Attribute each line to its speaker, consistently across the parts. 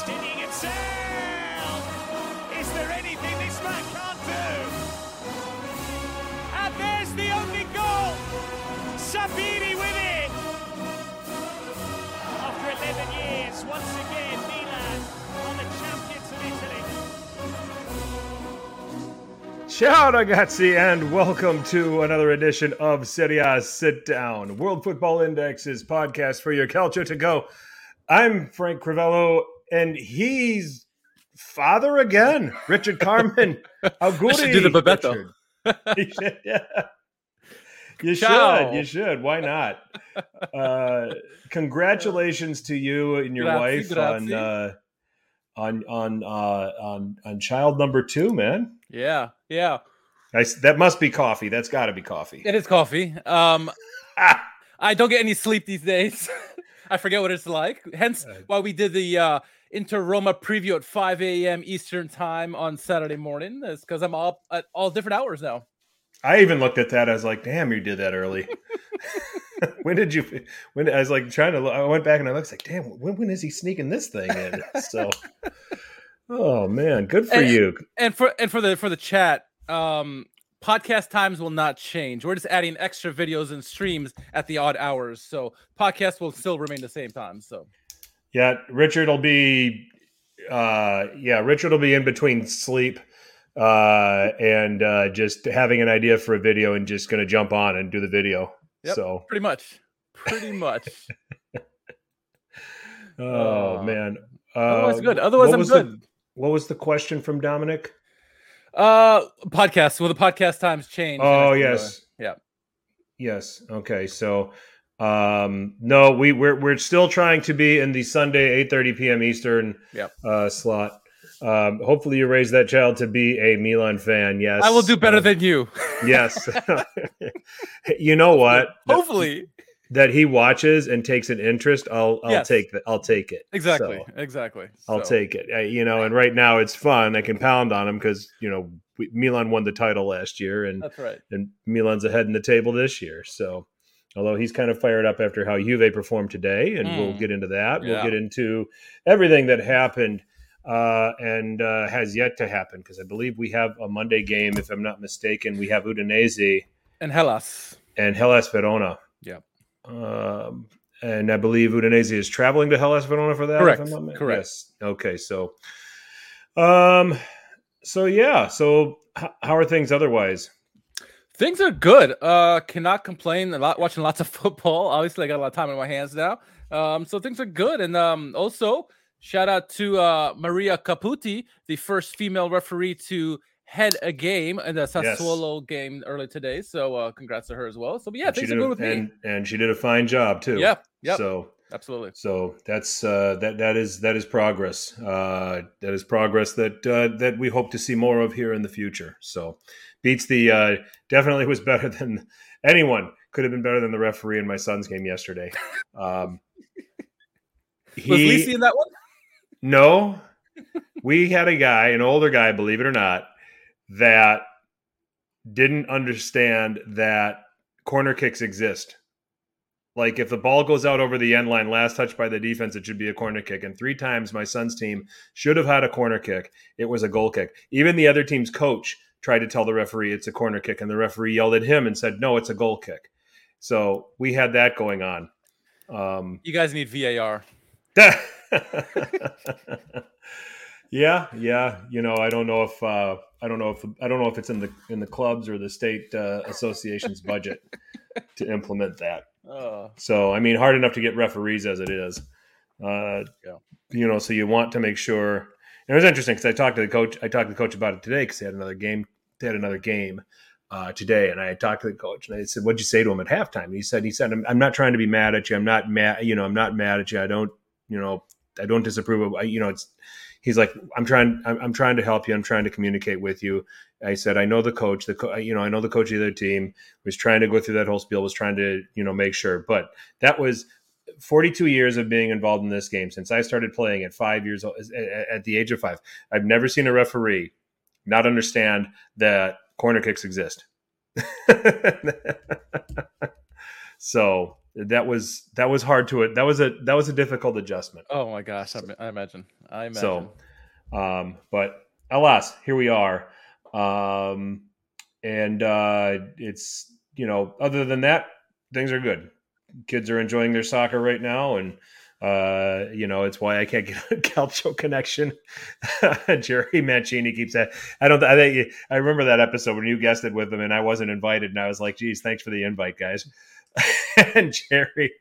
Speaker 1: Skinning itself. Is there anything this man can't do? And there's the only goal. Sabiri with it. After 11 years, once again, Milan are the champions of Italy.
Speaker 2: Ciao ragazzi, and welcome to another edition of Serie A Sit Down, World Football Index's podcast for your culture to go. I'm Frank Crivello, and he's father again, Richard Carmen. Auguri,
Speaker 3: should do the Bebeto.
Speaker 2: You should, yeah. You
Speaker 3: Ciao.
Speaker 2: should, you should. Why not? Uh, congratulations to you and your
Speaker 3: Grazie,
Speaker 2: wife on uh, on on uh, on on child number two, man.
Speaker 3: Yeah, yeah.
Speaker 2: I that must be coffee. That's got to be coffee.
Speaker 3: It is coffee. Um,
Speaker 2: Ah,
Speaker 3: I don't get any sleep these days. I forget what it's like. Hence
Speaker 2: Right.
Speaker 3: why we did the uh, Inter Roma preview at 5 a.m. Eastern time on Saturday morning. It's because I'm up at all different hours now.
Speaker 2: I even looked at that. I was like, "Damn, you did that early." when did you? When I was like trying to, look, I went back and I looked like, "Damn, when, when is he sneaking this thing in?" So, oh man, good for
Speaker 3: And-
Speaker 2: you.
Speaker 3: And for and for the for the chat, um, podcast times will not change. We're just adding extra videos and streams at the odd hours, so podcast will still remain the same time. So
Speaker 2: Yeah, Richard will be. Uh, yeah, Richard will be in between sleep uh, and uh, just having an idea for a video and just going to jump on and do the video.
Speaker 3: Yep.
Speaker 2: So,
Speaker 3: pretty much, pretty much.
Speaker 2: oh
Speaker 3: Uh,
Speaker 2: man.
Speaker 3: Otherwise,
Speaker 2: Uh,
Speaker 3: good. Otherwise, I'm good.
Speaker 2: The, what was the question from Dominic?
Speaker 3: Uh, podcast. Will the podcast times change?
Speaker 2: Oh yes,
Speaker 3: yeah.
Speaker 2: yes. Okay, so um, no, we we're we're still trying to be in the Sunday eight thirty p.m. Eastern
Speaker 3: Yep.
Speaker 2: uh, slot. Um, hopefully, you raise that child to be a Milan fan. Yes,
Speaker 3: I will do better
Speaker 2: Uh,
Speaker 3: than you.
Speaker 2: yes. you know what?
Speaker 3: Hopefully,
Speaker 2: that he watches and takes an interest. I'll I'll
Speaker 3: Yes.
Speaker 2: take that. I'll take it.
Speaker 3: exactly,
Speaker 2: So,
Speaker 3: exactly.
Speaker 2: I'll
Speaker 3: So,
Speaker 2: take it. Uh, you know, and right now it's fun. I can pound on him because you know we, Milan won the title last year, and
Speaker 3: That's right.
Speaker 2: and Milan's ahead in the table this year. So, although he's kind of fired up after how Juve performed today, and we'll
Speaker 3: Mm.
Speaker 2: get into that. We'll get into everything that happened uh, and uh, has yet to happen because I believe we have a Monday game, if I'm not mistaken. We have Udinese
Speaker 3: And Hellas.
Speaker 2: and Hellas Verona.
Speaker 3: Yep.
Speaker 2: Um, and I believe Udinese is traveling to Hellas Verona for that. if
Speaker 3: Correct.
Speaker 2: I'm not
Speaker 3: Correct.
Speaker 2: Yes. Okay. So, um, so yeah. So h- how are things otherwise?
Speaker 3: Things are good. Uh, cannot complain. A lot watching lots of football. Obviously, I got a lot of time in my hands now. Um, so things are good. And um, also shout out to uh Maria Caputi, the first female referee to head a game in the Sassuolo game early today. So uh, congrats to her as well. So yeah,
Speaker 2: And she
Speaker 3: things are
Speaker 2: did a-
Speaker 3: good with me.
Speaker 2: and, and she did a fine job too.
Speaker 3: Yeah. Yep.
Speaker 2: So
Speaker 3: Absolutely.
Speaker 2: so that's uh, that that is that is progress. Uh, that is progress that uh, that we hope to see more of here in the future. So beats the uh, definitely was better than anyone could have been better than the referee in my son's game yesterday. Um,
Speaker 3: Was
Speaker 2: he-
Speaker 3: Lisi in that one?
Speaker 2: no, we had a guy, an older guy, believe it or not, that didn't understand that corner kicks exist. Like if the ball goes out over the end line, last touch by the defense, it should be a corner kick. And three times my son's team should have had a corner kick. It was a goal kick. Even the other team's coach tried to tell the referee it's a corner kick, and the referee yelled at him and said, "No, it's a goal kick." So we had that going on. Um,
Speaker 3: You guys need VAR.
Speaker 2: yeah, yeah. You know, I don't know if uh, I don't know if I don't know if it's in the in the clubs or the state uh, association's budget to implement that.
Speaker 3: Uh,
Speaker 2: So, I mean, hard enough to get referees as it is. Uh,
Speaker 3: Yeah.
Speaker 2: You know, so you want to make sure. It was interesting because I talked to the coach. I talked to the coach about it today because they had another game. They had another game uh, today, and I talked to the coach and I said, "What'd you say to him at halftime?" And he said, "He said I'm, I'm not trying to be mad at you. I'm not mad. You know, I'm not mad at you. I don't. You know, I don't disapprove of. You know, it's." He's like, I'm trying. I'm, I'm trying to help you. I'm trying to communicate with you. I said, I know the coach. The co- you know, I know the coach of the other team was trying to go through that whole spiel. Was trying to you know make sure. But that was 42 years of being involved in this game since I started playing at five years old. At the age of five, I've never seen a referee not understand that corner kicks exist. so that was that was hard to it. That was a that was a difficult adjustment.
Speaker 3: Oh my gosh, I, I imagine. I imagine.
Speaker 2: So, um, but alas, here we are. Um, and uh, it's you know, other than that, things are good. Kids are enjoying their soccer right now, and uh, you know, it's why I can't get a Calcio connection. Jerry Mancini keeps that. I don't. I think I remember that episode when you guessed it with him, and I wasn't invited, and I was like, "Geez, thanks for the invite, guys." and Jerry,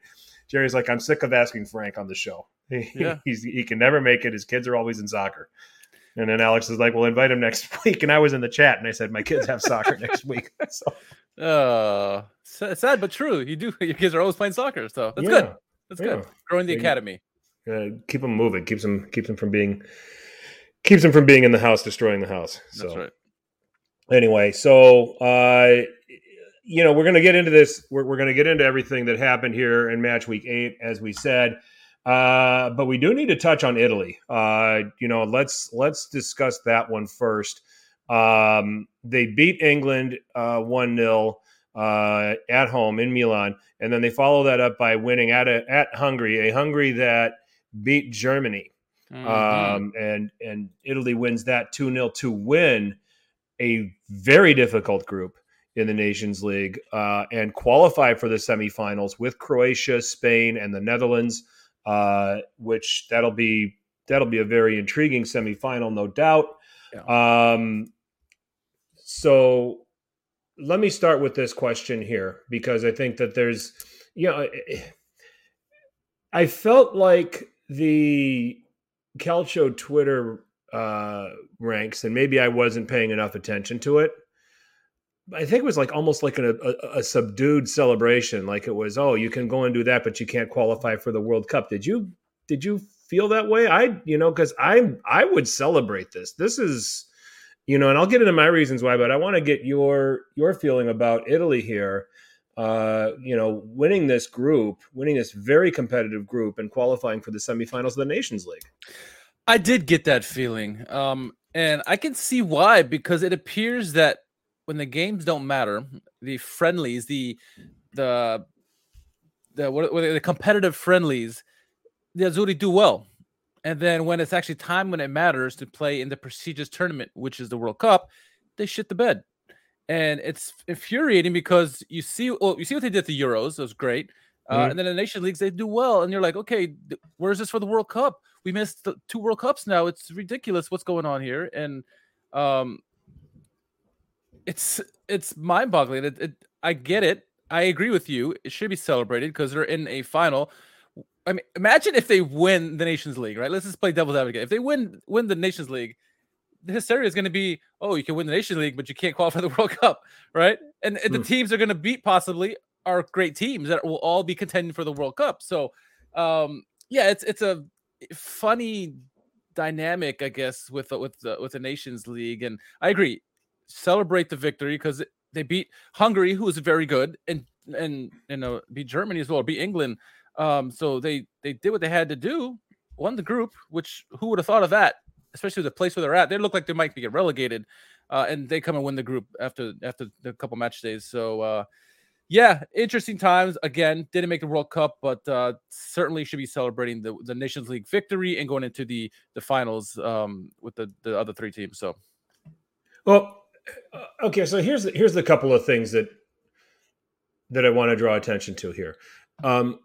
Speaker 2: Jerry's like, "I'm sick of asking Frank on the show. He,
Speaker 3: Yeah.
Speaker 2: he's he can never make it. His kids are always in soccer." And then Alex is like, "Well, invite him next week." And I was in the chat, and I said, "My kids have soccer next week." So
Speaker 3: Uh, sad but true. You do. Your kids are always playing soccer, so that's
Speaker 2: yeah,
Speaker 3: good. That's
Speaker 2: yeah.
Speaker 3: good. Growing the
Speaker 2: Yeah,
Speaker 3: academy.
Speaker 2: uh, keep them moving. Keeps them keeps them from being keeps them from being in the house, destroying the house. So
Speaker 3: That's right.
Speaker 2: anyway, so uh, you know we're going to get into this. We're, we're going to get into everything that happened here in match week eight, as we said. Uh, but we do need to touch on Italy. Uh, you know, let's let's discuss that one first. Um, they beat England one 0 uh, at home in Milan, and then they follow that up by winning at a, at Hungary, a Hungary that beat Germany
Speaker 3: Mhm.
Speaker 2: um, and and Italy wins that two 0 to win a very difficult group in the Nations League uh, and qualify for the semifinals with Croatia, Spain, and the Netherlands. Uh, which that'll be that'll be a very intriguing semifinal, no doubt. Um, so let me start with this question here because I think that there's, you know, I felt like the Calcio Twitter uh, ranks, and maybe I wasn't paying enough attention to it. I think it was like almost like an, a, a subdued celebration. Like it was, oh, you can go and do that, but you can't qualify for the World Cup. Did you did you feel that way? I, you know, because I I would celebrate this. This is, you know, and I'll get into my reasons why, but I want to get your your feeling about Italy here. Uh, you know, winning this group, winning this very competitive group, and qualifying for the semifinals of the Nations League.
Speaker 3: I did get that feeling. Um, and I can see why, because it appears that when the games don't matter, the friendlies, the the the what, the competitive friendlies, the Azzurri do well. And then when it's actually time when it matters to play in the prestigious tournament, which is the World Cup, they shit the bed. And it's infuriating because you see, well, you see what they did at the Euros. It was great. Uh,
Speaker 2: Mhm.
Speaker 3: and then the Nation Leagues, they do well. And you're like, okay, th- where's this for the World Cup? We missed the two World Cups now. It's ridiculous what's going on here. And um, it's it's mind boggling. It, it, I get it. I agree with you. It should be celebrated because they're in a final. I mean, imagine if they win the Nations League, right? Let's just play devil's advocate. If they win win the Nations League, the hysteria is going to be, oh, you can win the Nations League, but you can't qualify for the World Cup, right? And, and the
Speaker 2: Hmm.
Speaker 3: teams are going to beat possibly are great teams that will all be contending for the World Cup. So, um, yeah, it's it's a funny dynamic, I guess, with the, with the, with the Nations League, and I agree. Celebrate the victory because they beat Hungary, who was very good, and and you know beat Germany as well, beat England. Um, so they they did what they had to do, won the group. Which who would have thought of that? Especially with the place where they're at, they look like they might get relegated, uh, and they come and win the group after after the couple match days. So uh, yeah, interesting times. Again, didn't make the World Cup, but uh, certainly should be celebrating the, the Nations League victory and going into the the finals um, with the the other three teams. So
Speaker 2: Well, okay. So here's the, here's the couple of things that that I want to draw attention to here. Um,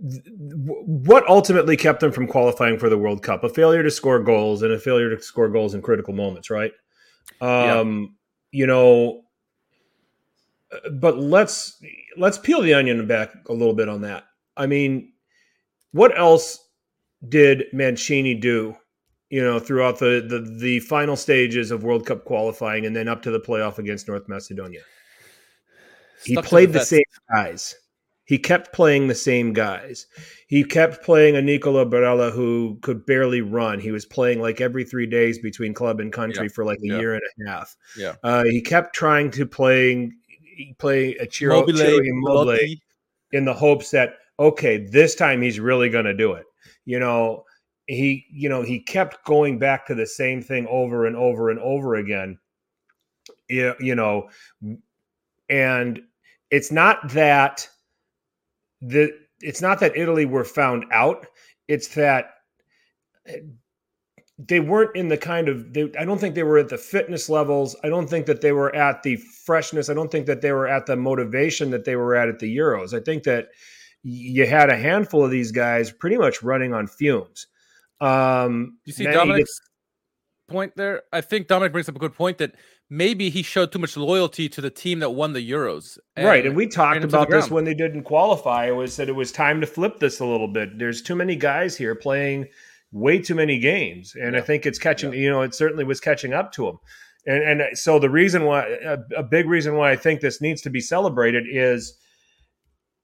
Speaker 2: what ultimately kept them from qualifying for the World Cup? A failure to score goals and a failure to score goals in critical moments, right?
Speaker 3: Yeah.
Speaker 2: Um, You know, uh, but let's let's peel the onion back a little bit on that. I mean, what else did Mancini do you know, throughout the, the the final stages of World Cup qualifying and then up to the playoff against North Macedonia. He
Speaker 3: stuck to
Speaker 2: played the
Speaker 3: vets.
Speaker 2: same guys. He kept playing the same guys. He kept playing a Nicola Barella who could barely run. He was playing like every three days between club and country
Speaker 3: Yeah.
Speaker 2: for like a
Speaker 3: Yeah.
Speaker 2: year and a half.
Speaker 3: Yeah.
Speaker 2: Uh, he kept trying to play play a Ciro,
Speaker 3: Mobile,
Speaker 2: Ciro Immobile in the hopes that okay, this time he's really going to do it. You know, he you know he kept going back to the same thing over and over and over again. You, know, and it's not that the it's not that Italy were found out; it's that eh, they weren't in the kind of they, I don't think they were at the fitness levels. I don't think that they were at the freshness. I don't think that they were at the motivation that they were at at the Euros. I think that you had a handful of these guys pretty much running on fumes. Um,
Speaker 3: You see Dominic's point there? I think Dominic brings up a good point that maybe he showed too much loyalty to the team that won the Euros.
Speaker 2: right, and we talked
Speaker 3: ran him to the
Speaker 2: about this when they didn't qualify. It was that it was time to flip this a little bit. There's too many guys here playing way too many games, and I think it's catching. You know, it certainly was catching up to them. And and so the reason why a, a big reason why I think this needs to be celebrated is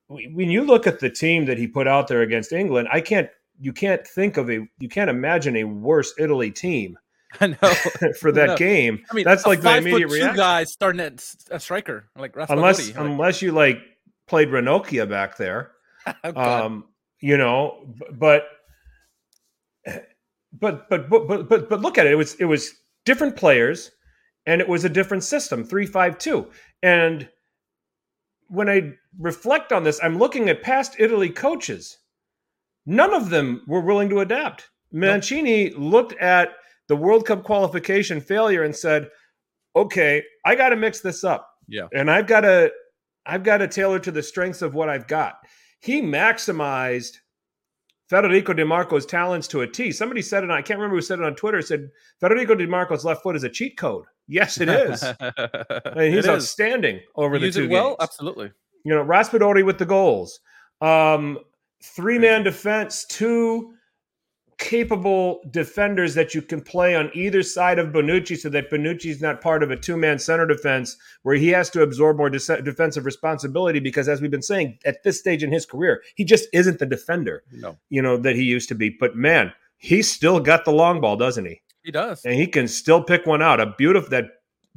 Speaker 2: when you look at the team that he put out there against England. I can't. You can't think of a. You can't imagine a worse Italy team
Speaker 3: I know.
Speaker 2: for that game.
Speaker 3: I mean,
Speaker 2: that's like the immediate
Speaker 3: foot two
Speaker 2: reaction.
Speaker 3: guy starting at a striker like
Speaker 2: unless unless you like played Ranocchia back there.
Speaker 3: oh,
Speaker 2: um, you know, but but but but but but but look at it. It was it was different players, and it was a different system, three five two. And when I reflect on this, I'm looking at past Italy coaches. None of them were willing to adapt. Mancini looked at the World Cup qualification failure and said, "Okay, I got to mix this up."
Speaker 3: Yeah.
Speaker 2: and I've got to I've got to tailor to the strengths of what I've got. He maximized Federico Di Marco's talents to a T. Somebody said it. I can't remember who said it on Twitter. Said Federico Di Marco's left foot is a cheat code. Yes, it is. He's
Speaker 3: It is.
Speaker 2: outstanding over
Speaker 3: Use
Speaker 2: the two
Speaker 3: well,
Speaker 2: games.
Speaker 3: absolutely.
Speaker 2: You know, Raspadori with the goals, um, three man defense, two capable defenders that you can play on either side of Bonucci, so that Bonucci's not part of a two man center defense where he has to absorb more de- defensive responsibility. Because as we've been saying, at this stage in his career, he just isn't the defender
Speaker 3: No,
Speaker 2: you know that he used to be. But man, he's still got the long ball, doesn't he?
Speaker 3: he does.
Speaker 2: and he can still pick one out. A beautiful that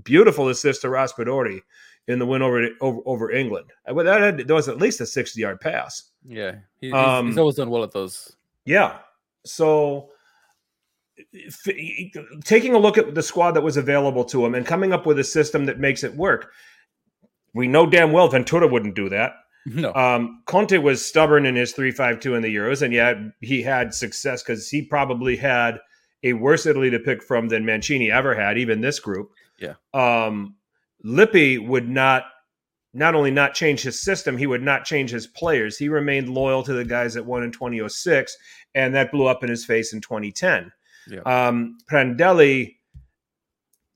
Speaker 2: beautiful assist to Raspadori in the win over over, over England. Uh, that, had, that was at least a sixty yard pass.
Speaker 3: Yeah, he, he's,
Speaker 2: Um,
Speaker 3: he's always done well at those.
Speaker 2: Yeah. So f- taking a look at the squad that was available to him and coming up with a system that makes it work. We know damn well Ventura wouldn't do that.
Speaker 3: No,
Speaker 2: Um, Conte was stubborn in his three-five-two in the Euros, and yet he had success because he probably had a worse Italy to pick from than Mancini ever had, even this group.
Speaker 3: Yeah.
Speaker 2: Um, Lippi would not not only not change his system, he would not change his players. He remained loyal to the guys that won in 2006, and that blew up in his face in 2010.
Speaker 3: Yeah.
Speaker 2: Um, Prandelli,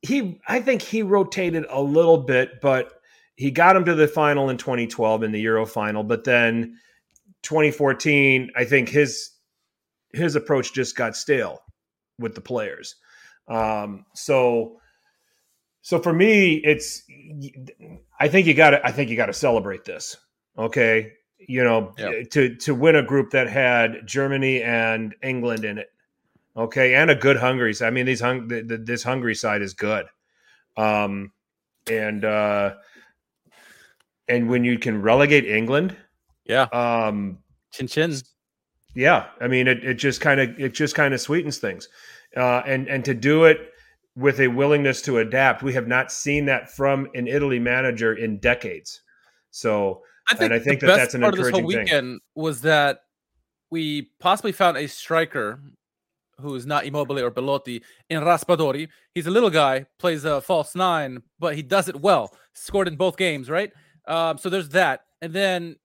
Speaker 2: he I think he rotated a little bit, but he got him to the final in 2012 in the Euro final, but then 2014, I think his his approach just got stale with the players. Um, so so for me, it's I think you got to I think you got to celebrate this. Okay, you know,
Speaker 3: Yeah.
Speaker 2: to to win a group that had Germany and England in it. Okay, and a good Hungary. I mean, these hung th- th- this Hungary side is good. Um, and uh, and when you can relegate England,
Speaker 3: yeah,
Speaker 2: um,
Speaker 3: chin chin.
Speaker 2: yeah, I mean, it, it just kind of it just kind of sweetens things, uh, and and to do it with a willingness to adapt, we have not seen that from an Italy manager in decades. So
Speaker 3: I think,
Speaker 2: I think
Speaker 3: the
Speaker 2: that
Speaker 3: best
Speaker 2: that's an
Speaker 3: part of this whole
Speaker 2: encouraging thing.
Speaker 3: was that we possibly found a striker who is not Immobile or Belotti in Raspadori. He's a little guy, plays a false nine, but he does it well. Scored in both games, right? Um, so there's that, and then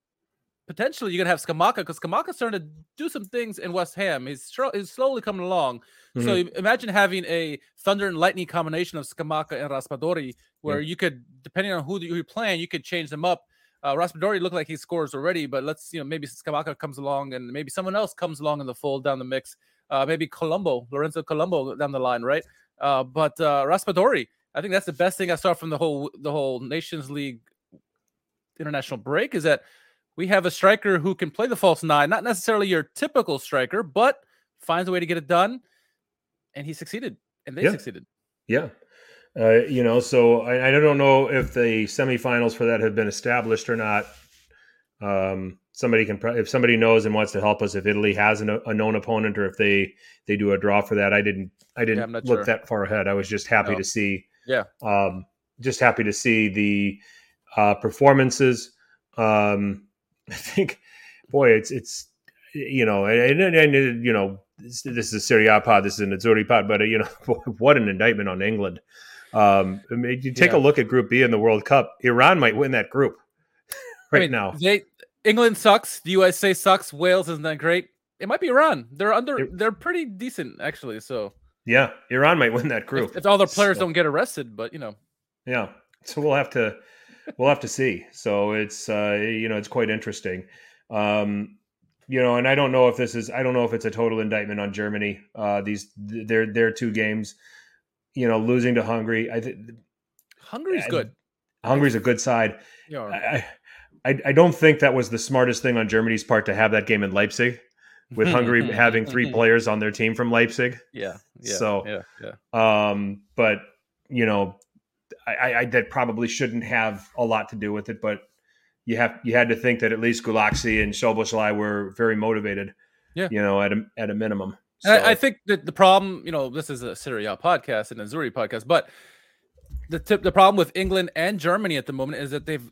Speaker 3: potentially you're gonna have Scamacca because Scamacca's starting to do some things in West Ham. He's, stro- he's slowly coming along. So
Speaker 2: Mhm.
Speaker 3: im- imagine having a thunder and lightning combination of Scamacca and Raspadori, where you could, depending on who you're playing, you could change them up. Uh, Raspadori looked like he scores already, but let's you know maybe Scamacca comes along and maybe someone else comes along in the fold down the mix. Uh, maybe Colombo, Lorenzo Colombo down the line, right? Uh, but uh, Raspadori, I think that's the best thing I saw from the whole the whole Nations League international break is that we have a striker who can play the false nine, not necessarily your typical striker, but finds a way to get it done, and he succeeded, and they
Speaker 2: Yeah.
Speaker 3: succeeded.
Speaker 2: Yeah. Uh, you know, so I, I don't know if the semifinals for that have been established or not. Um, somebody can, if somebody knows and wants to help us, if Italy has an, a known opponent or if they they do a draw for that. I didn't, I didn't
Speaker 3: I'm
Speaker 2: look
Speaker 3: sure.
Speaker 2: that far ahead. I was just happy
Speaker 3: No.
Speaker 2: to see,
Speaker 3: Yeah.
Speaker 2: um, just happy to see the uh, performances. Um, I think boy, it's it's you know, and, and, and you know, this, this, is a Serie A pod, this is an Azzurri pod, but uh, you know, what an indictment on England. Um, I mean, you take yeah. a look at Group B in the World Cup. Iran might win that group right I mean, now.
Speaker 3: They England sucks. The USA sucks. Wales isn't that great. It might be Iran. They're under. It, they're pretty decent actually. So
Speaker 2: yeah, Iran might win that group
Speaker 3: if, if all their players so, don't get arrested. But you know,
Speaker 2: yeah. So we'll have to we'll have to see. So it's uh, you know it's quite interesting. Um, you know, and I don't know if this is I don't know if it's a total indictment on Germany. Uh, these their their two games, you know, losing to Hungary. I think
Speaker 3: Hungary's I, good.
Speaker 2: Hungary's a good side. Yeah. I, I I don't think that was the smartest thing on Germany's part to have that game in Leipzig with Hungary having three players on their team from Leipzig.
Speaker 3: Yeah. yeah
Speaker 2: so
Speaker 3: yeah,
Speaker 2: yeah. Um, but you know, I, I that probably shouldn't have a lot to do with it, but you have you had to think that at least Gulácsi and Szoboszlai were very motivated. Yeah, you know, at a at a minimum.
Speaker 3: So. I, I, think that the problem, you know, this is a Serie A podcast and a Azzurri podcast, but the tip, the problem with England and Germany at the moment is that they've,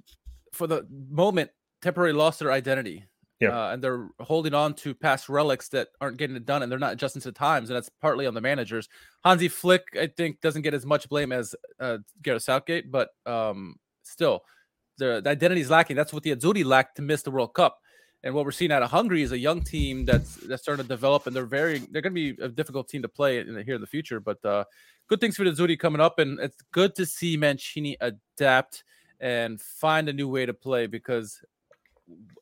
Speaker 3: for the moment, temporarily lost their identity. Yeah, uh, and they're holding on to past relics that aren't getting it done, and they're not adjusting to the times, and that's partly on the managers. Hansi Flick, I think, doesn't get as much blame as uh, Gareth Southgate, but um, still, the, the identity is lacking. That's what the Azzurri lacked to miss the World Cup. And what we're seeing out of Hungary is a young team that's that's starting to develop, and they're very they're going to be a difficult team to play in, here in the future. But uh, good things for the Azzurri coming up, and it's good to see Mancini adapt and find a new way to play because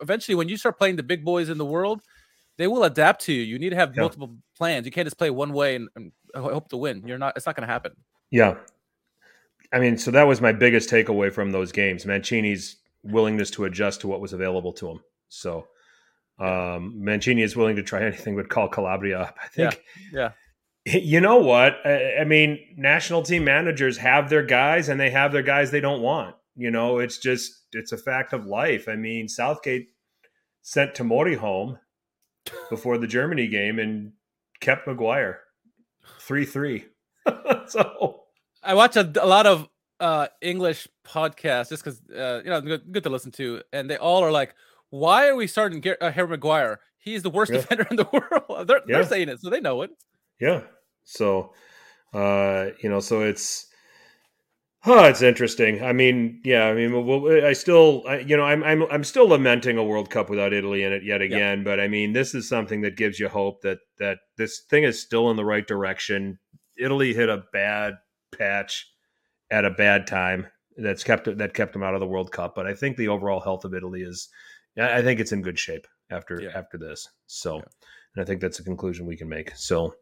Speaker 3: eventually, when you start playing the big boys in the world, they will adapt to you. You need to have yeah. multiple plans. You can't just play one way and, and hope to win. You're not. It's not going to happen.
Speaker 2: Yeah, I mean, so that was my biggest takeaway from those games. Mancini's willingness to adjust to what was available to him. So um, Mancini is willing to try anything but call Calabria up. I think.
Speaker 3: Yeah.
Speaker 2: yeah. You know what? I, I mean, national team managers have their guys, and they have their guys they don't want. You know, it's just it's a fact of life. I mean, Southgate sent Tomori home before the Germany game and kept Maguire three three. so
Speaker 3: I watch a, a lot of uh, English podcasts just because uh, you know good, good, to listen to, and they all are like, "Why are we starting Gar- uh, Harry Maguire? He's the worst yeah. defender in the world." they're, yeah. they're saying it, so they know it.
Speaker 2: Yeah. So, uh, you know, so it's. Oh, it's interesting. I mean, yeah. I mean, well, I still, I, you know, I'm, I'm, I'm still lamenting a World Cup without Italy in it yet again. Yeah. But I mean, this is something that gives you hope that that this thing is still in the right direction. Italy hit a bad patch at a bad time that's kept that kept them out of the World Cup. But I think the overall health of Italy is, I think it's in good shape after yeah. after this. So, yeah. and I think that's a conclusion we can make. So,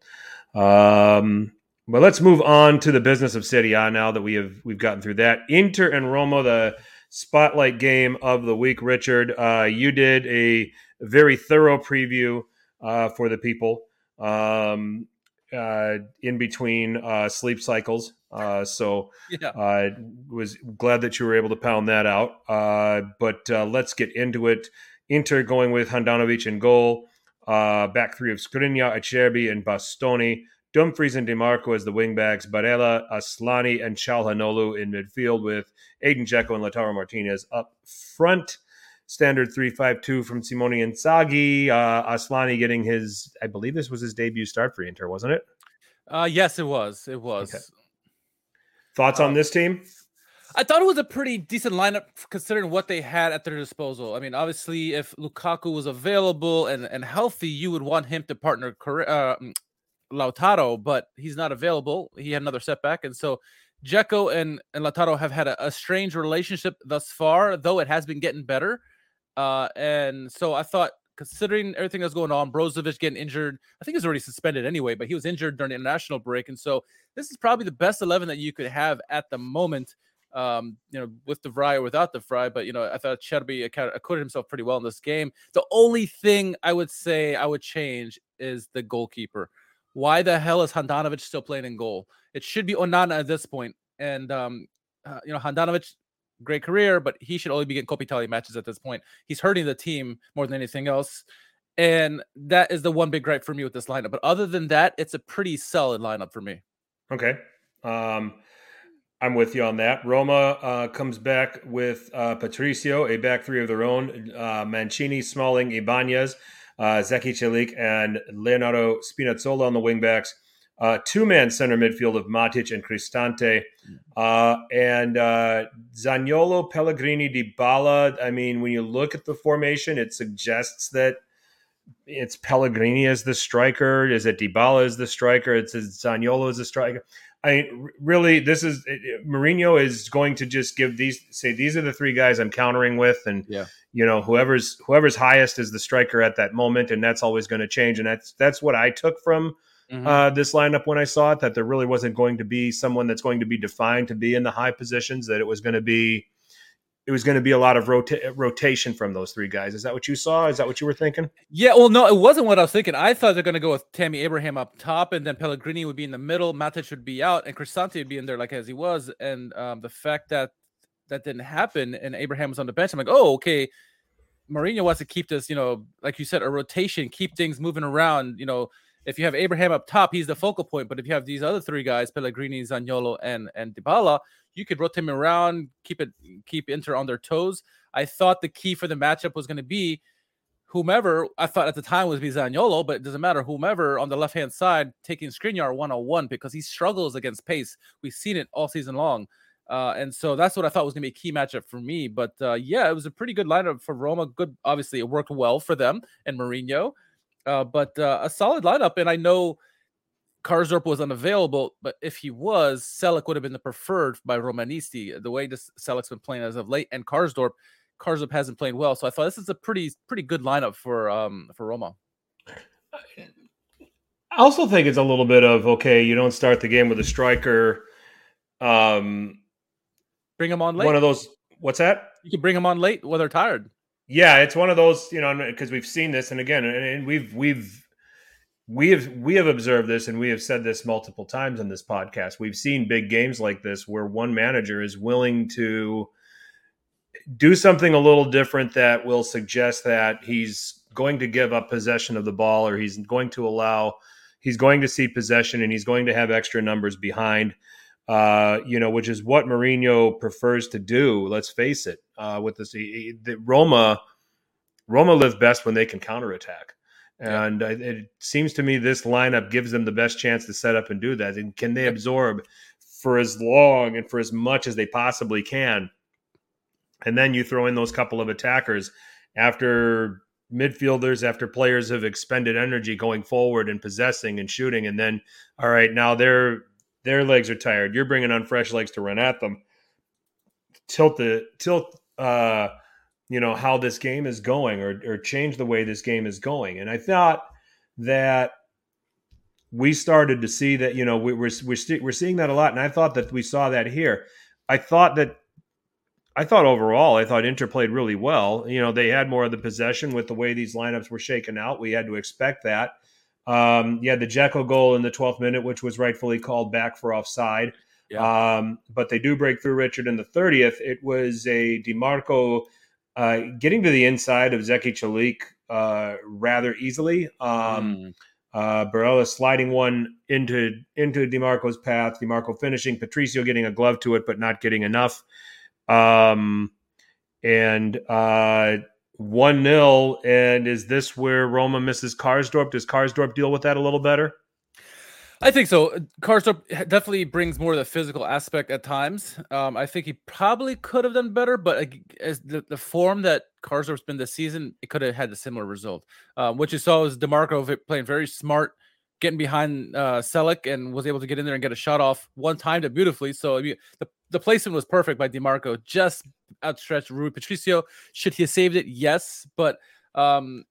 Speaker 2: um, but let's move on to the business of Serie A now that we have we've gotten through that. Inter and Roma, the spotlight game of the week. Richard, uh, you did a very thorough preview uh, for the people. Um, uh, in between uh, sleep cycles. Uh, so yeah. I uh, was glad that you were able to pound that out. Uh, but uh, let's get into it. Inter going with Handanovic in goal. back three of Skriniar, Acerbi, and Bastoni. Dumfries and DiMarco as the wingbacks. Barella, Asllani, and Calhanoglu in midfield with Edin Dzeko and Lautaro Martinez up front standard 352 from Simone Inzaghi. Uh, Asllani getting his, I believe this was his debut start for Inter, wasn't it?
Speaker 3: Uh, yes, it was. It was. Okay.
Speaker 2: Thoughts on um, this team?
Speaker 3: I thought it was a pretty decent lineup considering what they had at their disposal. I mean, obviously, if Lukaku was available and, and healthy, you would want him to partner uh, Lautaro, but he's not available. He had another setback. And so Dzeko and, and Lautaro have had a, a strange relationship thus far, though it has been getting better. Uh, and so I thought, considering everything that's going on, Brozovic getting injured, I think he's already suspended anyway, but he was injured during the international break. And so this is probably the best 11 that you could have at the moment, um, you know, with de Vrij or without de Vrij. But, you know, I thought Acerbi acquitted himself pretty well in this game. The only thing I would say I would change is the goalkeeper. Why the hell is Handanovic still playing in goal? It should be Onana at this point. And, um, uh, you know, Handanovic great career, but he should only be getting Coppa matches at this point. He's hurting the team more than anything else. And that is the one big gripe for me with this lineup. But other than that, it's a pretty solid lineup for me.
Speaker 2: Okay. Um, I'm with you on that. Roma uh, comes back with uh, Patricio, a back three of their own. Uh, Mancini, Smalling, Ibanez, uh, Zeki Celik, and Leonardo Spinazzola on the wingbacks. Uh, two man center midfield of Matic and Cristante. Uh, and uh, Zaniolo, Pellegrini, Dybala. I mean, when you look at the formation, it suggests that it's Pellegrini as the striker. Is it Dybala as the striker? It's Zaniolo as the striker. I really, this is Mourinho is going to just give these say these are the three guys I'm countering with, and
Speaker 3: Yeah.
Speaker 2: you know whoever's whoever's highest is the striker at that moment, and that's always going to change, and that's that's what I took from
Speaker 3: Mhm.
Speaker 2: uh, this lineup when I saw it. That there really wasn't going to be someone that's going to be defined to be in the high positions. That it was going to be it was going to be a lot of rota- rotation from those three guys. Is that what you saw? Is that what you were thinking?
Speaker 3: Yeah, well, no, it wasn't what I was thinking. I thought they're going to go with Tammy Abraham up top, and then Pellegrini would be in the middle, Matic would be out, and Cristante would be in there like as he was. And um, the fact that that didn't happen, and Abraham was on the bench, I'm like, oh, okay. Mourinho wants to keep this, you know, like you said, a rotation, keep things moving around. You know, if you have Abraham up top, he's the focal point. But if you have these other three guys, Pellegrini, Zaniolo, and and Dybala, you could rotate him around, keep it, keep Inter on their toes. I thought the key for the matchup was going to be whomever I thought at the time was Zaniolo, but it doesn't matter. Whomever on the left hand side taking Skriniar one on one because he struggles against pace. We've seen it all season long. Uh, and so that's what I thought was going to be a key matchup for me. But uh, yeah, it was a pretty good lineup for Roma. Good, obviously, it worked well for them and Mourinho. Uh, but uh, a solid lineup. And I know Karsdorp was unavailable, but if he was, Celik would have been the preferred by Romanisti. The way this Celik's been playing as of late, and Karsdorp, Karsdorp hasn't played well. So I thought this is a pretty pretty good lineup for um for Roma.
Speaker 2: I also think it's a little bit of okay. You don't start the game with a striker. Um,
Speaker 3: Bring him on late.
Speaker 2: one of those. What's that?
Speaker 3: you can bring him on late when they're tired.
Speaker 2: Yeah, it's one of those, you know, because we've seen this, and again, and, we've we've we have we have observed this, and we have said this multiple times on this podcast. We've seen big games like this where one manager is willing to do something a little different that will suggest that he's going to give up possession of the ball, or he's going to allow, he's going to see possession, and he's going to have extra numbers behind uh, you know, which is what Mourinho prefers to do. Let's face it. Uh, with this, he- he- the Roma, Roma live best when they can counterattack,
Speaker 3: Yeah.
Speaker 2: and uh, it seems to me this lineup gives them the best chance to set up and do that. And can they absorb for as long and for as much as they possibly can? And then you throw in those couple of attackers after midfielders after players have expended energy going forward and possessing and shooting and then all right now they're their legs are tired. You're bringing on fresh legs to run at them. Tilt the tilt, uh, you know how this game is going, or or change the way this game is going. And I thought that we started to see that. You know, we, we're we're st- we're seeing that a lot, and I thought that we saw that here. I thought that. I thought overall, I thought Inter played really well. You know, they had more of the possession with the way these lineups were shaken out. We had to expect that. Um, had the Dzeko goal in the 12th minute, which was rightfully called back for offside. Um, but they do break through Richard in the 30th. It was a DiMarco uh, getting to the inside of Zeki Celik uh, rather easily. Um,
Speaker 3: Mm.
Speaker 2: uh, Barella sliding one into into Dimarco's path. Dimarco finishing. Patricio getting a glove to it, but not getting enough. Um, and uh, one 0 And is this where Roma misses Karsdorp? Does Karsdorp deal with that a little better?
Speaker 3: I think so. Karsdorp definitely brings more of the physical aspect at times. Um, I think he probably could have done better, but as the, the form that Karsdorp's been this season, it could have had a similar result. Um, what you saw was DiMarco playing very smart, getting behind uh, Celik, and was able to get in there and get a shot off. One time it beautifully. So I mean, the the placement was perfect by DiMarco. Just outstretched Rui Patricio. Should he have saved it? Yes, but um,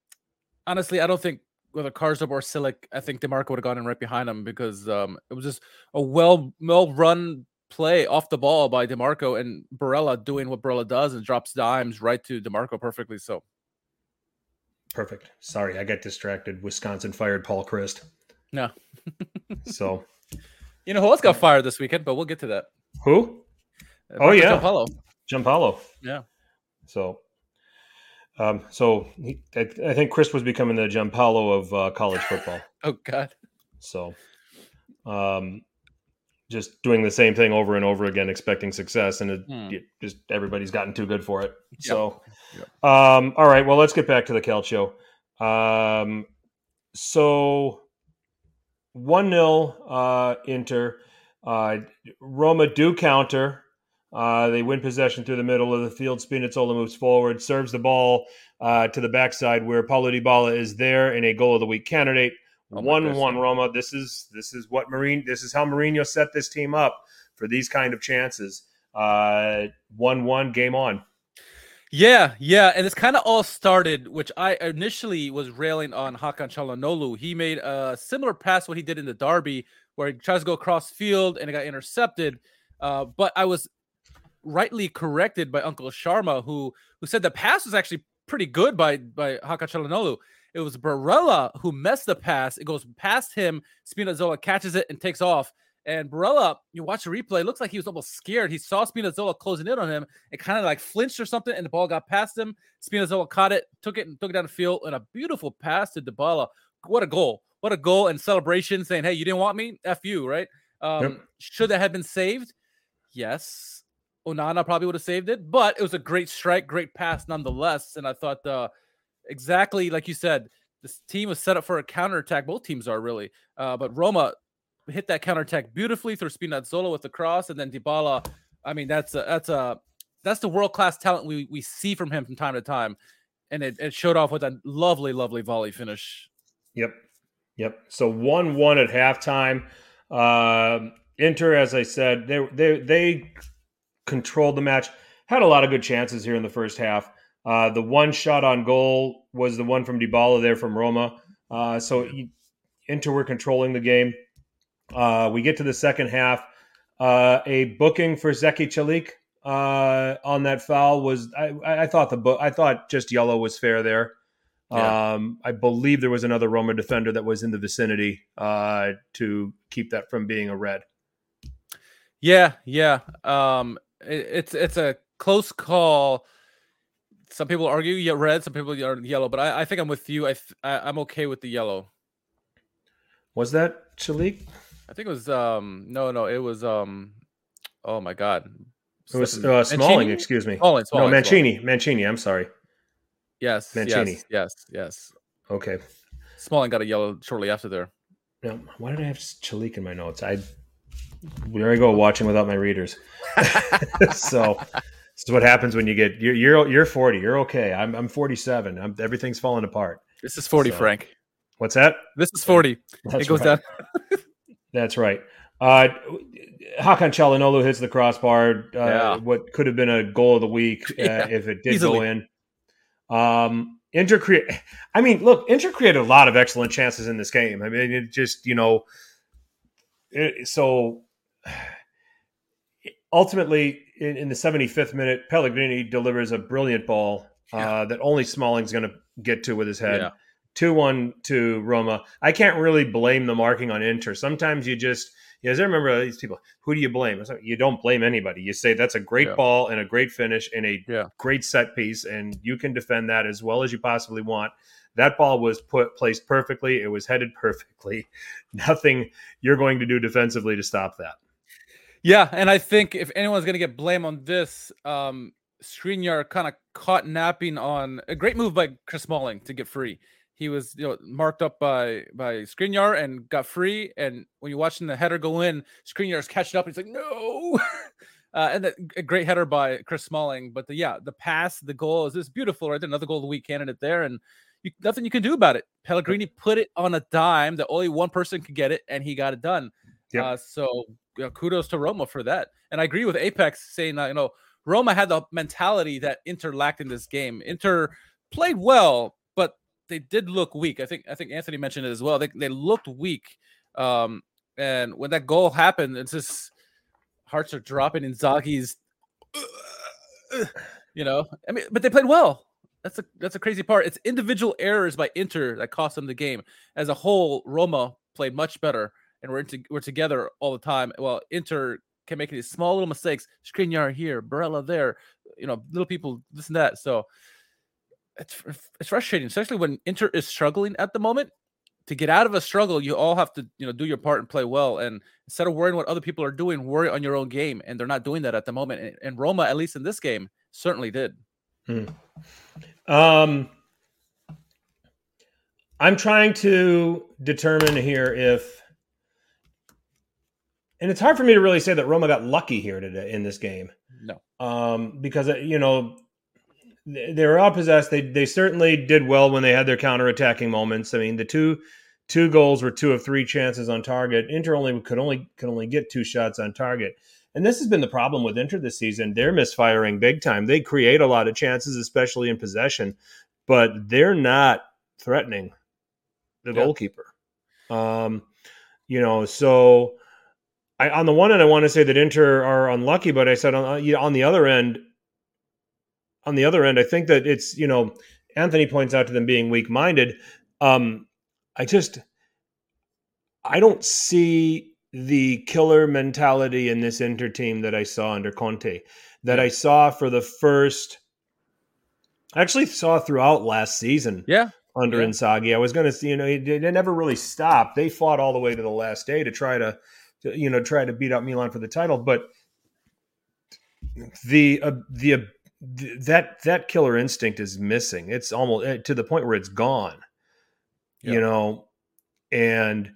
Speaker 3: honestly, I don't think whether Karsdorp or Celik, I think DiMarco would have gone in right behind him because um, it was just a well well run play off the ball by DiMarco and Barella doing what Barella does and drops dimes right to DiMarco perfectly. So
Speaker 2: Perfect. Sorry, I got distracted. Wisconsin fired Paul Chryst.
Speaker 3: No.
Speaker 2: so
Speaker 3: you know who else got fired this weekend, but we'll get to that.
Speaker 2: who? Oh, yeah.
Speaker 3: Giampaolo.
Speaker 2: Giampaolo.
Speaker 3: Yeah.
Speaker 2: So, um, so he, I, I think Chryst was becoming the Giampaolo of uh, college football.
Speaker 3: Oh God.
Speaker 2: So, um, just doing the same thing over and over again, expecting success, and it,
Speaker 3: Hmm.
Speaker 2: it just everybody's gotten too good for it.
Speaker 3: Yep.
Speaker 2: So,
Speaker 3: Yep.
Speaker 2: um, all right, well, let's get back to the Calcio. Um, so one 0 uh, Inter. Uh, Roma do counter. Uh, they win possession through the middle of the field. Spinazzola moves forward, serves the ball uh, to the backside where Paulo Dybala is there in a goal of the week candidate.
Speaker 3: Oh
Speaker 2: One one Roma. This is this is what Marine. This is how Mourinho set this team up for these kind of chances. Uh, one one game on.
Speaker 3: Yeah, yeah, and it's kind of all started, which I initially was railing on Hakan Çalhanoğlu. He made a similar pass what he did in the derby, where he tries to go across field and it got intercepted. Uh, but I was rightly corrected by Uncle Sharma, who who said the pass was actually pretty good by by Hakan Çalhanoğlu. It was Barella who messed the pass. It goes past him. Spinazzola catches it and takes off. And Barella, you watch the replay, it looks like he was almost scared. He saw Spinazzola closing in on him. It kind of like flinched or something, and the ball got past him. Spinazzola caught it, took it, and took it down the field, and a beautiful pass to Dybala. What a goal! What a goal and celebration, saying, "Hey, you didn't want me? F you!" Right? Um,
Speaker 2: Yep.
Speaker 3: Should that have been saved? Yes. Onana probably would have saved it, but it was a great strike, great pass nonetheless. And I thought uh, exactly like you said, this team was set up for a counterattack. Both teams are really. Uh, but Roma hit that counterattack beautifully through Spinazzola with the cross, and then Dybala. I mean, that's a that's a that's the world class talent we we see from him from time to time, and it, it showed off with a lovely, lovely volley finish.
Speaker 2: Yep. Yep. So one one at halftime. Um Inter, as I said, they they they controlled the match. Had a lot of good chances here in the first half. Uh, the one shot on goal was the one from Dybala there from Roma. Uh, so Inter were controlling the game. Uh, we get to the second half. Uh, a booking for Zeki Celik uh, on that foul was I, I thought the book I thought just yellow was fair there.
Speaker 3: Yeah.
Speaker 2: Um, I believe there was another Roma defender that was in the vicinity uh, to keep that from being a red.
Speaker 3: Yeah, yeah. Um, it's it's a close call. Some people argue red, some people are yellow, but I, I think I'm with you. I, th- I I'm okay with the yellow.
Speaker 2: Was that Celik?
Speaker 3: I think it was um no no it was um oh my god
Speaker 2: It was uh, Smalling,
Speaker 3: Mancini?
Speaker 2: excuse me.
Speaker 3: Smalling,
Speaker 2: no,
Speaker 3: Smalling, Smalling.
Speaker 2: Mancini. Mancini. I'm sorry.
Speaker 3: Yes,
Speaker 2: Mancini.
Speaker 3: yes, yes, yes.
Speaker 2: Okay.
Speaker 3: Smalling got a yellow shortly after there.
Speaker 2: Now, why did I have Celik in my notes? I there I go watching without my readers. so this is what happens when you get you're you're, you're 40. You're okay. I'm I'm 47. I'm, everything's falling apart.
Speaker 3: This is 40,
Speaker 2: So,
Speaker 3: Frank.
Speaker 2: What's that?
Speaker 3: This is 40.
Speaker 2: That's
Speaker 3: it goes
Speaker 2: right.
Speaker 3: down.
Speaker 2: That's right. Uh, Hakan Çalhanoğlu hits the crossbar. Uh,
Speaker 3: Yeah.
Speaker 2: What could have been a goal of the week uh,
Speaker 3: Yeah,
Speaker 2: if it did
Speaker 3: easily.
Speaker 2: go in. Um, Inter create. I mean, look, Inter created a lot of excellent chances in this game. I mean, it just you know, it, so ultimately in, in the 75th minute, Pellegrini delivers a brilliant ball uh, that only Smalling's going to get to with his head.
Speaker 3: Yeah.
Speaker 2: Two one to Roma. I can't really blame the marking on Inter. Sometimes you just, you guys remember these people. Who do you blame? Like, you don't blame anybody. You say that's a great
Speaker 3: Yeah.
Speaker 2: ball and a great finish and a
Speaker 3: Yeah.
Speaker 2: great set piece, and you can defend that as well as you possibly want. That ball was put placed perfectly. It was headed perfectly. Nothing you're going to do defensively to stop that.
Speaker 3: Yeah, and I think if anyone's gonna get blame on this, um Skriniar kind of caught napping on a great move by Chris Smalling to get free. He was you know marked up by by Skriniar and got free. And when you're watching the header go in, Skriniar's catching up. And he's like, no. Uh, and that, a great header by Chris Smalling. But the, yeah, the pass, the goal is just beautiful, right? there. Another goal of the week candidate there, and you, nothing you can do about it. Pellegrini put it on a dime that only one person could get it, and he got it done.
Speaker 2: Yep.
Speaker 3: Uh, so you know, kudos to Roma for that. And I agree with Apex saying, uh, you know, Roma had the mentality that Inter lacked in this game. Inter played well, but they did look weak. I think I think Anthony mentioned it as well. They they looked weak. Um, and when that goal happened, it's just hearts are dropping. Inzaghi's, you know, I mean, but they played well. That's a that's a crazy part. It's individual errors by Inter that cost them the game. As a whole, Roma played much better, and we're into, we're together all the time. Well, Inter can make these small little mistakes—screen Skriniar here, Barella there, you know, little people this and that. So it's it's frustrating, especially when Inter is struggling at the moment. to get out of a struggle, you all have to, you know, do your part and play well. And instead of worrying what other people are doing, worry on your own game. And they're not doing that at the moment. And, and Roma, at least in this game, certainly did.
Speaker 2: Hmm. Um, I'm trying to determine here if, and it's hard for me to really say that Roma got lucky here today in this game.
Speaker 3: No,
Speaker 2: um, because uh, you know they were all possessed. They they certainly did well when they had their counter-attacking moments. I mean, the two two goals were two of three chances on target. Inter only could only could only get two shots on target. And this has been the problem with Inter this season. They're misfiring big time. They create a lot of chances, especially in possession, but they're not threatening the yeah. goalkeeper. Um, you know, so I, on the one end, I want to say that Inter are unlucky, but I said on, uh, on the other end, on the other end, I think that it's you know Anthony points out to them being weak minded. Um, I just I don't see the killer mentality in this Inter team that I saw under Conte, that I saw for the first, I actually saw throughout last season.
Speaker 3: Yeah.
Speaker 2: Under
Speaker 3: yeah.
Speaker 2: Inzaghi, I was going to see, you know, they never really stopped. They fought all the way to the last day to try to, to you know, try to beat out Milan for the title. But the uh, the uh, that that killer instinct is missing. It's almost eh, to the point where it's gone. Yeah. You know, and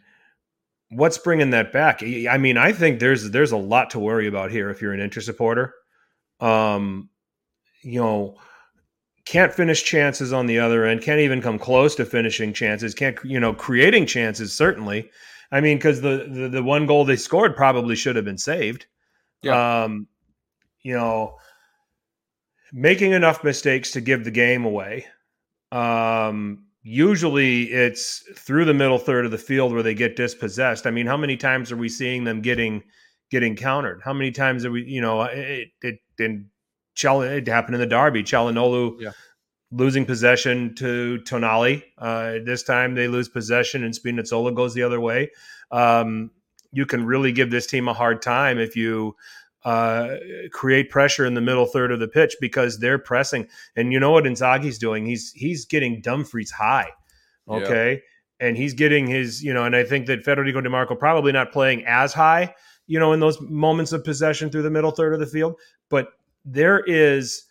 Speaker 2: what's bringing that back? I mean, I think there's there's a lot to worry about here if you're an Inter supporter. Um, you know, can't finish chances on the other end, can't even come close to finishing chances, can't you know, creating chances certainly. I mean, because the, the, the one goal they scored probably should have been saved. Yeah. Um, you know, making enough mistakes to give the game away. Um, usually it's through the middle third of the field where they get dispossessed. I mean, how many times are we seeing them getting getting countered? How many times are we, you know, it it, it, it happened in the derby. Calhanoglu yeah. Losing possession to Tonali. Uh, this time they lose possession and Spinazzola goes the other way. Um, you can really give this team a hard time if you uh, create pressure in the middle third of the pitch because they're pressing. And you know what Inzaghi's doing? He's he's getting Dumfries high. Okay. Yeah. And he's getting his, you know, and I think that Federico Di Marco probably not playing as high, you know, in those moments of possession through the middle third of the field. But there is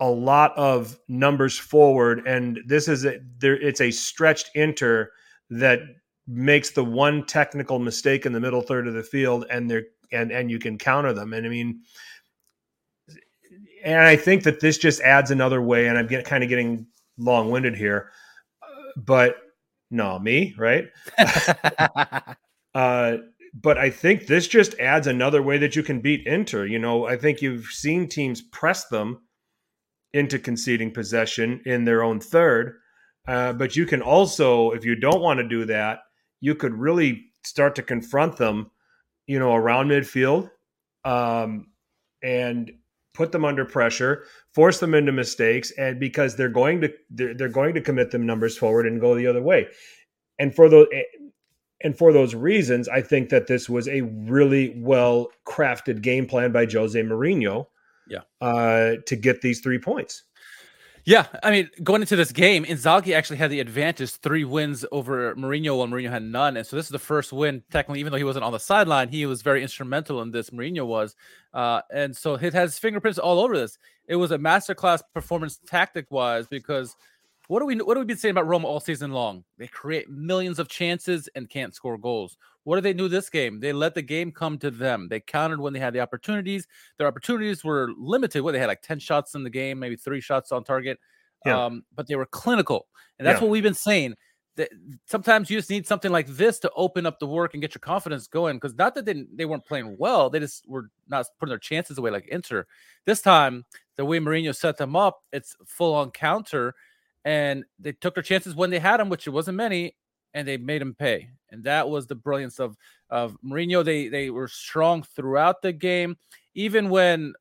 Speaker 2: a lot of numbers forward, and this is a, there. It's a stretched Inter that makes the one technical mistake in the middle third of the field, and they're and and you can counter them. And I mean, and I think that this just adds another way. And I'm get, kind of getting long winded here, but no, me right. uh, but I think this just adds another way that you can beat Inter. You know, I think you've seen teams press them into conceding possession in their own third. Uh, but you can also, if you don't want to do that, you could really start to confront them you know, around midfield um, and put them under pressure, force them into mistakes, and because they're going to they're, they're going to commit them numbers forward and go the other way. And for those and for those reasons, I think that this was a really well crafted game plan by Jose Mourinho.
Speaker 3: Yeah,
Speaker 2: uh, to get these three points.
Speaker 3: Yeah, I mean, going into this game, Inzaghi actually had the advantage, three wins over Mourinho, while Mourinho had none. And so this is the first win, technically, even though he wasn't on the sideline, he was very instrumental in this. Mourinho was, uh, and so it has fingerprints all over this. It was a masterclass performance, tactic wise, because what do we what have we been saying about Roma all season long? They create millions of chances and can't score goals. What did they do this game? They let the game come to them. They countered when they had the opportunities. Their opportunities were limited. What they had like 10 shots in the game, maybe three shots on target. Yeah. Um, but they were clinical. And that's yeah. what we've been saying. That sometimes you just need something like this to open up the work and get your confidence going. Because not that they, they weren't playing well, they just were not putting their chances away like Inter. This time, the way Mourinho set them up, it's full on counter and they took their chances when they had them, which it wasn't many, and they made him pay. And that was the brilliance of of Mourinho. They they were strong throughout the game, even when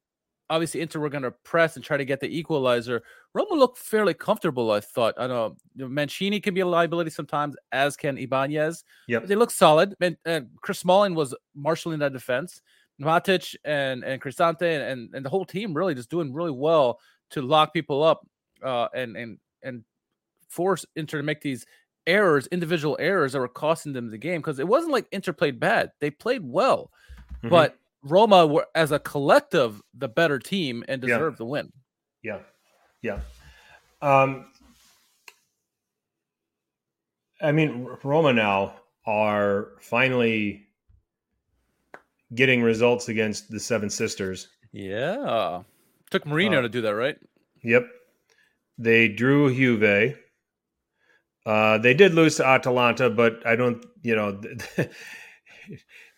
Speaker 3: obviously Inter were going to press and try to get the equalizer. Roma looked fairly comfortable. I thought. I know Mancini can be a liability sometimes, as can Ibanez.
Speaker 2: Yeah,
Speaker 3: they look solid. And, and Chris Smalling was marshaling that defense. Matic and and Cristante and, and, and the whole team really just doing really well to lock people up uh, and and and force Inter to make these errors, individual errors that were costing them the game because it wasn't like Inter played bad. They played well,
Speaker 2: Mhm.
Speaker 3: but Roma were as a collective the better team and
Speaker 2: Yeah.
Speaker 3: deserved the win.
Speaker 2: Yeah, yeah. Um, I mean, Roma now are finally getting results against the Seven Sisters.
Speaker 3: Yeah. Took Mourinho
Speaker 2: Uh,
Speaker 3: to do that, right?
Speaker 2: Yep, they drew Juve. Uh, they did lose to Atalanta, but I don't, you know,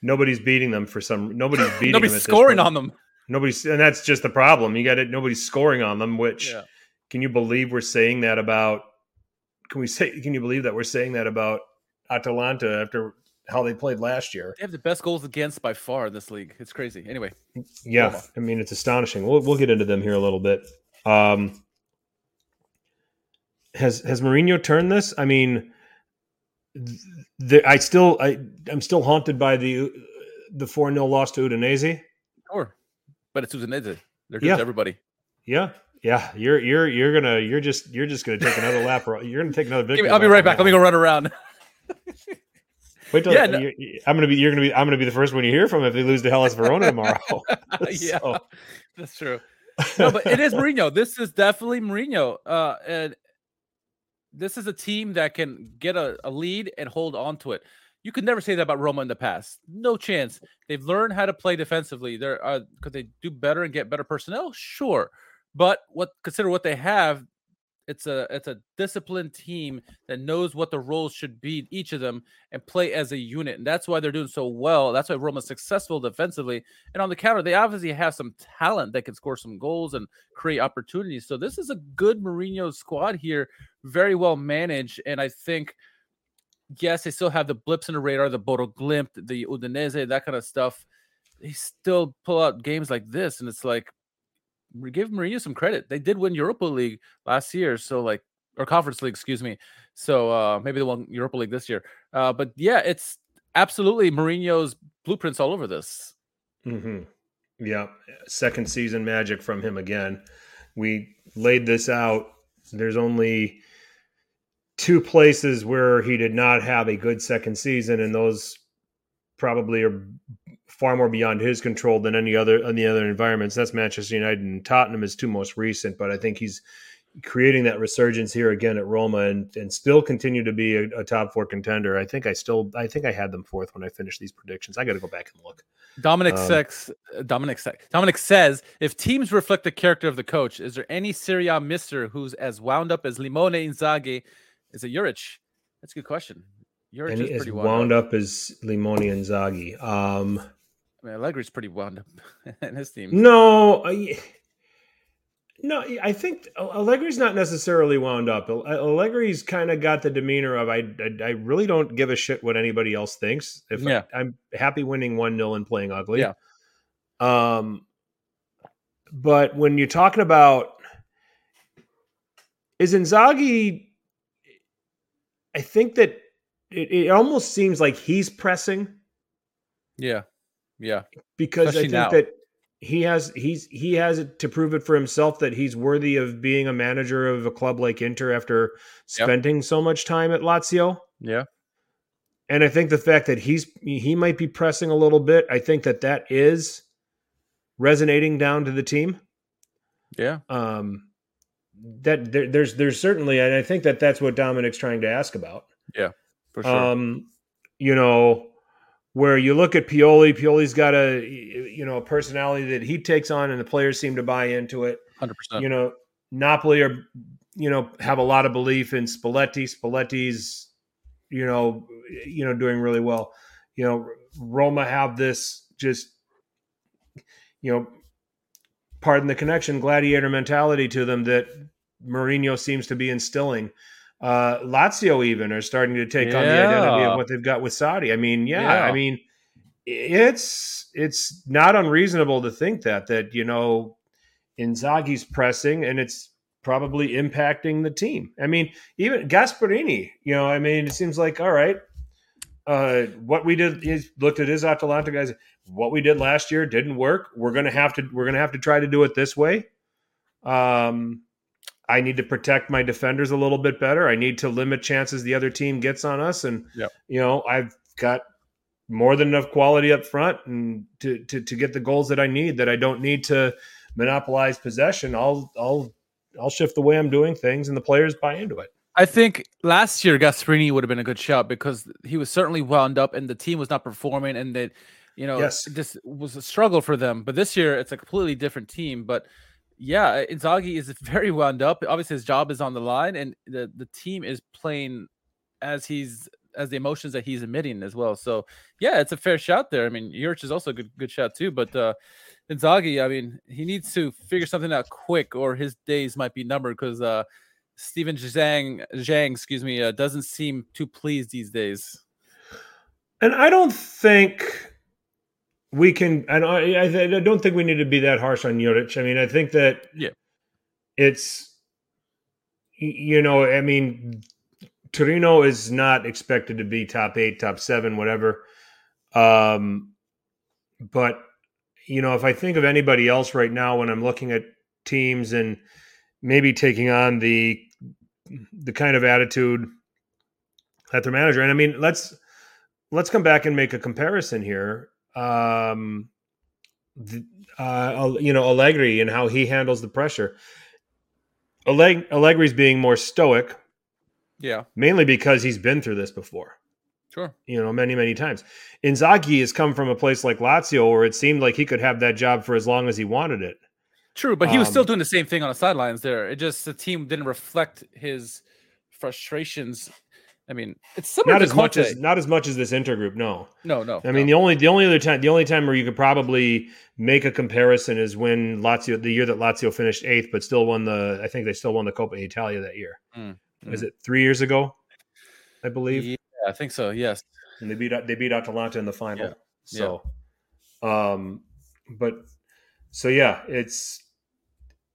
Speaker 2: nobody's beating them for some. Nobody's beating. them
Speaker 3: Nobody's
Speaker 2: this
Speaker 3: scoring on them.
Speaker 2: Nobody's, and that's just the problem. You got it. Nobody's scoring on them. Which
Speaker 3: Yeah.
Speaker 2: can you believe we're saying that about? Can we say? Can you believe that we're saying that about Atalanta after how they played last year?
Speaker 3: They have the best goals against by far in this league. It's crazy. Anyway,
Speaker 2: Yeah, I mean it's astonishing. We'll we'll get into them here a little bit. Um, has has Mourinho turned this? I mean, the, I still I I'm still haunted by the the four 0 loss to Udinese.
Speaker 3: sure. But it's Udinese. They're good
Speaker 2: Yeah.
Speaker 3: to everybody.
Speaker 2: Yeah, yeah. You're you're you're gonna you're just you're just gonna take another lap. or- You're gonna take another victory.
Speaker 3: me- I'll be right back. Let me go run around.
Speaker 2: Wait till
Speaker 3: Yeah, no-
Speaker 2: I'm gonna be. You're gonna be. I'm gonna be the first one you hear from if they lose to Hellas Verona tomorrow.
Speaker 3: yeah,
Speaker 2: So-
Speaker 3: that's true. No, but it is Mourinho. This is definitely Mourinho. Uh, and this is a team that can get a, a lead and hold on to it. You could never say that about Roma in the past. No chance. They've learned how to play defensively. They're uh, could they do better and get better personnel? Sure, but what consider what they have. It's a it's a disciplined team that knows what the roles should be, each of them, and play as a unit. And that's why they're doing so well. That's why Roma's successful defensively. And on the counter, they obviously have some talent that can score some goals and create opportunities. So this is a good Mourinho squad here, very well managed. And I think, yes, they still have the blips in the radar, the Bodo Glimt, the Udinese, that kind of stuff. They still pull out games like this, and it's like give Mourinho some credit. They did win Europa League last year, so like or Conference League, excuse me. So uh maybe they won Europa League this year. Uh but yeah, it's absolutely Mourinho's blueprints all over this.
Speaker 2: hmm Yeah, second season magic from him again. We laid this out. There's only two places where he did not have a good second season, and those probably are far more beyond his control than any other any other environments. That's Manchester United and Tottenham is two most recent, but I think he's creating that resurgence here again at Roma and and still continue to be a, a top four contender. I think I still I think I had them fourth when I finished these predictions. I got to go back and look.
Speaker 3: Dominic
Speaker 2: Um,
Speaker 3: Sex Dominic Sex Dominic says if teams reflect the character of the coach, is there any Serie A mister who's as wound up as Limone Inzaghi? Is it Juric? That's a good question. Juric is pretty
Speaker 2: wound up as Limoni and Zaghi. Um,
Speaker 3: I mean, Allegri's pretty wound up in his team.
Speaker 2: no, uh, I, no, I think uh, Allegri's not necessarily wound up. Uh, Allegri's kind of got the demeanor of I, I, I really don't give a shit what anybody else thinks. If
Speaker 3: Yeah.
Speaker 2: I, am happy winning one 0 and playing ugly.
Speaker 3: Yeah.
Speaker 2: Um, but when you're talking about is Inzaghi, I think that it, it almost seems like he's pressing
Speaker 3: Yeah. Yeah.
Speaker 2: because
Speaker 3: Especially
Speaker 2: I
Speaker 3: now.
Speaker 2: think that he has he's he has it to prove it for himself that he's worthy of being a manager of a club like Inter after
Speaker 3: Yep.
Speaker 2: spending so much time at Lazio.
Speaker 3: Yeah.
Speaker 2: And I think the fact that he's he might be pressing a little bit, I think that that is resonating down to the team.
Speaker 3: Yeah.
Speaker 2: Um, that there, there's there's certainly, and I think that that's what Dominic's trying to ask about. Yeah.
Speaker 3: For sure.
Speaker 2: Um, you know, where you look at Pioli, Pioli's got a you know a personality that he takes on, and the players seem to buy into it.
Speaker 3: Hundred percent.
Speaker 2: You know, Napoli are you know have a lot of belief in Spalletti. Spalletti's you know you know doing really well. You know, Roma have this just you know pardon the connection gladiator mentality to them that Mourinho seems to be instilling. Uh, Lazio even are starting to take on the identity of what they've got with Sarri. I mean, yeah,
Speaker 3: Yeah.
Speaker 2: I mean, it's it's not unreasonable to think that that you know Inzaghi's pressing and it's probably impacting the team. I mean, even Gasperini, you know, I mean, it seems like all right. Uh, what we did is looked at his Atalanta guys. What we did last year didn't work. We're gonna have to. We're gonna have to try to do it this way. Um, I need to protect my defenders a little bit better. I need to limit chances the other team gets on us, and
Speaker 3: Yep.
Speaker 2: you know I've got more than enough quality up front and to, to to get the goals that I need. That I don't need to monopolize possession. I'll I'll I'll shift the way I'm doing things, and the players buy into it.
Speaker 3: I think last year Gasperini would have been a good shot because he was certainly wound up and the team was not performing and that you know
Speaker 2: Yes.
Speaker 3: it just was a struggle for them. But this year it's a completely different team. But yeah, Inzaghi is very wound up. Obviously his job is on the line and the, the team is playing as he's as the emotions that he's emitting as well. So yeah, it's a fair shot there. I mean, Juric is also a good good shout too, but uh Inzaghi, I mean, he needs to figure something out quick, or his days might be numbered because uh, Steven Zhang, Zhang, excuse me, uh, doesn't seem too pleased these days.
Speaker 2: And I don't think we can. And I, I, I don't think we need to be that harsh on Juric. I mean, I think that
Speaker 3: Yeah.
Speaker 2: it's you know, I mean, Torino is not expected to be top eight, top seven, whatever. Um, but you know, if I think of anybody else right now when I'm looking at teams and maybe taking on the the kind of attitude that their manager and I mean, let's let's come back and make a comparison here. Um, the, uh, you know, Allegri and how he handles the pressure. Alleg- Allegri's being more stoic,
Speaker 3: Yeah,
Speaker 2: mainly because he's been through this before.
Speaker 3: sure.
Speaker 2: You know, many many times. Inzaghi has come from a place like Lazio where it seemed like he could have that job for as long as he wanted it.
Speaker 3: True, but he was still
Speaker 2: Um,
Speaker 3: doing the same thing on the sidelines there. It just the team didn't reflect his frustrations. I mean, it's similar
Speaker 2: Not as much as not as much as this intergroup. No,
Speaker 3: no, no.
Speaker 2: I mean the only the only other time the only time where you could probably make a comparison is when Lazio the year that Lazio finished eighth but still won the I think they still won the Coppa Italia that year.
Speaker 3: Mm,
Speaker 2: Was it three years ago? I believe,
Speaker 3: yeah, I think so. Yes.
Speaker 2: and they beat out- they beat Atalanta in the final.
Speaker 3: Yeah.
Speaker 2: So, um, but so yeah, it's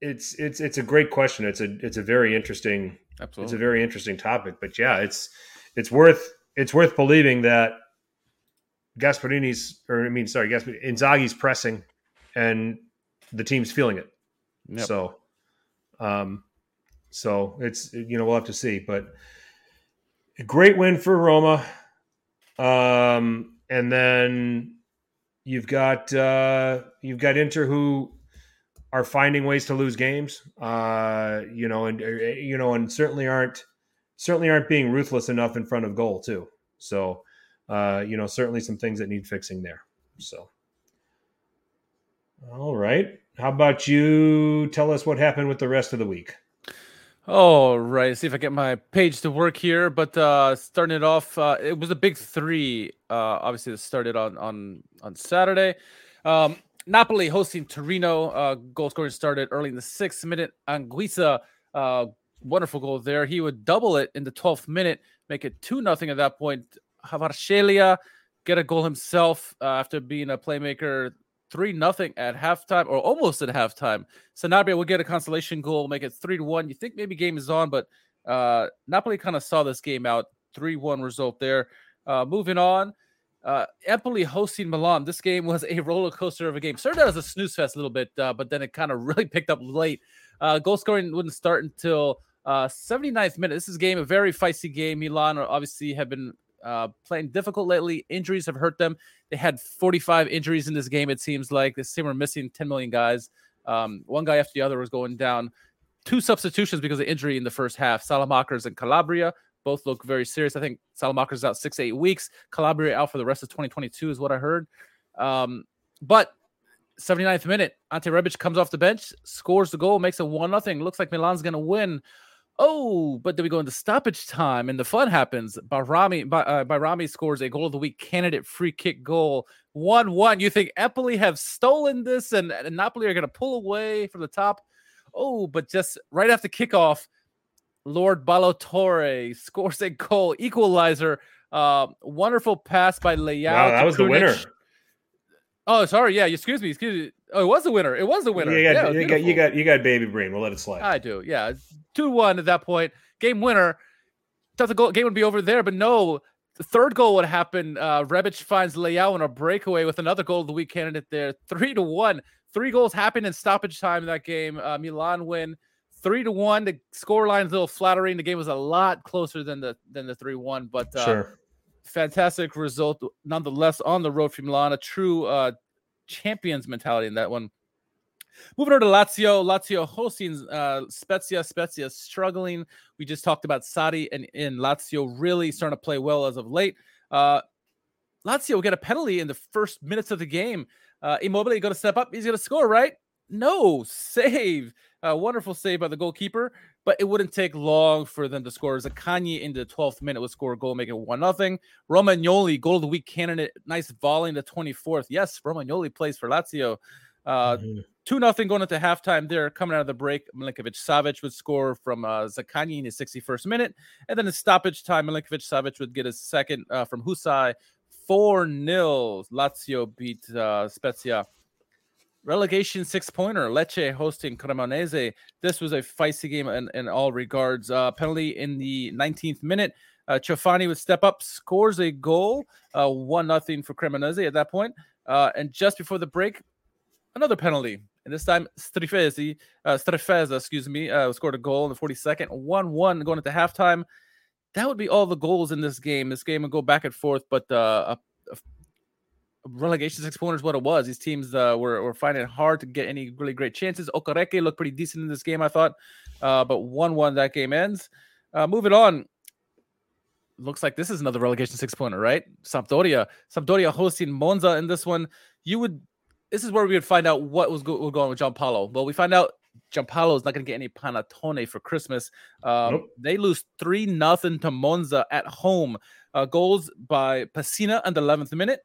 Speaker 2: it's it's it's a great question. It's a it's a very interesting it's a very interesting topic. But yeah, it's it's worth it's worth believing that Gasperini's or I mean sorry, Gasperini, Inzaghi's pressing and the team's feeling it.
Speaker 3: Yep.
Speaker 2: So um so it's you know we'll have to see, but a great win for Roma. Um and then you've got uh you've got Inter who are finding ways to lose games. Uh, you know, and uh, you know, and certainly aren't certainly aren't being ruthless enough in front of goal too. So, uh, you know, certainly some things that need fixing there. So, all right. How about you tell us what happened with the rest of the week?
Speaker 3: All right, see if I get my page to work here. But uh starting it off, uh, it was a big three. Uh, obviously, it started on on on Saturday. Um, Napoli hosting Torino. Uh, goal scoring started early in the sixth minute. Anguissa, uh, wonderful goal there. He would double it in the twelfth minute, make it two nothing at that point. Kvaratskhelia get a goal himself uh, after being a playmaker. Three nothing at halftime, or almost at halftime. Sanabria will get a consolation goal, make it three to one. You think maybe game is on, but uh, Napoli kind of saw this game out. Three one result there. Uh, moving on, uh, Empoli hosting Milan. This game was a roller coaster of a game. Started out as a snooze fest a little bit, uh, but then it kind of really picked up late. Uh, goal scoring wouldn't start until uh, 79th minute. This is a game, a very feisty game. Milan obviously have been uh, playing difficult lately. Injuries have hurt them. They had 45 injuries in this game. It seems like this team were missing 10 million guys. Um, one guy after the other was going down. Two substitutions because of injury in the first half. Saelemaekers and Calabria both look very serious. I think Saelemaekers is out six eight weeks. Calabria out for the rest of 2022 is what I heard. Um, but 79th minute, Ante Rebic comes off the bench, scores the goal, makes it one nothing. Looks like Milan's gonna win. Oh, but then we go into stoppage time and the fun happens. Bajrami, Ba- uh, Bajrami scores a goal of the week candidate free kick goal. 1 1. You think Empoli have stolen this and, and Napoli are going to pull away from the top? Oh, but just right after kickoff, Lord Balotore scores a goal, equalizer. Uh, wonderful pass by Leao.
Speaker 2: Wow, that was the winner.
Speaker 3: Oh, sorry. Yeah, excuse me. Excuse me. Oh, it was the winner. It was the winner.
Speaker 2: You got,
Speaker 3: Yeah,
Speaker 2: you, got, you got you got baby brain. We'll let it slide.
Speaker 3: I do. Yeah. 2 1 at that point. Game winner. Thought the goal, game would be over there, but no. The third goal would happen. Uh, Rebic finds Leao in a breakaway with another goal of the week candidate there. 3 to 1. Three goals happened in stoppage time in that game. Uh, Milan win three to one. The score line's a little flattering. The game was a lot closer than the than the three one, but uh,
Speaker 2: Sure.
Speaker 3: fantastic result nonetheless on the road for Milan. A true uh, champions mentality in that one. Moving over to Lazio, Lazio hosting uh, Spezia. Spezia struggling. We just talked about Sarri and in Lazio really starting to play well as of late. Uh, Lazio will get a penalty in the first minutes of the game. Uh, Immobile going to step up. He's going to score, right? No, save. A wonderful save by the goalkeeper, but it wouldn't take long for them to score. Zaccagni in the 12th minute would score a goal, making it 1 0. Romagnoli, goal of the week candidate. Nice volley in the 24th. Yes, Romagnoli plays for Lazio. Uh,
Speaker 2: Mhm.
Speaker 3: 2 nothing going into halftime there. Coming out of the break, Milinkovic Savic would score from uh, Zaccagni in his 61st minute. And then in stoppage time, Milinkovic Savic would get his second uh, from Hysaj. 4 0. Lazio beat uh, Spezia. Relegation six pointer. Lecce hosting Cremonese. This was a feisty game in, in all regards. Uh, penalty in the 19th minute. Uh, would step up, scores a goal, uh, one nothing for Cremonese at that point. Uh, and just before the break, another penalty. And this time, Strefezi, uh, Strefezza, excuse me, uh, scored a goal in the 42nd, 1 1 going into halftime. That would be all the goals in this game. This game would go back and forth, but uh, a, a relegation six pointers what it was. These teams uh, were, were finding it hard to get any really great chances. Okereke looked pretty decent in this game, I thought, uh, but 1 1 that game ends. Uh, moving on, looks like this is another relegation six pointer, right? Sampdoria, Sampdoria hosting Monza in this one. You would, this is where we would find out what was, go- going on with Giampaolo. Well, we find out Giampaolo is not going to get any panettone for Christmas. Um,
Speaker 2: Nope.
Speaker 3: They lose three nothing to Monza at home. Uh, goals by Pessina in the 11th minute.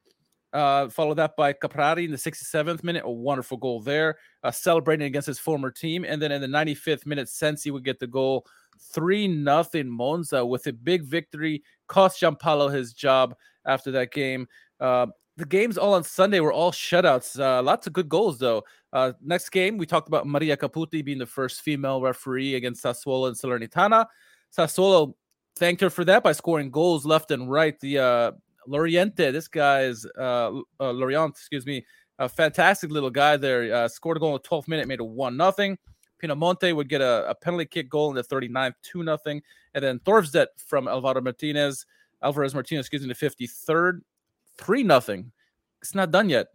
Speaker 3: Uh, followed that by Caprari in the 67th minute, a wonderful goal there, uh, celebrating against his former team. And then in the 95th minute, Sensi would get the goal. 3 nothing Monza with a big victory. Cost Giampaolo his job after that game. Uh, the games all on Sunday were all shutouts. Uh, lots of good goals, though. Uh, next game, we talked about Maria Caputi being the first female referee against Sassuolo and Salernitana. Sassuolo thanked her for that by scoring goals left and right. The uh, Loriente, this guy is uh, uh Laurienté, excuse me, a fantastic little guy there. Uh, scored a goal in the 12th minute, made it one nothing. Pinamonti would get a, a penalty kick goal in the 39th, two nothing, and then Thorstvedt from Alvaro Martinez, Alvarez Martinez, excuse me, the 53rd, three nothing. It's not done yet.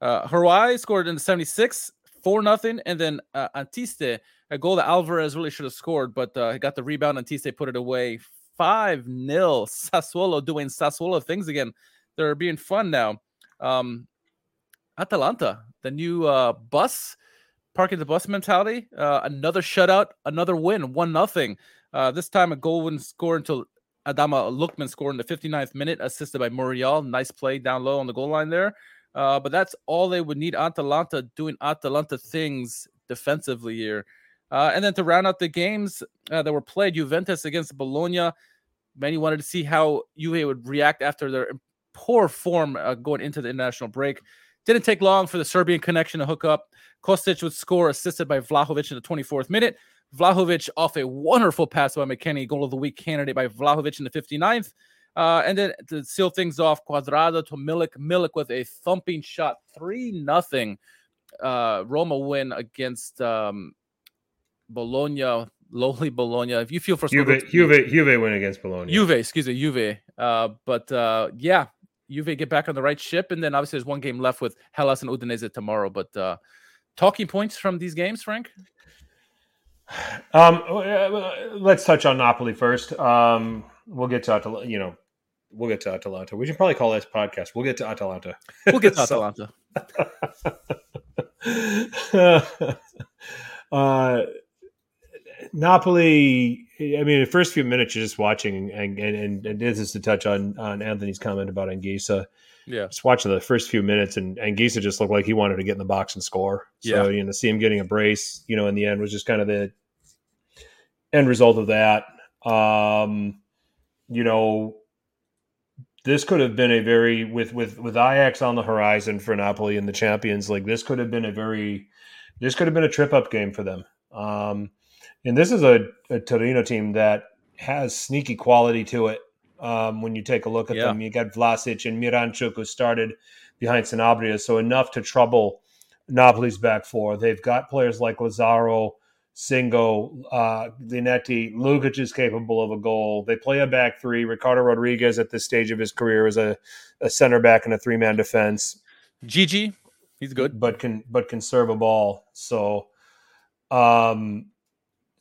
Speaker 3: Uh, Harroui scored in the 76th, four nothing, and then uh, Antiste, a goal that Alvarez really should have scored, but uh, he got the rebound. Antiste put it away, five 0 Sassuolo doing Sassuolo things again. They're being fun now. Um, Atalanta, the new uh, bus parking the bus mentality. Uh, another shutout, another win, one nothing. Uh, this time a goal wouldn't score until Ademola Lookman scored in the 59th minute, assisted by Muriel. Nice play down low on the goal line there. Uh, but that's all they would need Atalanta doing Atalanta things defensively here. Uh, and then to round out the games uh, that were played, Juventus against Bologna. Many wanted to see how Juve would react after their poor form uh, going into the international break. Didn't take long for the Serbian connection to hook up. Kostic would score, assisted by Vlahovic in the 24th minute. Vlahovic off a wonderful pass by McKennie, goal of the week candidate by Vlahovic in the 59th. Uh, and then to seal things off, Cuadrado to Milik. Milik with a thumping shot, 3 nothing. Uh, Roma win against um, Bologna, lowly Bologna. If you feel for
Speaker 2: Juve, Juve, Juve win against Bologna.
Speaker 3: Juve, excuse me, Juve. Uh, but uh, yeah, Juve get back on the right ship, and then obviously there's one game left with Hellas and Udinese tomorrow. But uh, talking points from these games, Frank.
Speaker 2: Um, let's touch on Napoli first. Um, we'll get to Atalanta. You know, we'll get to Atalanta. We should probably call this podcast. We'll get to Atalanta.
Speaker 3: We'll get to
Speaker 2: So-
Speaker 3: Atalanta.
Speaker 2: uh, Napoli. I mean, the first few minutes you're just watching, and and, and this is to touch on on Anthony's comment about Anguissa.
Speaker 3: Yeah,
Speaker 2: Just watching the first few minutes, and Anguissa just looked like he wanted to get in the box and score. So
Speaker 3: Yeah.
Speaker 2: you know, see him getting a brace, you know, in the end was just kind of the end result of that. Um, you know, this could have been a very with with with Ajax on the horizon for Napoli in the Champions League. This could have been a very this could have been a trip up game for them. Um, and this is a, a Torino team that has sneaky quality to it. Um, when you take a look at
Speaker 3: Yeah.
Speaker 2: them, you got Vlasic and Miranchuk who started behind Sanabria, so enough to trouble Napoli's back four. They've got players like Lazaro, Singo, uh, Linetty, Lukic is capable of a goal. They play a back three. Ricardo Rodriguez at this stage of his career is a, a center back in a three man defense.
Speaker 3: Djidji, he's good,
Speaker 2: but can but can serve a ball. So, um,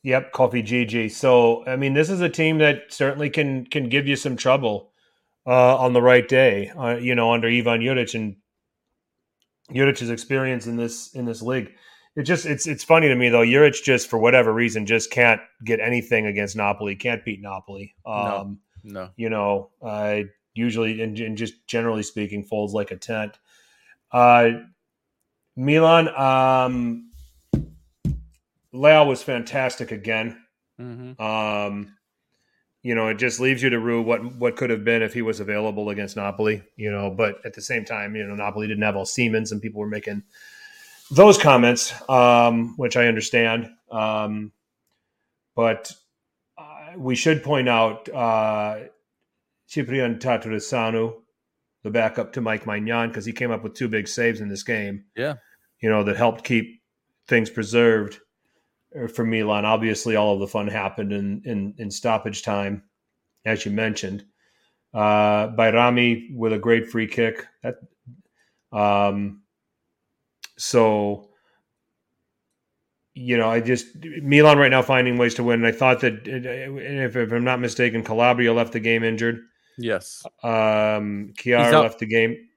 Speaker 2: yep, Koffi Djidji. So I mean, this is a team that certainly can can give you some trouble uh, on the right day. Uh, you know, under Ivan Juric and Juric's experience in this in this league it just it's it's funny to me though. Juric just for whatever reason just can't get anything against Napoli. Can't beat Napoli. Um,
Speaker 3: no, no.
Speaker 2: You know, uh, usually and, and, just generally speaking, folds like a tent. Uh, Milan, um, Leao was fantastic again.
Speaker 3: Mm-hmm.
Speaker 2: Um, you know, it just leaves you to rue what what could have been if he was available against Napoli. You know, but at the same time, you know, Napoli didn't have Osimhen, and people were making those comments, um, which I understand. Um, but uh, we should point out uh, Ciprian Tatarusanu, the backup to Mike Maignan, because he came up with two big saves in this game.
Speaker 3: Yeah.
Speaker 2: You know, that helped keep things preserved uh, for Milan. Obviously, all of the fun happened in, in, in stoppage time, as you mentioned. Uh, Bajrami with a great free kick. That um, so, you know, I just Milan right now finding ways to win. And I thought that if, if I'm not mistaken, Calabria left the game injured.
Speaker 3: Yes.
Speaker 2: Um, Kjaer left the game.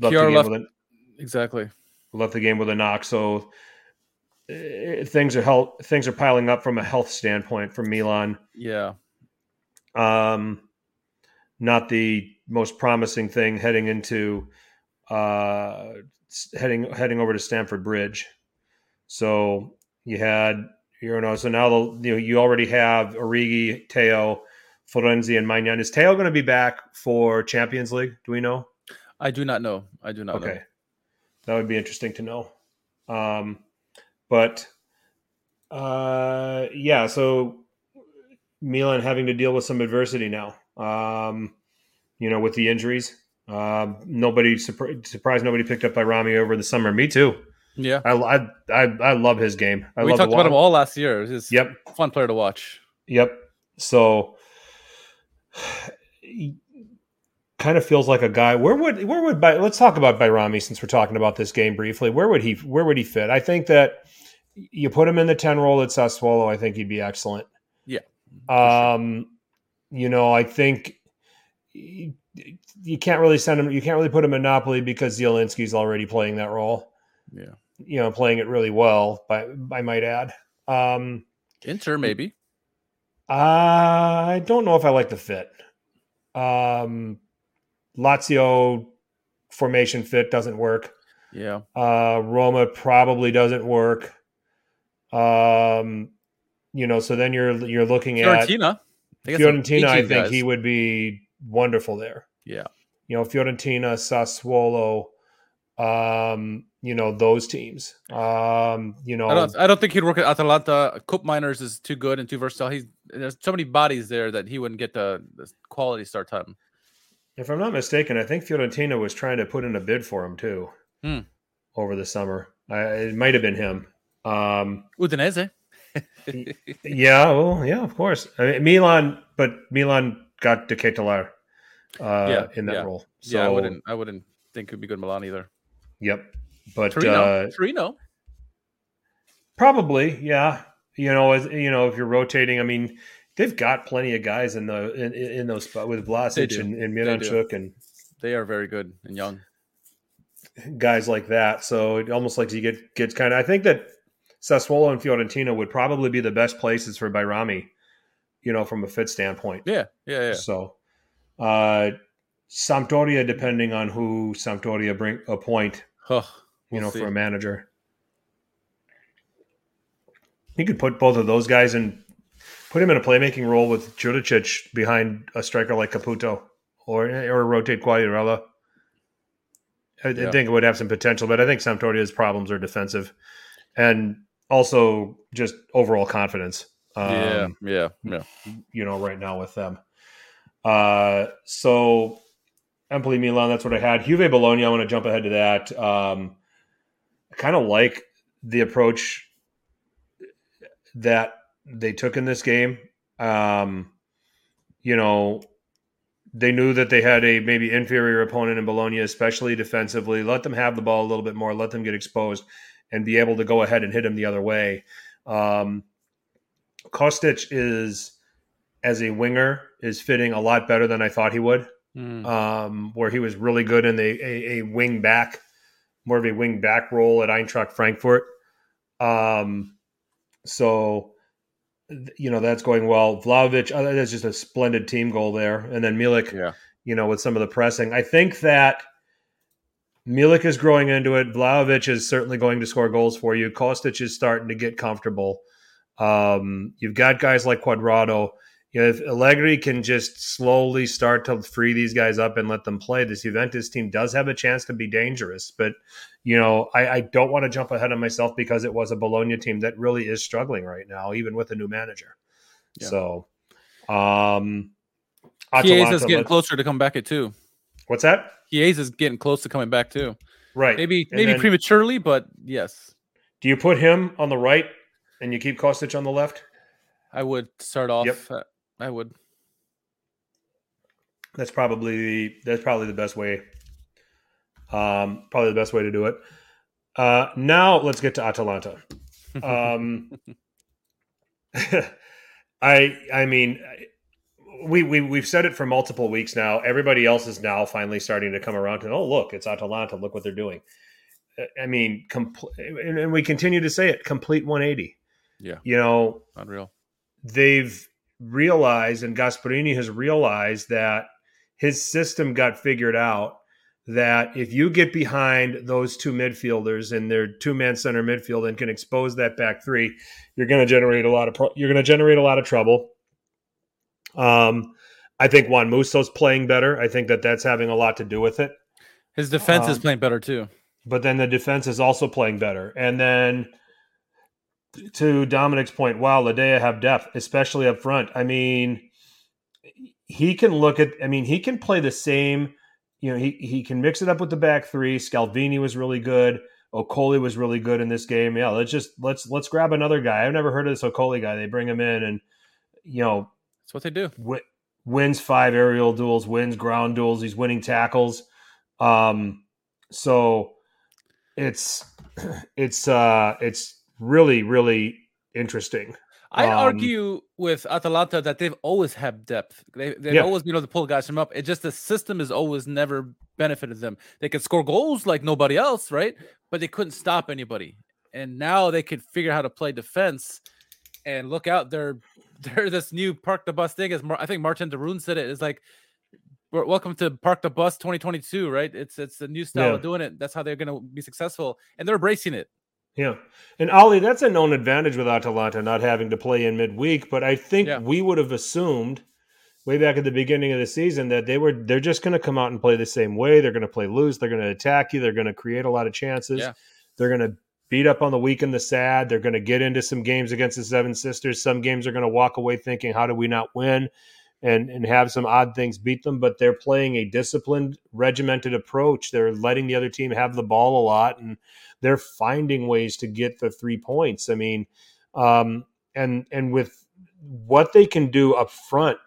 Speaker 3: Left Kjaer the game left, with a, exactly
Speaker 2: left the game with a knock. So things are health, things are piling up from a health standpoint for Milan.
Speaker 3: Yeah.
Speaker 2: Um, not the most promising thing heading into uh heading heading over to Stamford Bridge. So you had you know so now the, you know, you already have Origi, Theo, Florenzi, and Maignan. Is Theo going to be back for Champions League? Do we know?
Speaker 3: I do not know. I do not.
Speaker 2: Okay,
Speaker 3: know.
Speaker 2: that would be interesting to know. Um, but uh, yeah, so Milan having to deal with some adversity now. Um, you know, with the injuries. Uh, nobody surprised nobody picked up Bajrami over the summer. Me too.
Speaker 3: Yeah,
Speaker 2: I I I, I love his game. I
Speaker 3: we talked about him all last year. He's
Speaker 2: yep,
Speaker 3: fun player to watch.
Speaker 2: Yep. So, kind of feels like a guy. Where would where would let's talk about Bajrami since we're talking about this game briefly. Where would he where would he fit? I think that you put him in the ten role at Sassuolo. I think he'd be excellent.
Speaker 3: Yeah.
Speaker 2: Um, sure. you know, I think you can't really send him. You can't really put him in Napoli because Zielinski's already playing that role.
Speaker 3: Yeah,
Speaker 2: you know, playing it really well. But I might add, um,
Speaker 3: Inter maybe.
Speaker 2: I don't know if I like the fit. Um, Lazio formation fit doesn't work.
Speaker 3: Yeah.
Speaker 2: Uh, Roma probably doesn't work. Um, you know, so then you're you're looking
Speaker 3: Fiorentina.
Speaker 2: at Fiorentina. I think guys. he would be wonderful there.
Speaker 3: Yeah.
Speaker 2: You know, Fiorentina, Sassuolo, um, you know, those teams. Um, you know,
Speaker 3: I don't, I don't think he'd work at Atalanta. Koopmeiners is too good and too versatile. He's there's so many bodies there that he wouldn't get the, the quality start time.
Speaker 2: If I'm not mistaken, I think Fiorentina was trying to put in a bid for him too
Speaker 3: hmm.
Speaker 2: over the summer. I, it might have been him. Um,
Speaker 3: Udinese.
Speaker 2: yeah, well, yeah, of course. I mean, Milan, but Milan got De Ketelaere uh, yeah, in that
Speaker 3: yeah.
Speaker 2: role. So,
Speaker 3: yeah, I wouldn't. I wouldn't think it'd be good Milan either.
Speaker 2: Yep, but
Speaker 3: Torino,
Speaker 2: uh,
Speaker 3: Torino,
Speaker 2: probably, yeah. You know, as you know, if you're rotating, I mean, they've got plenty of guys in the in, in those spots with Vlasic and, and Miranchuk, and
Speaker 3: they are very good and young
Speaker 2: guys like that. So it almost like you get gets kind of. I think that Sassuolo and Fiorentina would probably be the best places for Bajrami, you know, from a fit standpoint.
Speaker 3: Yeah, yeah, yeah.
Speaker 2: So uh, Sampdoria, depending on who Sampdoria bring appoint,
Speaker 3: huh,
Speaker 2: we'll you know, see. for a manager. You could put both of those guys in, put him in a playmaking role with Juricic behind a striker like Caputo, or or rotate Quagliarella. I, yeah. I think it would have some potential, but I think Sampdoria's problems are defensive, and also just overall confidence.
Speaker 3: Um, yeah, yeah, yeah.
Speaker 2: You know, right now with them. Uh, so Empoli Milan, that's what I had. Juve Bologna, I want to jump ahead to that. Um, I kind of like the approach. that they took in this game. Um, you know, they knew that they had a maybe inferior opponent in Bologna, especially defensively. Let them have the ball a little bit more, let them get exposed, and be able to go ahead and hit them the other way. Um, Kostic is, as a winger, is fitting a lot better than I thought he would.
Speaker 3: Mm.
Speaker 2: Um, where he was really good in a, a, a wing back, more of a wing back role at Eintracht Frankfurt. Um, so you know that's going well. Vlahovic, uh, that's just a splendid team goal there, and then Milik,
Speaker 3: Yeah.
Speaker 2: you know, with some of the pressing. I think that Milik is growing into it. Vlahovic is certainly going to score goals for you. Kostic is starting to get comfortable. Um, you've got guys like Cuadrado. You know, if Allegri can just slowly start to free these guys up and let them play, this Juventus team does have a chance to be dangerous. But you know, I, I don't want to jump ahead of myself because it was a Bologna team that really is struggling right now, even with a new manager.
Speaker 3: Yeah.
Speaker 2: So, um,
Speaker 3: Chiesa is
Speaker 2: Atalanta,
Speaker 3: getting closer to come back at two.
Speaker 2: What's that?
Speaker 3: Chiesa is getting close to coming back too.
Speaker 2: Right.
Speaker 3: Maybe
Speaker 2: And
Speaker 3: maybe
Speaker 2: then
Speaker 3: prematurely, but yes,
Speaker 2: Do you put him on the right and you keep Kostic on the left?
Speaker 3: I would start off.
Speaker 2: Yep.
Speaker 3: I would.
Speaker 2: That's probably the that's probably the best way. Um, probably the best way to do it. Uh, now let's get to Atalanta. Um, I I mean, we we we've said it for multiple weeks now. Everybody else is now finally starting to come around to oh look, it's Atalanta. Look what they're doing. I mean, compl- and, and we continue to say it. Complete 180.
Speaker 3: Yeah.
Speaker 2: You know,
Speaker 3: Unreal.
Speaker 2: they've realized and Gasperini has realized that his system got figured out that if you get behind those two midfielders and their two man center midfield and can expose that back three, you're going to generate a lot of pro- you're going to generate a lot of trouble. Um, I think Juan Musso's playing better. I think that that's having a lot to do with it.
Speaker 3: His defense is
Speaker 2: Um,
Speaker 3: playing better too.
Speaker 2: But then the defense is also playing better. And then to Dominic's point, wow, Ladea have depth, especially up front. I mean, he can look at. I mean, he can play the same. You know, he he can mix it up with the back three. Scalvini was really good. Okoli was really good in this game. Yeah, let's just let's let's grab another guy. I've never heard of this Okoli guy. They bring him in, and you know,
Speaker 3: That's what they do.
Speaker 2: wi- wins five aerial duels, wins ground duels. He's winning tackles. Um, so it's it's uh it's really really interesting.
Speaker 3: I
Speaker 2: Um,
Speaker 3: argue with Atalanta that they've always had depth. They, they've
Speaker 2: Yeah.
Speaker 3: always been able to pull guys from up. It just the system has always never benefited them. They could score goals like nobody else, right? But they couldn't stop anybody. And now they could figure out how to play defense. And look out, they're they're this new park the bus thing. As Mar- I think Martin Derun said it is like, welcome to Park the Bus 2022, right? It's it's a new style
Speaker 2: Yeah.
Speaker 3: of doing it. That's how they're going to be successful, and they're embracing it.
Speaker 2: Yeah. And Ali, that's a known advantage with Atalanta not having to play in midweek, but I think
Speaker 3: Yeah.
Speaker 2: we would have assumed way back at the beginning of the season that they were they're just going to come out and play the same way. They're going to play loose, they're going to attack you, they're going to create a lot of chances.
Speaker 3: Yeah.
Speaker 2: They're going to beat up on the weak and the sad. They're going to get into some games against the Seven Sisters. Some games are going to walk away thinking, how do we not win? And, and have some odd things beat them, but they're playing a disciplined, regimented approach. They're letting the other team have the ball a lot, and they're finding ways to get the three points. I mean, um, and and with what they can do up front,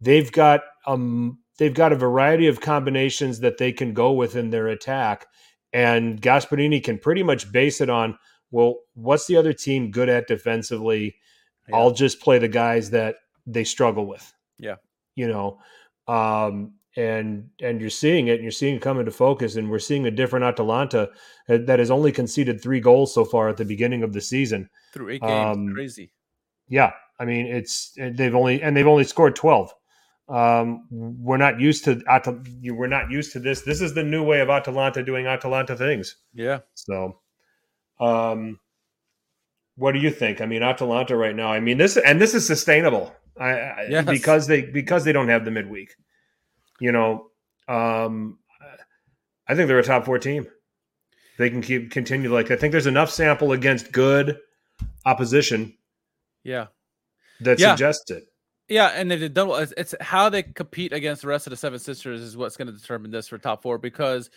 Speaker 2: they've got um they've got a variety of combinations that they can go with in their attack, and Gasperini can pretty much base it on well, what's the other team good at defensively?
Speaker 3: Yeah.
Speaker 2: I'll just play the guys that they struggle with.
Speaker 3: Yeah.
Speaker 2: you know, um, and and you're seeing it, and you're seeing it come into focus, and we're seeing a different Atalanta uh, that has only conceded three goals so far at the beginning of the season.
Speaker 3: Through eight games,
Speaker 2: Um,
Speaker 3: crazy.
Speaker 2: Yeah, I mean it's they've only and they've only scored twelve. Um, we're not used to we're not used to this. This is the new way of Atalanta doing Atalanta things.
Speaker 3: Yeah.
Speaker 2: So, um, what do you think? I mean, Atalanta right now. I mean, this and this is sustainable. I, I
Speaker 3: Yes.
Speaker 2: because they because they don't have the midweek. You know, um, I think they're a top four team. They can keep continue like. I think there's enough sample against good opposition
Speaker 3: Yeah.
Speaker 2: that
Speaker 3: Yeah.
Speaker 2: suggests it.
Speaker 3: Yeah, and they don't, it's, it's how they compete against the rest of the Seven Sisters is what's going to determine this for top four because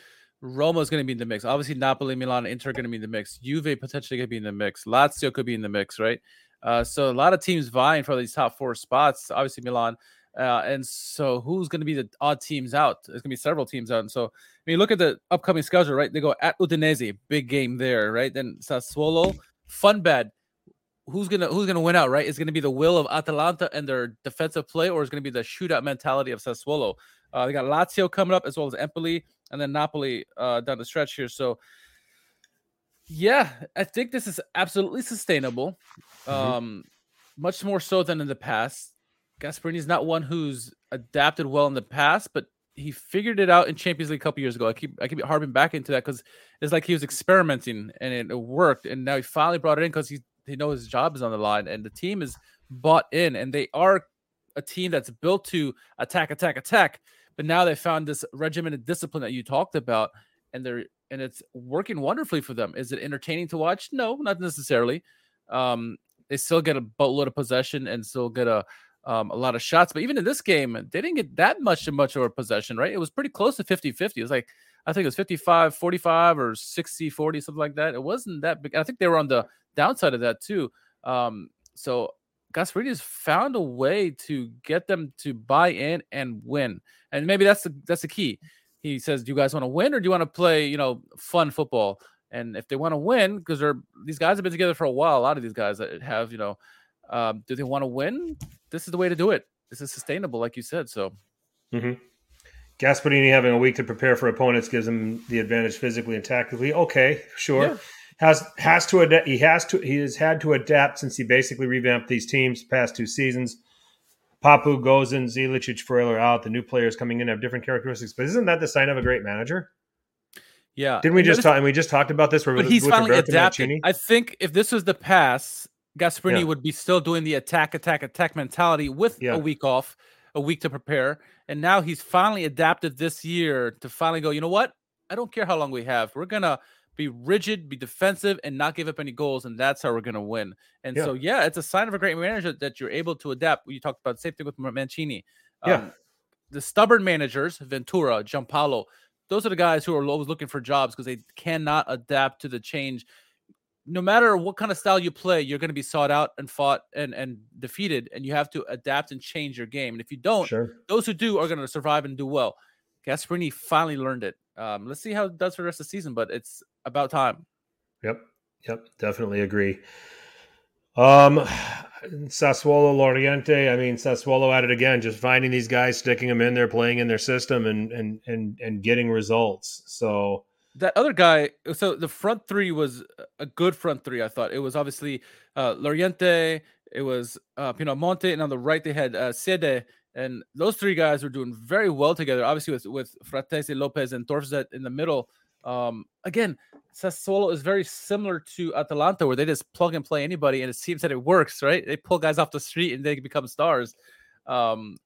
Speaker 3: Roma is going to be in the mix. Obviously, Napoli, Milan, Inter are going to be in the mix. Juve potentially going to be in the mix. Lazio could be in the mix, right? Uh, so a lot of teams vying for these top four spots. Obviously Milan, uh, and so who's going to be the odd teams out? There's going to be several teams out. And so I mean, look at the upcoming schedule, right? They go at Udinese, big game there, right? Then Sassuolo, fun bad. Who's gonna who's gonna win out, right? Is gonna be the will of Atalanta and their defensive play, or is gonna be the shootout mentality of Sassuolo? Uh, they got Lazio coming up as well as Empoli, and then Napoli uh, down the stretch here. So yeah, I think this is absolutely sustainable.
Speaker 2: Mhm.
Speaker 3: Um, much more so than in the past. Gasperini is not one who's adapted well in the past, but he figured it out in Champions League a couple years ago. I keep I keep harping back into that because it's like he was experimenting and it, it worked, and now he finally brought it in because he he knows his job is on the line, and the team is bought in, and they are a team that's built to attack, attack, attack. But now they found this regimented discipline that you talked about, and they're and it's working wonderfully for them. Is it entertaining to watch? No, not necessarily. Um, they still get a boatload of possession and still get a um, a lot of shots. But even in this game, they didn't get that much much of a possession, right? It was pretty close to 50 50. It was like, I think it was 55 45 or 60 40, something like that. It wasn't that big. I think they were on the downside of that too. Um, so Gasperini has found a way to get them to buy in and win. And maybe that's the that's the key. He says, Do you guys want to win or do you want to play, you know, fun football? And if they want to win, because they're these guys have been together for a while, a lot of these guys that have, you know, um, do they want to win? This is the way to do it. This is sustainable, like you said. So
Speaker 2: Gasperini having a week to prepare for opponents gives him the advantage physically and tactically. Okay, sure.
Speaker 3: Yeah.
Speaker 2: Has has to adapt. He has to. He has had to adapt since he basically revamped these teams past two seasons. Papu, Gosens, Ilicic, Ferreira are out. The new players coming in have different characteristics. But isn't that the sign of a great manager?
Speaker 3: yeah.
Speaker 2: Didn't we just talk? And we just talked about this.
Speaker 3: But
Speaker 2: with-
Speaker 3: he's
Speaker 2: with
Speaker 3: finally.
Speaker 2: Mancini?
Speaker 3: I think if this was the past, Gasperini
Speaker 2: Yeah.
Speaker 3: would be still doing the attack, attack, attack mentality with
Speaker 2: Yeah.
Speaker 3: a week off, a week to prepare. And now he's finally adapted this year to finally go, you know what? I don't care how long we have. We're going to be rigid, be defensive, and not give up any goals. And that's how we're going to win. And
Speaker 2: Yeah.
Speaker 3: so, yeah, it's a sign of a great manager that you're able to adapt. You talked about the same thing with Mancini.
Speaker 2: Yeah.
Speaker 3: Um, the stubborn managers, Ventura, Giampaolo, those are the guys who are always looking for jobs because they cannot adapt to the change. No matter what kind of style you play, you're going to be sought out and fought and, and defeated, and you have to adapt and change your game. And if you don't,
Speaker 2: Sure.
Speaker 3: those who do are going to survive and do well. Gasperini finally learned it. Um, let's see how it does for the rest of the season, but it's about time.
Speaker 2: Yep. Yep. Definitely agree. Um, Sassuolo, Laurienté. I mean, Sassuolo at it again, just finding these guys, sticking them in there, playing in their system, and and and and getting results. So
Speaker 3: that other guy so the front three was a good front three i thought it was obviously uh Laurienté it was uh Pinamonti and on the right they had uh Ceide and those three guys were doing very well together obviously with with Frattesi lopez and Thorstvedt in the middle um again Sassuolo is very similar to Atalanta where they just plug and play anybody and it seems that it works right they pull guys off the street and they become stars um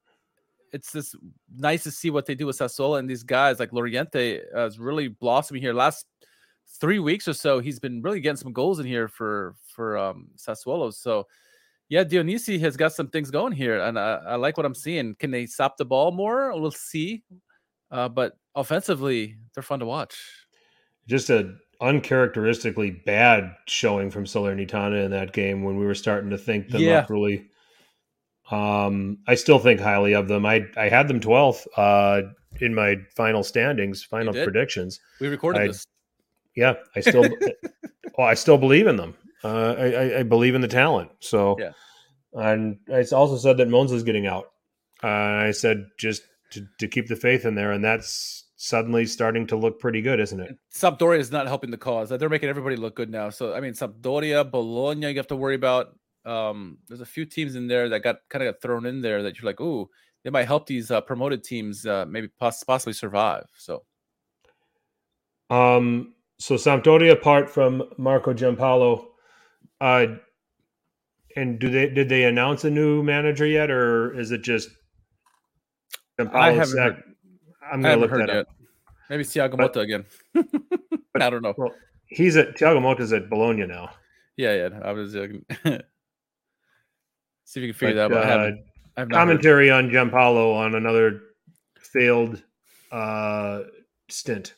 Speaker 3: it's just nice to see what they do with Sassuolo and these guys like Laurienté uh, is really blossoming here. Last three weeks or so, he's been really getting some goals in here for for um, Sassuolo. So yeah, Dionisi has got some things going here, and I, I like what I'm seeing. Can they stop the ball more? We'll see. Uh, but offensively, they're fun to watch.
Speaker 2: just a uncharacteristically bad showing from Salernitana in that game when we were starting to think them
Speaker 3: Yeah.
Speaker 2: up really. Um, I still think highly of them. I I had them 12th uh, in my final standings, final predictions.
Speaker 3: We recorded
Speaker 2: I-
Speaker 3: this.
Speaker 2: Yeah, I still, well, I still believe in them. Uh, I, I, believe in the talent. So,
Speaker 3: Yeah.
Speaker 2: and I also said that Monza's getting out. Uh, I said just to, to keep the faith in there, and that's suddenly starting to look pretty good, isn't it?
Speaker 3: Sampdoria is not helping the cause. They're making everybody look good now. So I mean, Sampdoria, Bologna, you have to worry about. Um, there's a few teams in there that got kind of got thrown in there that you're like, ooh, they might help these uh, promoted teams uh, maybe poss- possibly survive. So
Speaker 2: Um, so Sampdoria, apart from Marco Giampaolo, uh, and do they did they announce a new manager yet, or is it just?
Speaker 3: I
Speaker 2: Giampaolo
Speaker 3: haven't
Speaker 2: said-
Speaker 3: heard,
Speaker 2: I'm going to
Speaker 3: haven't
Speaker 2: look
Speaker 3: heard
Speaker 2: that
Speaker 3: yet.
Speaker 2: up.
Speaker 3: Maybe Thiago
Speaker 2: But-
Speaker 3: Motta again. I don't know.
Speaker 2: Well, he's at Thiago Motta's at Bologna now.
Speaker 3: Yeah, yeah. I was uh, see if you can figure
Speaker 2: But,
Speaker 3: that out. But I
Speaker 2: uh,
Speaker 3: haven't. I have not heard.
Speaker 2: commentary on Giampaolo on another failed uh, stint.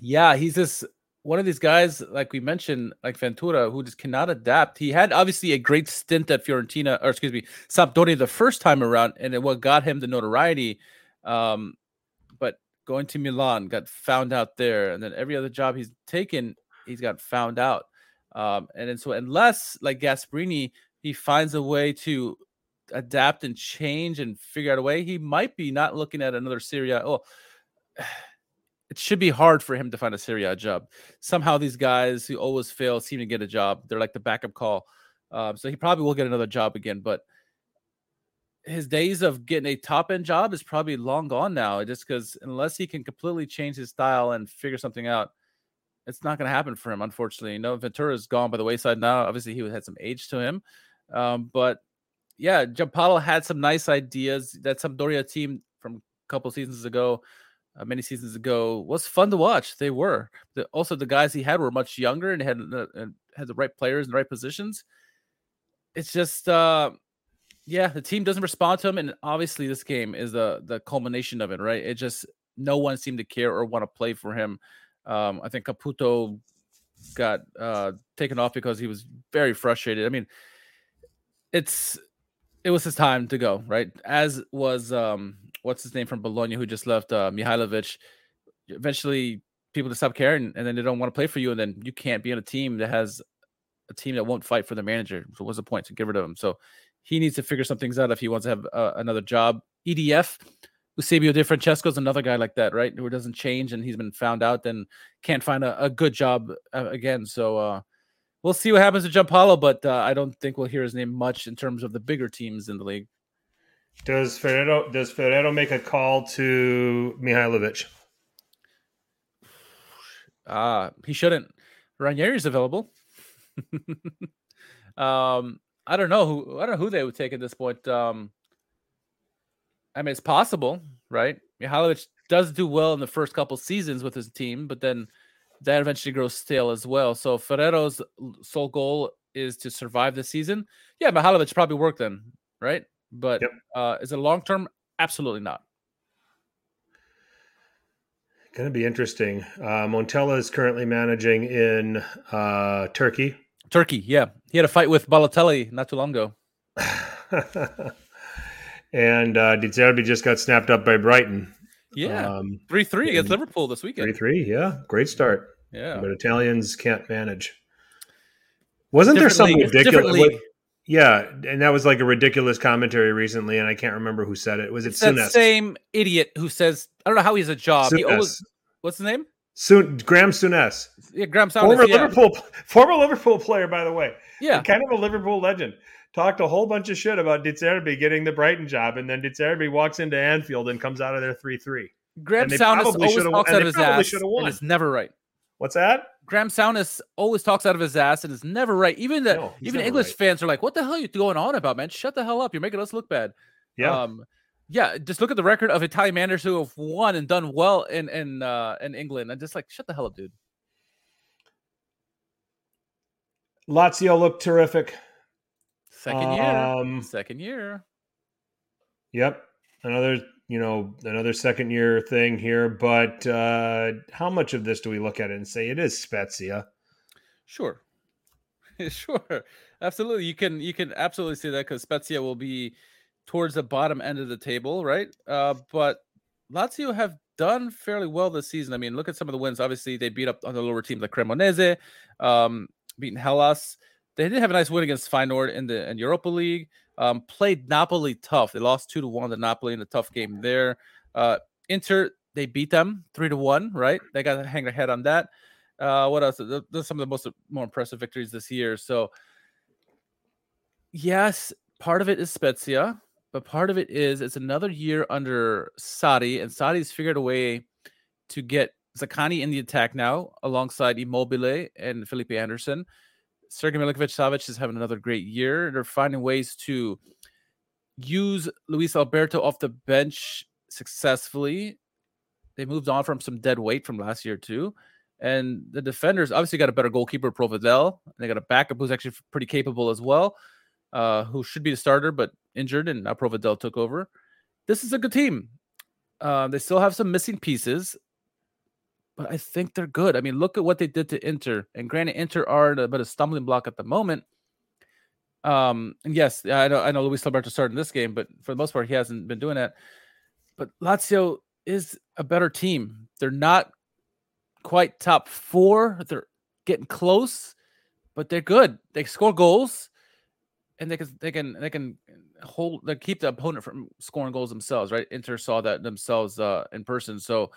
Speaker 3: Yeah, he's just one of these guys, like we mentioned, like Ventura, who just cannot adapt. He had obviously a great stint at Fiorentina, or excuse me, Sampdoria the first time around, and it what got him the notoriety. Um, but going to Milan, got found out there, and then every other job he's taken, he's got found out. Um, and then so unless like Gasperini, he finds a way to adapt and change and figure out a way, he might be not looking at another Serie. Oh it should be hard for him to find a Serie A job. Somehow these guys who always fail seem to get a job. They're like the backup call. Um, so he probably will get another job again, but his days of getting a top end job is probably long gone now. Just because unless he can completely change his style and figure something out, it's not going to happen for him. Unfortunately, you know, Ventura's gone by the wayside now. Obviously, he had some age to him, um, but yeah, Giampaolo had some nice ideas. That Sampdoria team from a couple seasons ago uh, many seasons ago was fun to watch. They were. The, also, the guys he had were much younger and had uh, had the right players in the right positions. It's just, uh, yeah, the team doesn't respond to him, and obviously, this game is the the culmination of it, right? It just no one seemed to care or want to play for him. Um, I think Caputo got uh, taken off because he was very frustrated. I mean, it's it was his time to go, right? As was um, what's his name from Bologna who just left, uh, Mihailovic. Eventually, people just stop caring, and then they don't want to play for you, and then you can't be on a team that has a team that won't fight for the manager. So, what's the point to get rid of him? So, he needs to figure some things out if he wants to have uh, another job. EDF, Eusebio Di Francesco is another guy like that, right? Who doesn't change and he's been found out, then can't find a, a good job uh, again. So, uh, we'll see what happens to Giampaolo, but uh, I don't think we'll hear his name much in terms of the bigger teams in the league.
Speaker 2: Does Ferrero does Ferrero make a call to Mihailovic?
Speaker 3: Uh he shouldn't. Ranieri's available. um, I don't know who I don't know who they would take at this point. Um, I mean, it's possible, right? Mihailovic does do well in the first couple seasons with his team, but then that eventually grows stale as well. So Ferrero's sole goal is to survive the season. Yeah, Mihailovic probably worked then, right? But yep. uh, is it long term? Absolutely not.
Speaker 2: Going to be interesting. Uh, Montella is currently managing in uh, Turkey.
Speaker 3: Turkey, yeah. He had a fight with Balotelli not too long ago.
Speaker 2: and uh, De Zerbi just got snapped up by Brighton.
Speaker 3: Yeah, um, three three against Liverpool this weekend.
Speaker 2: Three three, yeah, great start.
Speaker 3: Yeah,
Speaker 2: but Italians can't manage. Wasn't there something ridiculous? Yeah, and that was like a ridiculous commentary recently, and I can't remember who said it. Was it it's
Speaker 3: that same idiot who says I don't know how he's a job. He always, what's the name?
Speaker 2: Soon Graham Souness.
Speaker 3: Yeah, Graham Souness.
Speaker 2: Former
Speaker 3: yeah.
Speaker 2: Liverpool, former Liverpool player, by the way.
Speaker 3: Yeah,
Speaker 2: kind of a Liverpool legend. Talked a whole bunch of shit about De Zerbi getting the Brighton job, and then De Zerbi walks into Anfield and comes out of there three three.
Speaker 3: Graham Souness always talks out of his ass, and it's never right.
Speaker 2: What's that?
Speaker 3: Graham Souness always talks out of his ass and is never right. Even the no, even English right. fans are like, "What the hell are you going on about, man? Shut the hell up! You're making us look bad."
Speaker 2: Yeah. Um,
Speaker 3: yeah, just look at the record of Italian managers who have won and done well in in uh, in England, and just like shut the hell up, dude.
Speaker 2: Lazio looked terrific.
Speaker 3: Second year. Um, Second year.
Speaker 2: Yep. Another you know another second year thing here but uh how much of this do we look at it and say it is spezia?
Speaker 3: Sure. Sure. Absolutely. You can you can absolutely see that because spezia will be towards the bottom end of the table right? Uh but lazio have done fairly well this season. I mean look at some of the wins. Obviously they beat up on the lower teams like cremonese um beating hellas. They did have a nice win against Feyenoord in the in Europa League. Um, played Napoli tough. They lost two to one to Napoli in a tough game there. Uh, Inter they beat them three to one. Right, they got to hang their head on that. Uh, what else? Those are some of the most more impressive victories this year. So, yes, part of it is Spezia, but part of it is it's another year under Sarri, and Sarri's figured a way to get Zaccagni in the attack now alongside Immobile and Felipe Anderson. Sergei Milinkovic Savic is having another great year. They're finding ways to use Luis Alberto off the bench successfully. They moved on from some dead weight from last year too. And the defenders obviously got a better goalkeeper, Provedel. They got a backup who's actually pretty capable as well, uh, who should be the starter but injured, and now Provedel took over. This is a good team. Uh, they still have some missing pieces, but I think they're good. I mean, look at what they did to Inter, and granted, Inter are a bit of a stumbling block at the moment. Um, and yes, I know I know Luis Alberto started in this game, but for the most part, he hasn't been doing that. But Lazio is a better team. They're not quite top four. They're getting close, but they're good. They score goals, and they can they can they can hold they keep the opponent from scoring goals themselves. Right? Inter saw that themselves uh, in person, so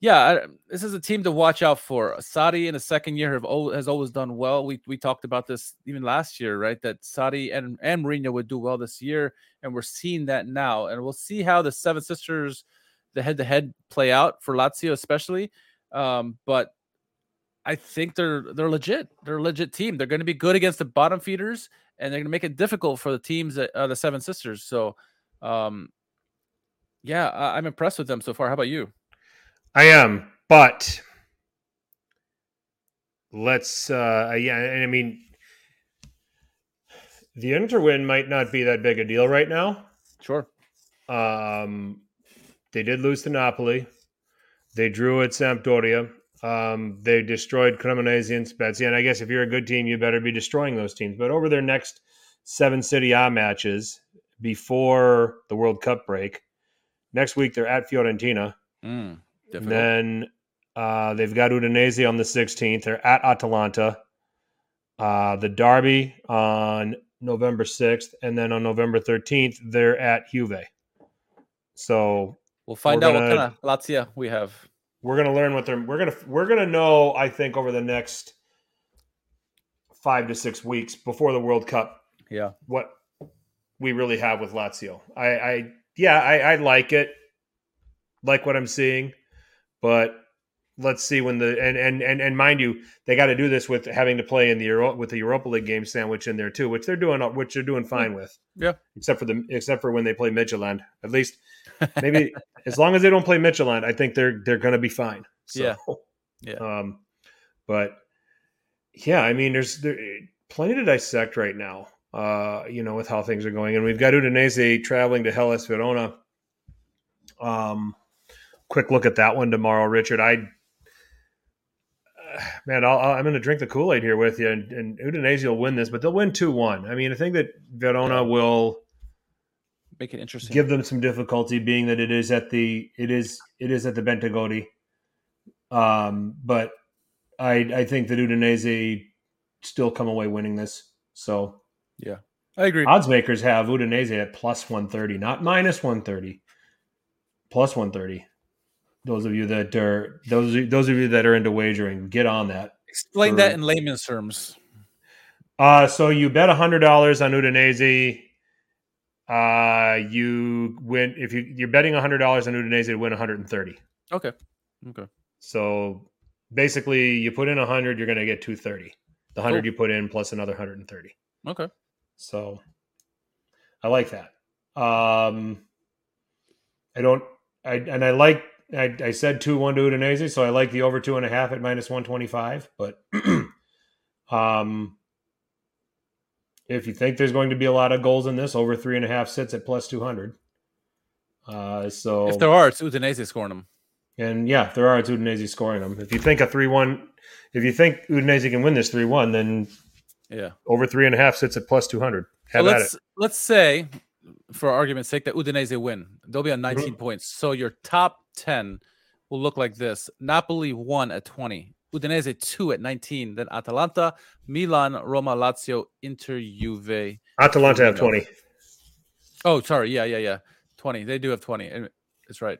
Speaker 3: yeah, I, this is a team to watch out for. Sarri in the second year have has always done well. We we talked about this even last year, right? That Sarri and and Mourinho would do well this year, and we're seeing that now. And we'll see how the Seven Sisters, the head to head, play out for Lazio, especially. Um, but I think they're they're legit. They're a legit team. They're going to be good against the bottom feeders, and they're going to make it difficult for the teams that uh, the Seven Sisters. So, um, yeah, I, I'm impressed with them so far. How about you?
Speaker 2: I am, but let's uh yeah, I mean the Inter win might not be that big a deal right now.
Speaker 3: Sure.
Speaker 2: Um they did lose to Napoli. They drew at Sampdoria. Um, they destroyed Cremonese and Spezia. And I guess if you're a good team, you better be destroying those teams. But over their next seven Serie A matches before the World Cup break, next week they're at Fiorentina.
Speaker 3: Mm.
Speaker 2: Difficult. Then uh, they've got Udinese on the 16th. They're at Atalanta. Uh, the Derby on November 6th. And then on November 13th, they're at Juve. So
Speaker 3: we'll find out gonna, what kind of Lazio we have.
Speaker 2: We're gonna learn what they're. We're gonna we're gonna know. I think over the next five to six weeks before the World Cup.
Speaker 3: Yeah.
Speaker 2: What we really have with Lazio. I, I yeah, I, I like it. Like what I'm seeing but let's see when the and and and, and mind you, they got to do this with having to play in the Euro, with the Europa League game sandwich in there too, which they're doing which they're doing fine with.
Speaker 3: Yeah,
Speaker 2: except for the except for when they play Midtjylland. At least maybe as long as they don't play Midtjylland, I think they're they're going to be fine. So,
Speaker 3: yeah, yeah.
Speaker 2: Um, but yeah, I mean, there's there, plenty to dissect right now. Uh, you know, with how things are going, and we've got Udinese traveling to Hellas Verona. Um, quick look at that one tomorrow, Richard. I uh, man, i am going to drink the Kool Aid here with you, and, and Udinese will win this, but they'll win two one. I mean, I think that Verona will
Speaker 3: make it interesting,
Speaker 2: give them some difficulty, being that it is at the it is it is at the Bentegodi. Um, but I I think that Udinese still come away winning this. So
Speaker 3: yeah, I agree.
Speaker 2: Odds makers have Udinese at plus one thirty, not minus one thirty, plus one thirty those of you that are those those of you that are into wagering, get on that.
Speaker 3: Explain for, that in layman's terms.
Speaker 2: Uh, so you bet hundred dollars on Udinese. Uh, you win if you you're betting hundred dollars on Udinese to win 130.
Speaker 3: Okay. Okay.
Speaker 2: So basically, you put in hundred, you're going to get 230. The hundred cool. you put in plus another 130.
Speaker 3: Okay.
Speaker 2: So I like that. Um, I don't. I and I like I, I said two one to Udinese, so I like the over two and a half at minus one twenty five. But um, if you think there's going to be a lot of goals in this, over three and a half sits at plus two hundred. Uh, so
Speaker 3: if there are, it's Udinese scoring them.
Speaker 2: And yeah, if there are, it's Udinese scoring them. If you think a three one, if you think Udinese can win this three one, then
Speaker 3: yeah,
Speaker 2: over three and a half sits at plus two hundred.
Speaker 3: So let's let's say, for argument's sake, that Udinese win. They'll be on 19 mm-hmm. points. So your top 10 will look like this Napoli 1 at 20, Udinese 2 at 19, then Atalanta, Milan, Roma, Lazio, Inter, Juve.
Speaker 2: Atalanta have 20.
Speaker 3: Oh, sorry. Yeah, yeah, yeah. 20. They do have 20. It's right.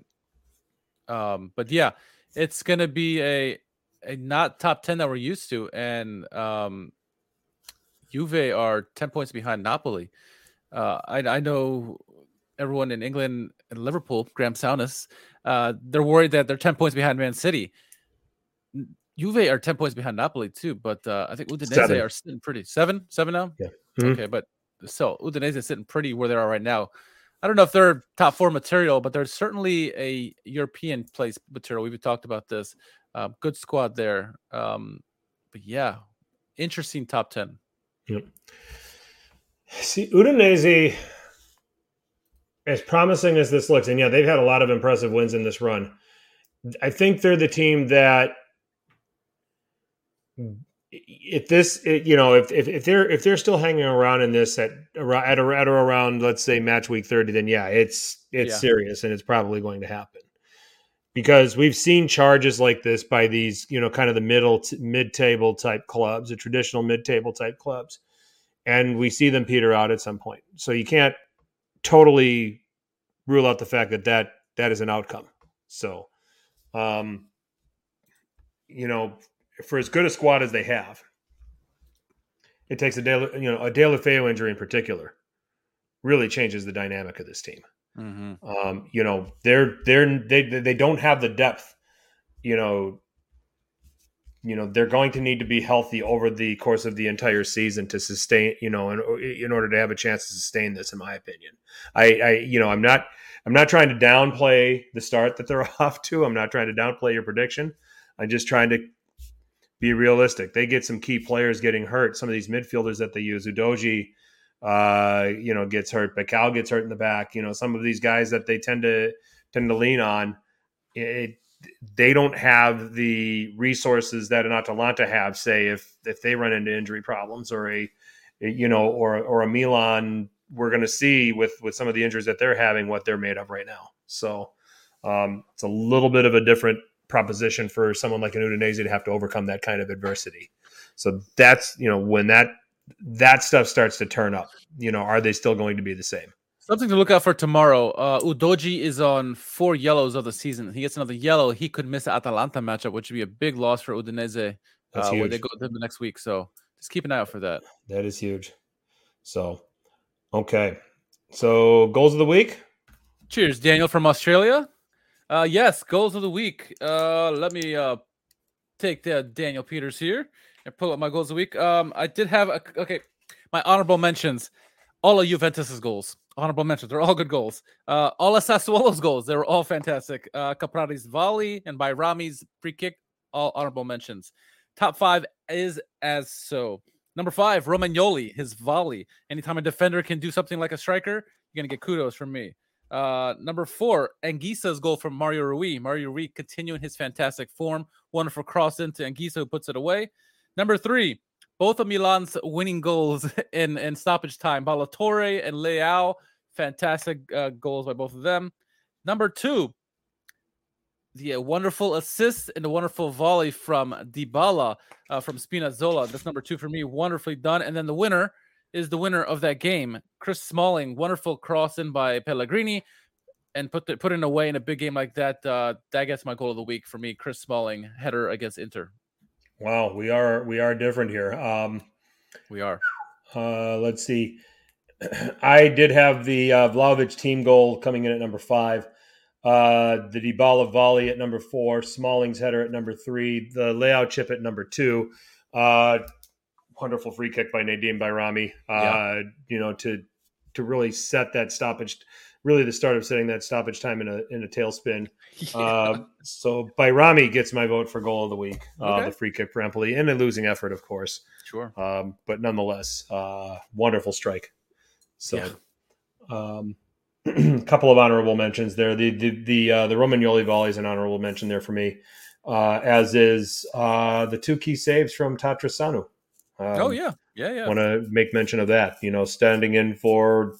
Speaker 3: Um, but yeah, it's going to be a, a not top 10 that we're used to. And um, Juve are 10 points behind Napoli. Uh, I, I know everyone in England and Liverpool, Graham Souness, uh, they're worried that they're 10 points behind Man City. Juve are 10 points behind Napoli too, but uh, I think Udinese seven. are sitting pretty seven, seven now.
Speaker 2: Yeah.
Speaker 3: Mm-hmm. Okay, but so Udinese is sitting pretty where they are right now. I don't know if they're top four material, but they're certainly a European place material. We've talked about this. Uh, good squad there. Um, but yeah, interesting top 10.
Speaker 2: Yep. See, Udinese as promising as this looks, and yeah, they've had a lot of impressive wins in this run. I think they're the team that if this you know if, if, if they're if they're still hanging around in this at at, at or around let's say match week 30 then yeah it's it's yeah. serious and it's probably going to happen because we've seen charges like this by these you know kind of the middle t- mid-table type clubs the traditional mid-table type clubs and we see them peter out at some point so you can't totally rule out the fact that that that is an outcome so um you know for as good a squad as they have, it takes a De, you know a Deulofeu injury in particular really changes the dynamic of this team. Mm-hmm. Um, you know they're they're they they don't have the depth. You know, you know they're going to need to be healthy over the course of the entire season to sustain. You know, in, in order to have a chance to sustain this, in my opinion, I, I you know I'm not I'm not trying to downplay the start that they're off to. I'm not trying to downplay your prediction. I'm just trying to be realistic. They get some key players getting hurt. Some of these midfielders that they use, Udogie uh, you know, gets hurt, but Cal gets hurt in the back. You know, some of these guys that they tend to tend to lean on, it, they don't have the resources that an Atalanta have. Say if if they run into injury problems or a you know or or a Milan, we're going to see with with some of the injuries that they're having what they're made of right now. So um, it's a little bit of a different proposition for someone like an Udinese to have to overcome that kind of adversity. So that's you know when that that stuff starts to turn up. You know, are they still going to be the same?
Speaker 3: Something to look out for tomorrow. Uh, Udogie is on four yellows of the season. He gets another yellow. He could miss the Atalanta matchup, which would be a big loss for Udinese uh, where they go to the next week. So just keep an eye out for that.
Speaker 2: That is huge. So, okay. So goals of the week.
Speaker 3: Cheers, Daniel from Australia. Uh, yes, goals of the week. Uh, let me uh take the Daniel Peters here and pull up my goals of the week. Um, I did have a, okay, my honorable mentions. All of Juventus's goals, honorable mentions. They're all good goals. Uh, all Sassuolo's goals, they were all fantastic. Uh, Caprari's volley and Bajrami's free kick, all honorable mentions. Top five is as so. Number five, Romagnoli, his volley. Anytime a defender can do something like a striker, you're gonna get kudos from me. Uh, number four, Anguissa's goal from Mario Rui. Mario Rui continuing his fantastic form. Wonderful cross into Anguissa who puts it away. Number three, both of Milan's winning goals in, in stoppage time. Ballo-Touré and Leao, fantastic uh, goals by both of them. Number two, the uh, wonderful assist and the wonderful volley from Dybala uh, from Spinazzola. That's number two for me. Wonderfully done. And then the winner – is the winner of that game. Chris Smalling, wonderful cross in by Pellegrini, and put the, put it away in a big game like that. Uh, that gets my goal of the week for me. Chris Smalling header against Inter.
Speaker 2: Wow, we are we are different here. Um,
Speaker 3: we are.
Speaker 2: Uh, let's see. I did have the uh, Vlahovic team goal coming in at number five. Uh, the Dybala volley at number four, Smalling's header at number three, the layout chip at number two. Uh, wonderful free kick by Nedim Bajrami. Uh, yeah. You know, to to really set that stoppage, really the start of setting that stoppage time in a in a tailspin. Yeah. Uh, so Bajrami gets my vote for goal of the week. Uh, okay. The free kick for Empoli and a losing effort, of course.
Speaker 3: Sure.
Speaker 2: Um, but nonetheless, uh, wonderful strike. So. Yeah. Um, a couple of honorable mentions there. The the the, uh, the Romagnoli volley is an honorable mention there for me, uh, as is uh, the two key saves from Tatarusanu.
Speaker 3: Oh, um, oh yeah, yeah, yeah.
Speaker 2: Want to make mention of that? You know, standing in for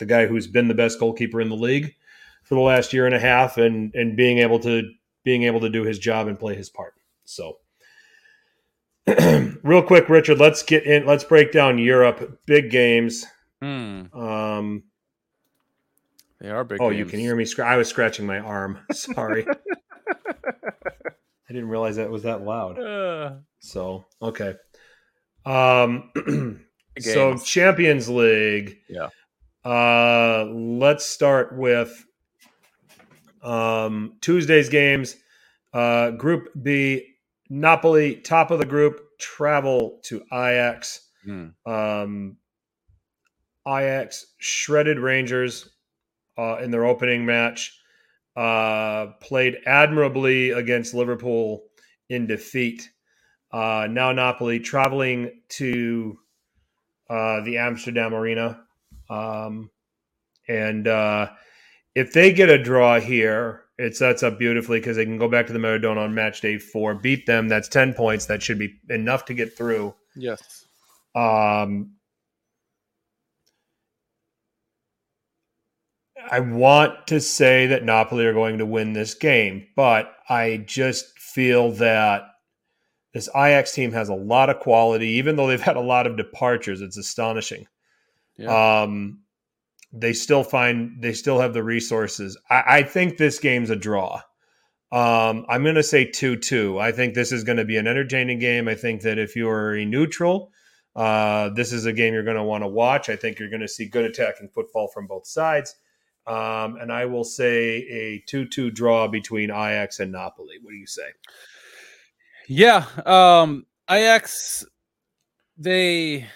Speaker 2: the guy who's been the best goalkeeper in the league for the last year and a half, and and being able to being able to do his job and play his part. So, real quick, Richard, let's get in. Let's break down Europe. Big games.
Speaker 3: Hmm.
Speaker 2: Um,
Speaker 3: they are big.
Speaker 2: Oh,
Speaker 3: games.
Speaker 2: you can hear me. Scr- I was scratching my arm. Sorry. I didn't realize that was that loud. Uh. So okay. Um, so Champions League.
Speaker 3: Yeah.
Speaker 2: Uh, let's start with um, Tuesday's games. Uh, group B, Napoli, top of the group, travel to Ajax. Mm. Um, Ajax shredded Rangers uh, in their opening match. Uh, played admirably against Liverpool in defeat. Uh, now Napoli traveling to uh, the Amsterdam Arena, um, and uh, if they get a draw here, It sets up beautifully because they can go back to the Maradona on match day four, beat them. That's ten points. That should be enough to get through.
Speaker 3: Yes.
Speaker 2: Um, I want to say that Napoli are going to win this game, but I just feel that this Ajax team has a lot of quality, even though they've had a lot of departures. It's astonishing.
Speaker 3: Yeah.
Speaker 2: Um, they still find they still have the resources. I, I think this game's a draw. Um, I'm going to say two two. I think this is going to be an entertaining game. I think that if you're a neutral, uh, this is a game you're going to want to watch. I think you're going to see good attacking football from both sides. Um, and I will say a 2 2 draw between Ajax and Napoli. What do you say?
Speaker 3: Yeah. Um Ajax they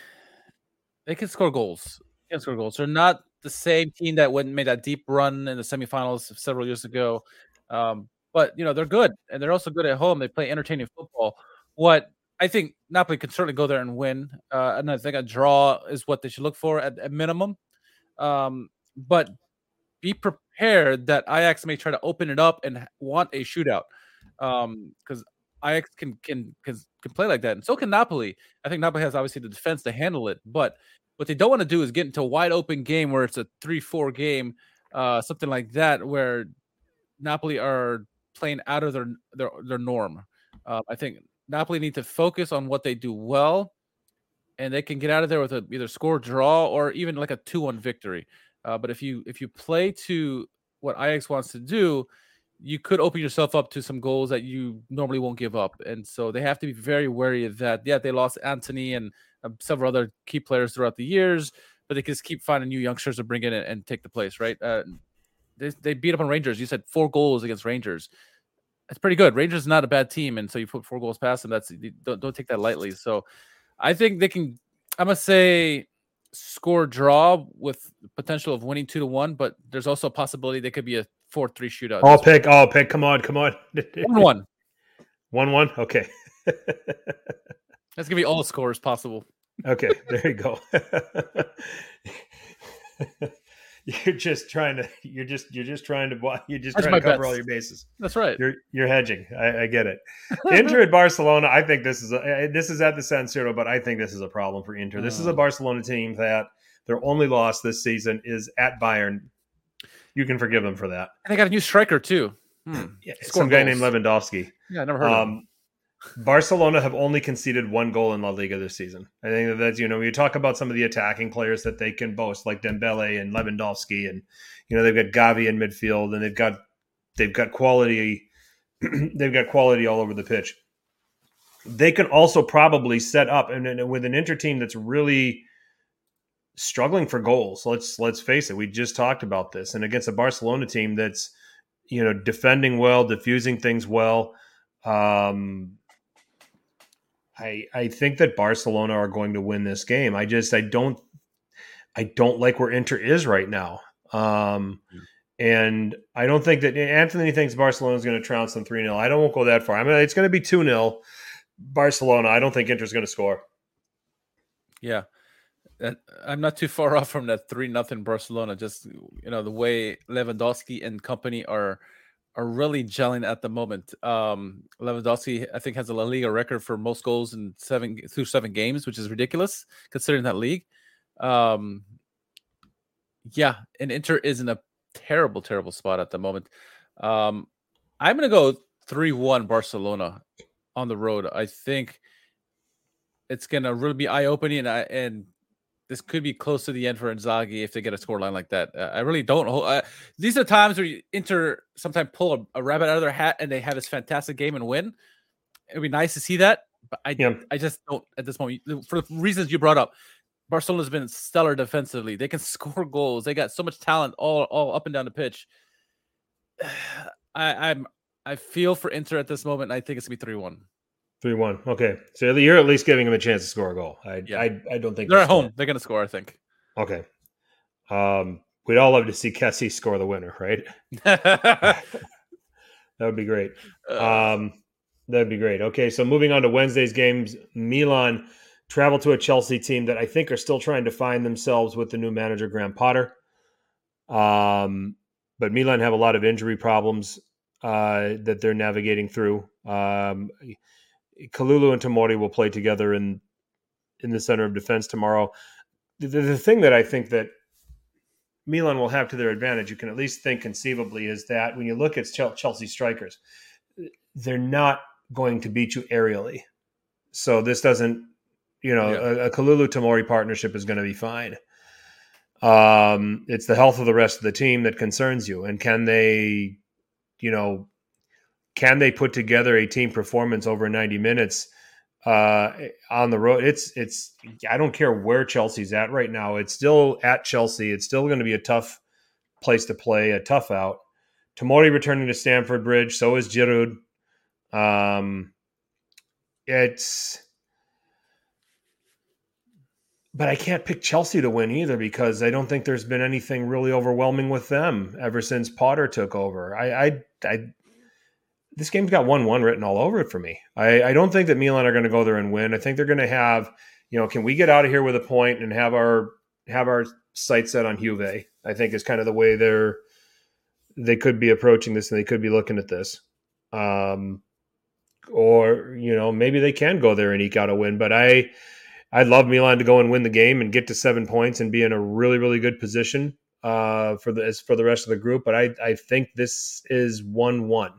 Speaker 3: they can score goals. They can score goals. They're not the same team that went made that deep run in the semifinals several years ago. Um, but you know, they're good and they're also good at home. They play entertaining football. What I think Napoli can certainly go there and win. Uh, and I think a draw is what they should look for at, at minimum. Um, but be prepared that Ajax may try to open it up and want a shootout. Um, because Ajax can can can can play like that, and so can Napoli. I think Napoli has obviously the defense to handle it, but what they don't want to do is get into a wide open game where it's a three-four game, uh, something like that, where Napoli are playing out of their their their norm. Uh, I think Napoli need to focus on what they do well, and they can get out of there with a either score draw or even like a two-one victory. Uh, but if you if you play to what Ajax wants to do, you could open yourself up to some goals that you normally won't give up. And so they have to be very wary of that. Yeah, they lost Antony and uh, several other key players throughout the years, but they can just keep finding new youngsters to bring in and, and take the place, right? Uh, they, they beat up on Rangers. You said four goals against Rangers. That's pretty good. Rangers is not a bad team, and so you put four goals past them. That's don't don't take that lightly. So, I think they can. I'm gonna say score draw with potential of winning two to one, but there's also a possibility they could be a four three shootout.
Speaker 2: I'll pick. I'll pick. Come on, come on.
Speaker 3: one one.
Speaker 2: One one. Okay.
Speaker 3: That's gonna be all scores possible.
Speaker 2: okay, there you go. you're just trying to. You're just. You're just trying to. You're just
Speaker 3: That's
Speaker 2: trying to cover
Speaker 3: bets.
Speaker 2: all your bases.
Speaker 3: That's right.
Speaker 2: You're you're hedging. I, I get it. Inter at Barcelona. I think this is a, this is at the San Siro, but I think this is a problem for Inter. This is a
Speaker 3: Mm.
Speaker 2: Barcelona team that their only loss this season is at Bayern. You can forgive them for that.
Speaker 3: And they got a new striker too. Hmm.
Speaker 2: Yeah, some guy
Speaker 3: goals.
Speaker 2: named Lewandowski.
Speaker 3: Yeah, I never heard of him.
Speaker 2: Um, Barcelona have only conceded one goal in La Liga this season. I think that that's you know you talk about some of the attacking players that they can boast, like Dembele and Lewandowski, and you know they've got Gavi in midfield, and they've got they've got quality, they've got quality all over the pitch. They can also probably set up, and, and with an Inter team that's really struggling for goals. Let's let's face it. We just talked about this, and against a Barcelona team that's you know defending well, diffusing things well. Um, I I think that Barcelona are going to win this game. I just I don't I don't like where Inter is right now. Um, and I don't think that Anthony thinks Barcelona is going to trounce them 3 0. I don't won't go that far. I mean, it's going to be 2 0 Barcelona. I don't think Inter's going to score.
Speaker 3: Yeah. I'm not too far off from that three nothing Barcelona. Just you know the way Lewandowski and company are are really gelling at the moment. Um, Lewandowski, I think, has a La Liga record for most goals in seven through seven games, which is ridiculous considering that league. Um, yeah, and Inter is in a terrible, terrible spot at the moment. Um, I'm gonna go three one Barcelona on the road. I think it's gonna really be eye opening, and I, and this could be close to the end for Inzaghi if they get a scoreline like that. Uh, I really don't. Uh, these are times where you Inter sometimes pull a, a rabbit out of their hat and they have this fantastic game and win. It'd be nice to see that, but I
Speaker 2: Yeah.
Speaker 3: I just don't at this moment for the reasons you brought up. Barcelona's been stellar defensively. They can score goals. They got so much talent all all up and down the pitch. I, I'm I feel for Inter at this moment. And I think it's gonna be three one.
Speaker 2: 3 1. Okay. So you're at least giving them a chance to score a goal. I,
Speaker 3: Yeah.
Speaker 2: I, I don't think
Speaker 3: They're at
Speaker 2: score.
Speaker 3: home. They're gonna score. I think.
Speaker 2: Okay. Um, we'd all love to see Kessie score the winner, right?
Speaker 3: Uh,
Speaker 2: That would be great. Um, that'd be great. Okay, so moving on to Wednesday's games, Milan travel to a Chelsea team that I think are still trying to find themselves with the new manager Graham Potter. Um, but Milan have a lot of injury problems. uh, that they're navigating through. Um, Kalulu and Tamori will play together in in the center of defense tomorrow. The, the thing that I think that Milan will have to their advantage, you can at least think conceivably, is that when you look at Chelsea strikers, they're not going to beat you aerially. So this doesn't, you know, yeah. a, a Kalulu Tamori partnership is going to be fine. Um, it's the health of the rest of the team that concerns you, and can they, you know, can they put together a team performance over 90 minutes uh, on the road? It's it's I don't care where Chelsea's at right now. It's still at Chelsea. It's still going to be a tough place to play, a tough out. Tomori returning to Stamford Bridge. So is Giroud. Um, it's but I can't pick Chelsea to win either because I don't think there's been anything really overwhelming with them ever since Potter took over. I, I, I this game's got one-one written all over it for me. I, I don't think that Milan are going to go there and win. I think they're going to have, you know, can we get out of here with a point and have our have our sight set on Juve? I think is kind of the way they're they could be approaching this and they could be looking at this. Um, or you know maybe they can go there and eke out a win. But I I'd love Milan to go and win the game and get to seven points and be in a really really good position uh, for the for the rest of the group. But I I think this is one one.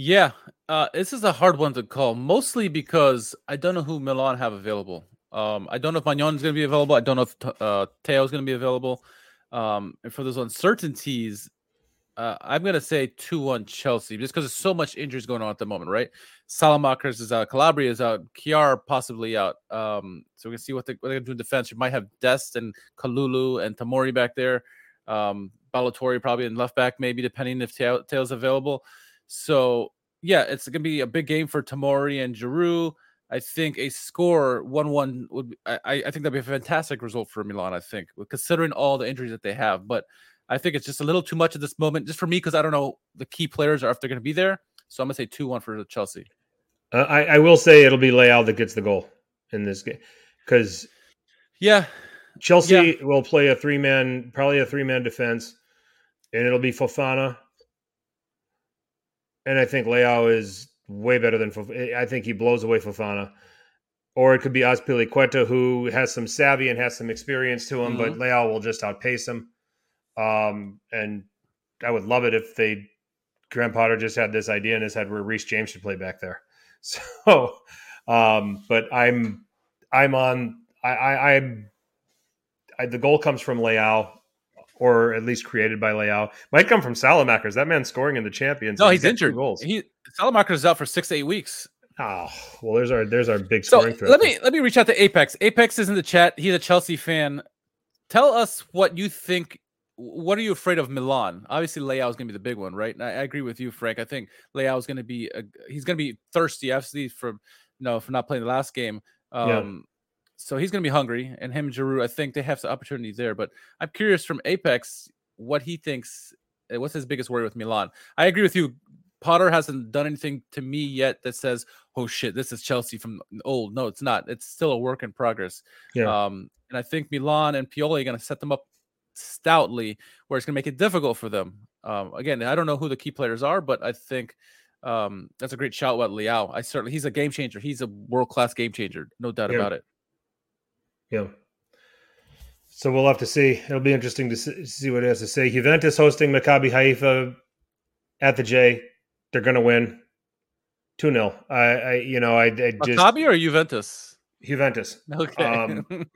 Speaker 3: Yeah, uh, this is a hard one to call, mostly because I don't know who Milan have available. Um, I don't know if Maignan is going to be available. I don't know if uh, Theo is going to be available. Um, and for those uncertainties, uh, I'm gonna say two one Chelsea just because there's so much injuries going on at the moment, right? Saelemaekers is out, Calabria is out, Kjaer possibly out. Um, so we can see what, they, what they're gonna do in defense. You might have Dest and Kalulu and Tamori back there. Um, Ballo-Touré probably in left back, maybe depending if Tails is available. So yeah, it's gonna be a big game for Tomori and Giroud. I think a score one-one would. Be, I, I think that'd be a fantastic result for Milan. I think, considering all the injuries that they have, but I think it's just a little too much at this moment, just for me, because I don't know the key players or if they're going to be there. So I'm going to say 2 1 for Chelsea.
Speaker 2: Uh, I, I, will say it'll be Leao that gets the goal in this game. Because,
Speaker 3: yeah,
Speaker 2: Chelsea yeah. will play a three man, probably a three man defense, and it'll be Fofana. And I think Leao is way better than. I think he blows away Fofana. Or it could be Azpilicueta, who has some savvy and has some experience to him, mm-hmm. but Leao will just outpace him. Um, and I would love it if they Graham Potter just had this idea in his head where Reece James should play back there. So, um, but I'm I'm on I, I I'm I, the goal comes from Leao, or at least created by Leao. Might come from Saelemaekers. That man scoring in the Champions.
Speaker 3: No, he's injured. Goals. He Saelemaekers is out for six to eight weeks.
Speaker 2: Oh well, there's our there's our big
Speaker 3: scoring so threat. Let me let me reach out to Apex. Apex is in the chat. He's a Chelsea fan. Tell us what you think what are you afraid of Milan? Obviously, Leao is going to be the big one, right? And I, I agree with you, Frank. I think Leao is going to be a, he's going to be thirsty, FC for you know for not playing the last game. Um, yeah. So he's going to be hungry, and him and Giroud, I think they have the opportunity there. But I'm curious from Apex what he thinks. Eh, what's his biggest worry with Milan? I agree with you. Potter hasn't done anything to me yet that says, "Oh shit, this is Chelsea from old." No, it's not. It's still a work in progress. Yeah. Um, and I think Milan and Pioli are going to set them up stoutly, where it's going to make it difficult for them. Um, again, I don't know who the key players are, but I think um, that's a great shout about Leao. I certainly he's a game changer. He's a world class game changer, no doubt yeah. about it.
Speaker 2: Yeah. So we'll have to see. It'll be interesting to see what he has to say. Juventus hosting Maccabi Haifa at the J. They're going to win 2 0. I, I, you know, I, I just.
Speaker 3: Maccabi or Juventus?
Speaker 2: Juventus.
Speaker 3: Okay. Um,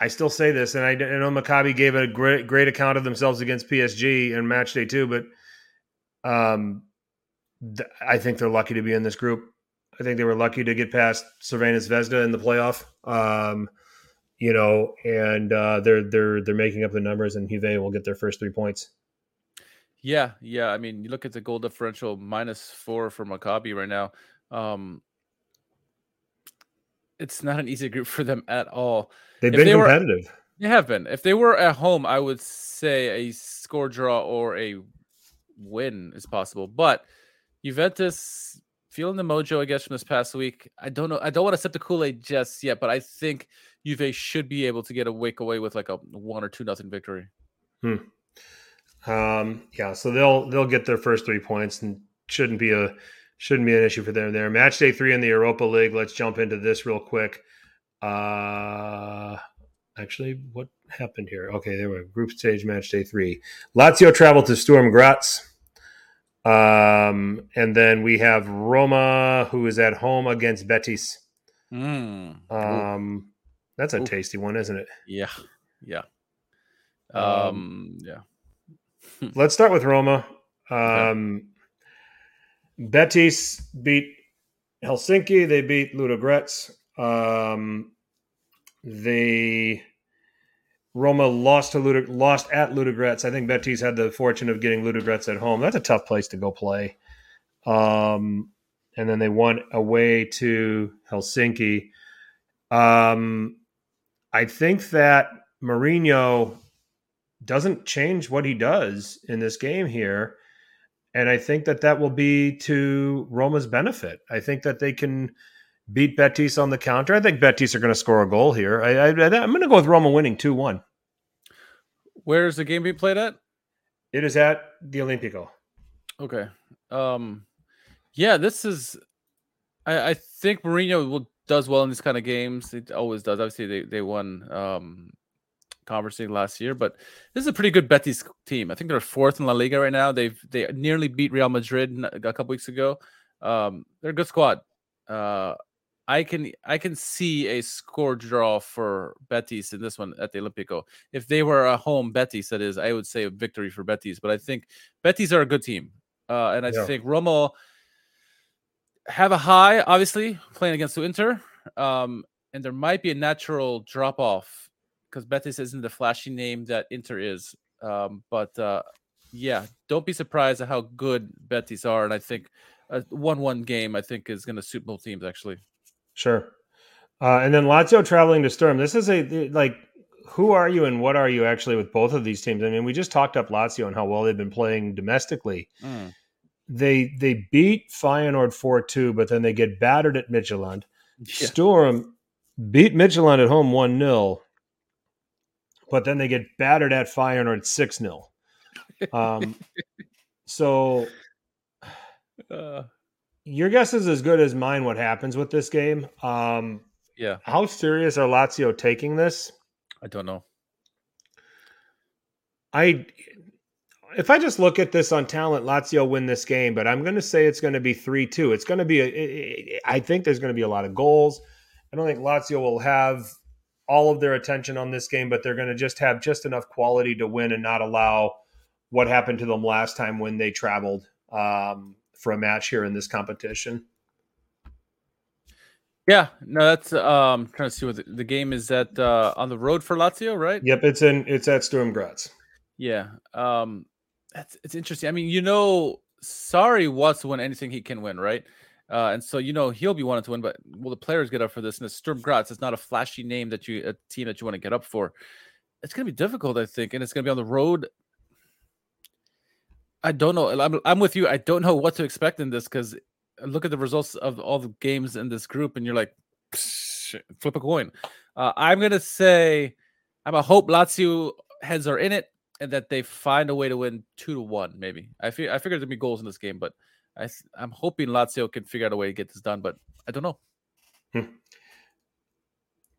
Speaker 2: I still say this, and I, I, know Maccabi gave a great great account of themselves against PSG in match day two, but um, th- I think they're lucky to be in this group. I think they were lucky to get past Crvena Zvezda in the playoff. Um, you know, and uh, they're they're they're making up the numbers, and Juve will get their first three points.
Speaker 3: Yeah, yeah. I mean, you look at the goal differential minus four for Maccabi right now. Um, it's not an easy group for them at all.
Speaker 2: They've if been they competitive.
Speaker 3: Were, they have been. If they were at home, I would say a score draw or a win is possible. But Juventus feeling the mojo, I guess, from this past week. I don't know. I don't want to sip the Kool Aid just yet, but I think Juve should be able to get a wake away with like a one or two nothing victory.
Speaker 2: Hmm. Um, yeah, so they'll they'll get their first three points and shouldn't be a shouldn't be an issue for them there. Match day three in the Europa League. Let's jump into this real quick. Uh, actually, what happened here? Okay, there we go. Group stage match day three. Lazio traveled to Sturm Graz. Um, and then we have Roma, who is at home against Betis.
Speaker 3: Mm.
Speaker 2: Um, that's a
Speaker 3: Ooh.
Speaker 2: tasty one, isn't it?
Speaker 3: Yeah, yeah,
Speaker 2: Um,
Speaker 3: um, yeah.
Speaker 2: Let's start with Roma. Um, Betis beat Helsinki. They beat Ludogorets. Um, they Roma lost to lost at Ludogorets. I think Betis had the fortune of getting Ludogorets at home. That's a tough place to go play. Um, and then they won away to Helsinki. Um, I think that Mourinho doesn't change what he does in this game here. And I think that that will be to Roma's benefit. I think that they can beat Betis on the counter. I think Betis are going to score a goal here. I, I'm going to go with Roma winning 2 1.
Speaker 3: Where's the game being played at?
Speaker 2: It is at the Olimpico.
Speaker 3: Okay. Um, yeah, this is. I, I think Mourinho will does well in these kind of games. It always does. Obviously, they they won um Conference League last year, but this is a pretty good Betis team. I think they're fourth in La Liga right now. They've they nearly beat Real Madrid a couple weeks ago. Um, they're a good squad. Uh, I can I can see a score draw for Betis in this one at the Olimpico. If they were a home Betis, that is, I would say a victory for Betis. But I think Betis are a good team, uh, and I
Speaker 2: Yeah.
Speaker 3: think Roma have a high, obviously playing against Inter, um, and there might be a natural drop off because Betis isn't the flashy name that Inter is. Um, but uh, yeah, don't be surprised at how good Betis are, and I think a one-one game I think is going to suit both teams actually.
Speaker 2: Sure. Uh, and then Lazio traveling to Sturm. This is a like, who are you and what are you actually with both of these teams? I mean, we just talked up Lazio and how well they've been playing domestically.
Speaker 3: Mm.
Speaker 2: They they beat Feyenoord four two, but then they get battered at Midtjylland.
Speaker 3: Yeah.
Speaker 2: Sturm beat Midtjylland at home one 0 but then they get battered at Feyenoord six 0 Um, so
Speaker 3: Uh,
Speaker 2: your guess is as good as mine. What happens with this game? Um,
Speaker 3: yeah,
Speaker 2: how serious are Lazio taking this?
Speaker 3: I don't know.
Speaker 2: I if I just look at this on talent, Lazio win this game, but I'm going to say it's going to be three two. It's going to be. A, I think there's going to be a lot of goals. I don't think Lazio will have all of their attention on this game, but they're going to just have just enough quality to win and not allow what happened to them last time when they traveled um, for a match here in this competition.
Speaker 3: Yeah, no, that's um trying to see what the, the game is at uh on the road for Lazio, right?
Speaker 2: Yep, it's in it's at Sturm Graz.
Speaker 3: Yeah. Um that's it's interesting. I mean, you know, Sarri wants to win anything he can win, right? Uh, and so you know he'll be wanting to win, but will the players get up for this? And it's Sturm Graz. It's not a flashy name that you a team that you want to get up for. It's gonna be difficult, I think, and it's gonna be on the road. I don't know. I'm I'm with you. I don't know what to expect in this because look at the results of all the games in this group, and you're like, "Psh, flip a coin. Uh, I'm gonna say I'm a hope Lazio heads are in it and that they find a way to win two to one. Maybe I feel I figured there'd be goals in this game, but I I'm hoping Lazio can figure out a way to get this done. But I don't know.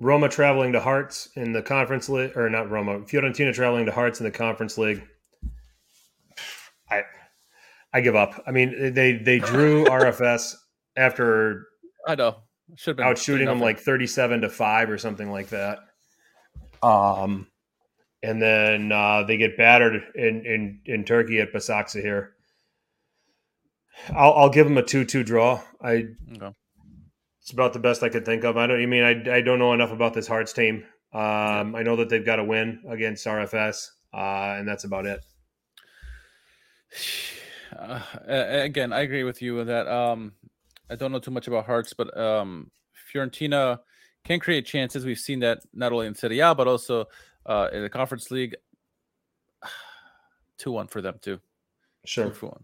Speaker 2: Roma traveling to Hearts in the conference league, or not Roma, Fiorentina traveling to Hearts in the conference league. I, I give up. I mean, they they drew RFS after
Speaker 3: I know should have been
Speaker 2: out shooting them like thirty-seven to five or something like that. Um, and then uh, they get battered in in in Turkey at Basaksehir. I'll, I'll give them a two-two draw. I
Speaker 3: Okay.
Speaker 2: it's about the best I could think of. I don't. I mean, I, I don't know enough about this Hearts team. Um, I know that they've got a win against RFS, uh, and that's about it.
Speaker 3: Uh, again, I agree with you that. Um, I don't know too much about Hearts, but um, Fiorentina can create chances. We've seen that not only in Serie A but also uh, in the Conference League. Two one for them too.
Speaker 2: Sure.
Speaker 3: Two one.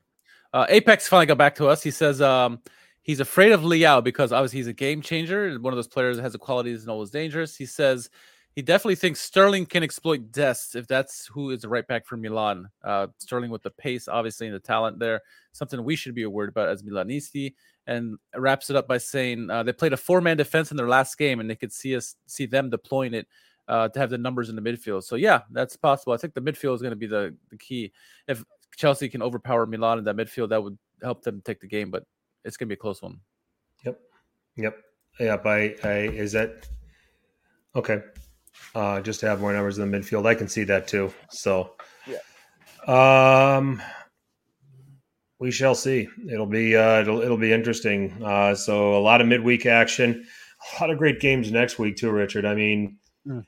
Speaker 3: Uh, Apex finally got back to us. He says um, he's afraid of Leao because obviously he's a game changer. One of those players that has the qualities and always dangerous. He says he definitely thinks Sterling can exploit Dest if that's who is the right back for Milan. Uh, Sterling with the pace, obviously, and the talent there, something we should be worried about as Milanisti. And wraps it up by saying uh, they played a four-man defense in their last game, and they could see us see them deploying it uh, to have the numbers in the midfield. So yeah, that's possible. I think the midfield is going to be the, the key. If Chelsea can overpower Milan in that midfield, that would help them take the game. But it's going to be a close one.
Speaker 2: Yep. Yep. Yep. I, I is that okay? Uh, just to have more numbers in the midfield, I can see that too. So, yeah. Um, we shall see. It'll be uh, it'll it'll be interesting. Uh, so a lot of midweek action, a lot of great games next week too, Richard. I mean, mm.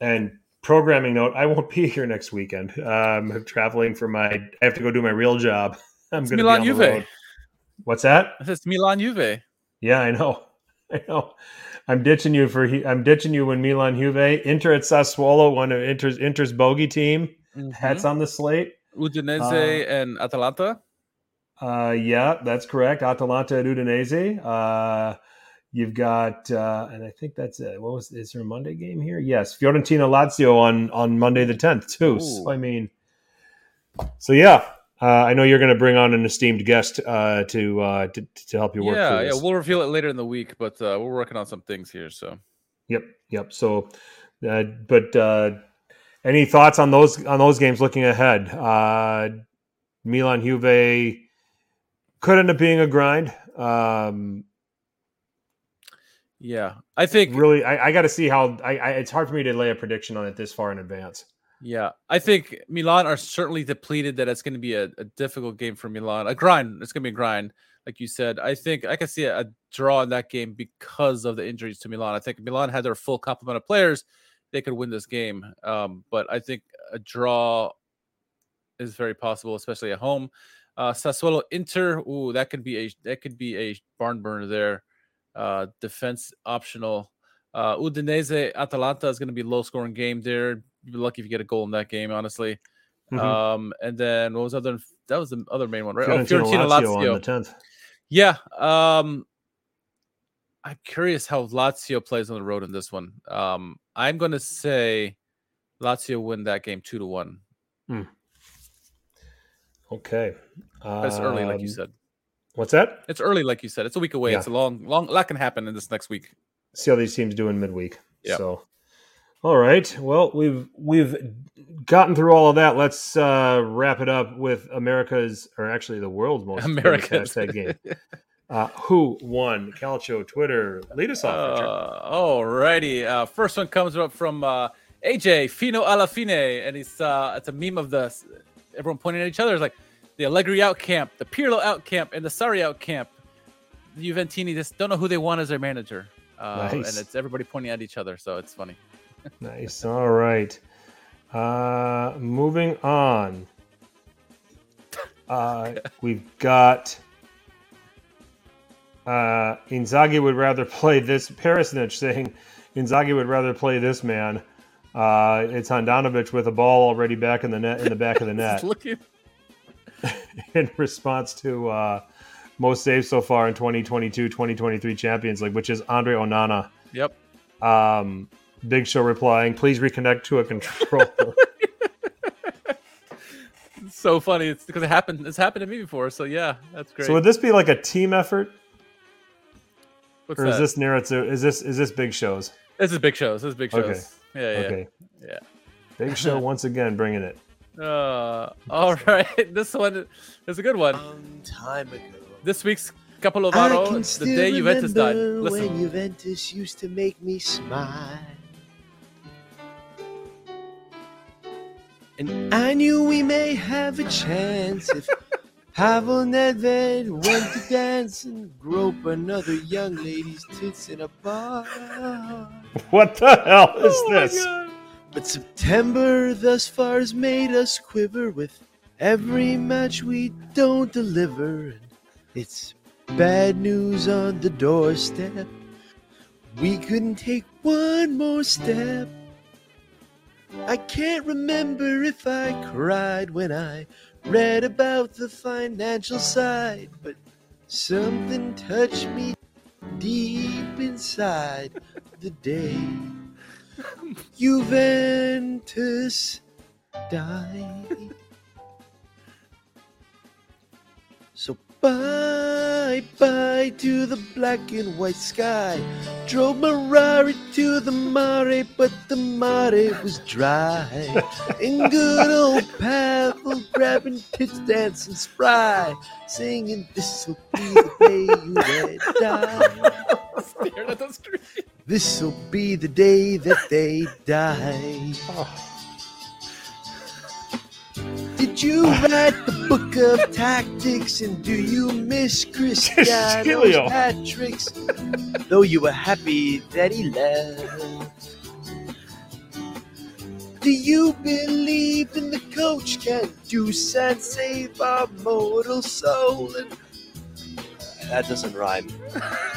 Speaker 2: and programming note, I won't be here next weekend. Um, I'm traveling for my. I have to go do my real job. I'm going to be on Juve. the road. What's that?
Speaker 3: It's Milan Juve.
Speaker 2: Yeah, I know. I know. I'm ditching you for. I'm ditching you when Milan Juve Inter at Sassuolo, one of Inter's Inter's bogey team. Mm-hmm. Hats on the slate.
Speaker 3: Udinese uh, and Atalanta.
Speaker 2: Uh, yeah, that's correct. Atalanta at Udinese. Uh, you've got, uh, and I think that's it. What was is there a Monday game here? Yes, Fiorentina Lazio on on Monday the tenth too. Ooh. So I mean, so yeah, uh, I know you're going to bring on an esteemed guest uh, to, uh, to to help you work.
Speaker 3: Yeah, yeah, we'll reveal it later in the week, but uh, we're working on some things here. So,
Speaker 2: yep, yep. So, uh, but uh, any thoughts on those on those games looking ahead? Uh, Milan Juve could end up being a grind. Um,
Speaker 3: yeah, I think
Speaker 2: really, I, I got to see how. I, I, it's hard for me to lay a prediction on it this far in advance.
Speaker 3: Yeah, I think Milan are certainly depleted. That it's going to be a, a, difficult game for Milan. A grind. It's going to be a grind, like you said. I think I can see a, a, draw in that game because of the injuries to Milan. I think Milan had their full complement of players. They could win this game, um, but I think a draw is very possible, especially at home. Uh, Sassuolo Inter. Ooh, that could be a that could be a barn burner there. Uh, defense optional. Uh, Udinese Atalanta is going to be low scoring game there you'd be lucky if you get a goal in that game, honestly. Mm-hmm. Um, and then what was other? That was the other main one, right?
Speaker 2: Fiorentina, oh, Fiorentina Lazio, Lazio. on the tenth.
Speaker 3: Yeah. Um, I'm curious how Lazio plays on the road in this one. Um, I'm going to say Lazio win that game two to one.
Speaker 2: Hmm. Okay.
Speaker 3: Um, it's early, like you um, said.
Speaker 2: What's that?
Speaker 3: It's early, like you said. It's a week away. Yeah. It's a long, long. A lot can happen in this next week.
Speaker 2: See how these teams do in midweek. Yeah. So all right. Well, we've we've gotten through all of that. Let's uh, wrap it up with America's, or actually the world's most America's hashtag game. Uh, who won? Calcio Twitter. Lead us off. Uh,
Speaker 3: all righty. Uh, first one comes up from uh, AJ Fino alla fine, and it's uh, it's a meme of the everyone pointing at each other. It's like the Allegri out camp, the Pirlo out camp, and the Sarri out camp. The Juventini just don't know who they want as their manager, uh, nice. and it's everybody pointing at each other. So it's funny
Speaker 2: nice. All right. Uh, moving on. Uh, we've got uh, Inzaghi would rather play this. Perisnich saying Inzaghi would rather play this man. Uh, it's Handanovic with a ball already back in the net in the back of the net. in response to uh, most saves so far in 2022-2023 Champions League, which is Andre Onana.
Speaker 3: Yep.
Speaker 2: Um, Big Show replying, "Please reconnect to a controller."
Speaker 3: so funny. It's because it happened. It's happened to me before. So yeah, that's great.
Speaker 2: So would this be like a team effort, What's or that? is this narrative? Is this is this Big Shows?
Speaker 3: This is Big Shows. This is Big Shows. Okay. Yeah, yeah, okay. yeah.
Speaker 2: Big Show once again bringing it.
Speaker 3: Uh, all right. This one is a good one. Long time ago. This week's couple of hours, the day Juventus died. Listen. When Juventus used to make me smile. And I knew we may have a chance if Pavel Nedved went to dance and grope another young lady's tits in a bar.
Speaker 2: What the hell is oh this?
Speaker 3: But September thus far has made us quiver with every match we don't deliver. And it's bad news on the doorstep. We couldn't take one more step. I can't remember if I cried when I read about the financial side, but something touched me deep inside the day
Speaker 4: Juventus die. Bye bye to the black and white sky. Drove my Rari to the mare, but the mare was dry. In good old Pavel, grabbing tits, dancing spry, singing this'll be the day you let die.
Speaker 3: Staring at the screen.
Speaker 4: This'll be the day that they die. Oh. Did you write the book of tactics and do you miss Cristiano's
Speaker 2: Cecilio.
Speaker 4: hat tricks? Though you were happy that he left. Do you believe in the coach can do and save our mortal soul? And that doesn't rhyme.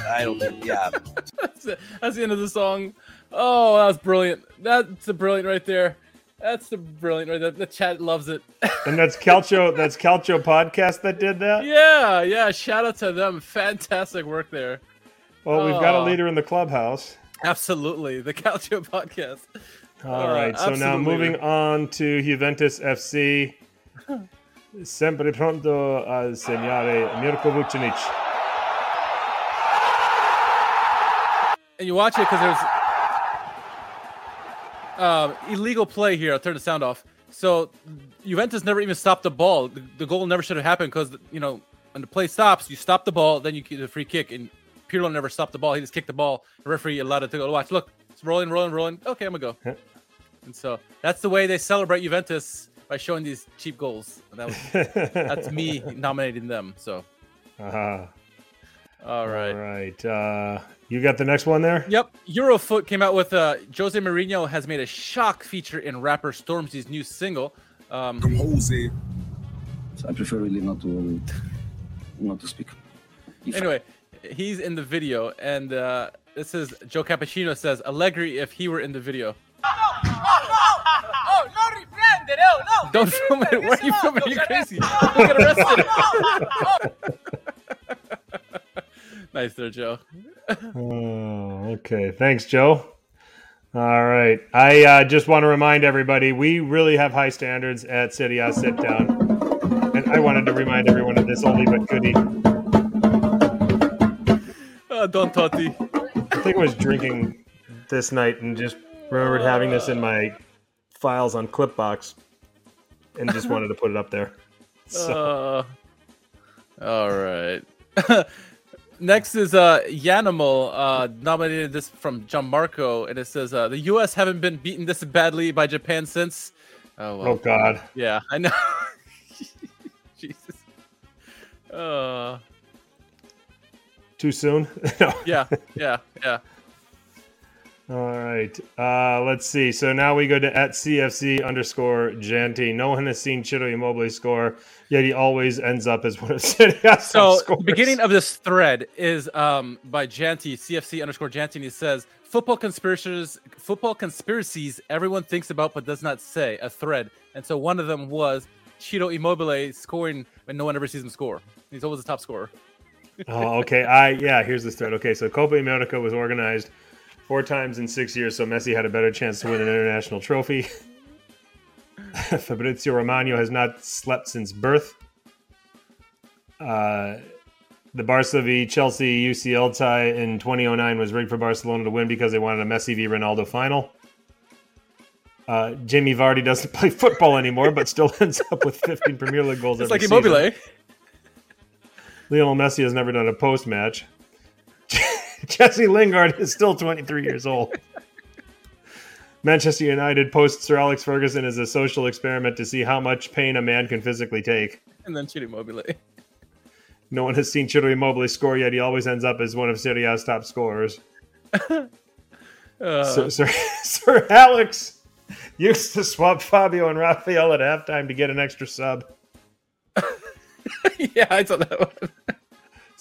Speaker 4: I don't think. Yeah,
Speaker 3: That's, it. That's the end of the song. Oh, that was brilliant. That's a brilliant right there. That's the brilliant there. The chat loves it.
Speaker 2: And that's Calcio. That's Calcio podcast that did that.
Speaker 3: yeah, yeah. Shout out to them. Fantastic work there.
Speaker 2: Well, we've got a leader in the clubhouse.
Speaker 3: Absolutely. The Calcio podcast.
Speaker 2: All
Speaker 3: Uh,
Speaker 2: right. So now moving on to Juventus FC. Sempre pronto a segnare Mirko Vucinic.
Speaker 3: And you watch it because there's um, illegal play here. I'll turn the sound off. So Juventus never even stopped the ball. The, the goal never should have happened because you know when the play stops, you stop the ball, then you get the free kick. And Pirlo never stopped the ball. He just kicked the ball. The referee allowed it to go. Watch, look, it's rolling, rolling, rolling. Okay, I'm gonna go. And so that's the way they celebrate Juventus by showing these cheap goals. And that was, that's me nominating them. So
Speaker 2: Uh-huh.
Speaker 3: all right.
Speaker 2: All right. Uh, you got the next one there?
Speaker 3: Yep, Eurofoot came out with uh, Jose Mourinho has made a shock feature in rapper Stormzy's new single. Um,
Speaker 5: Jose.
Speaker 6: So I prefer really not to not to speak. If-
Speaker 3: anyway, he's in the video, and uh, this is Joe Cappuccino says Allegri if he were in the video. Don't film it. Why are you filming? Are you crazy? You'll get arrested. nice there, Joe.
Speaker 2: Oh, okay. Thanks, Joe. All right. I uh, just want to remind everybody we really have high standards at Serie A Sit Down. And I wanted to remind everyone of this only but goodie.
Speaker 3: Uh, Don Totti.
Speaker 2: I think I was drinking this night and just remembered having this in my files on Clipbox and just wanted to put it up there. So,
Speaker 3: Uh, all right. Next is uh Yanimal uh nominated this from Gianmarco and it says uh the US haven't been beaten this badly by Japan since Oh well.
Speaker 2: oh, God.
Speaker 3: Yeah, I know. Jesus. Uh
Speaker 2: Too soon? no.
Speaker 3: yeah, yeah, yeah.
Speaker 2: All right. Uh, let's see. So now we go to at CFC underscore Janty. No one has seen Ciro Immobile score, yet he always ends up as one of City
Speaker 3: So the beginning of this thread is um by Janty, CFC underscore Janty, and he says football conspiracies football conspiracies everyone thinks about but does not say, a thread. And so one of them was Ciro Immobile scoring when no one ever sees him score. He's always the top scorer.
Speaker 2: oh, okay. I yeah. Here's this thread. Okay, so Copa America was organized four times in six years, so Messi had a better chance to win an international trophy. Fabrizio Romano has not slept since birth. Uh, the Barca v Chelsea UCL tie in 2009 was rigged for Barcelona to win because they wanted a Messi v Ronaldo final. Uh, Jamie Vardy doesn't play football anymore, but still ends up with 15 Premier League goals.
Speaker 3: It's
Speaker 2: every
Speaker 3: like
Speaker 2: season.
Speaker 3: Immobile.
Speaker 2: Lionel Messi has never done a post match. Jesse Lingard is still 23 years old. Manchester United posts Sir Alex Ferguson as a social experiment to see how much pain a man can physically take.
Speaker 3: And then Ciro Immobile.
Speaker 2: No one has seen Ciro Immobile score yet. He always ends up as one of Serie A's top scorers.
Speaker 3: Uh,
Speaker 2: Sir, Sir, Sir Alex used to swap Fabio and Raphael at halftime to get an extra sub.
Speaker 3: yeah, I saw that one.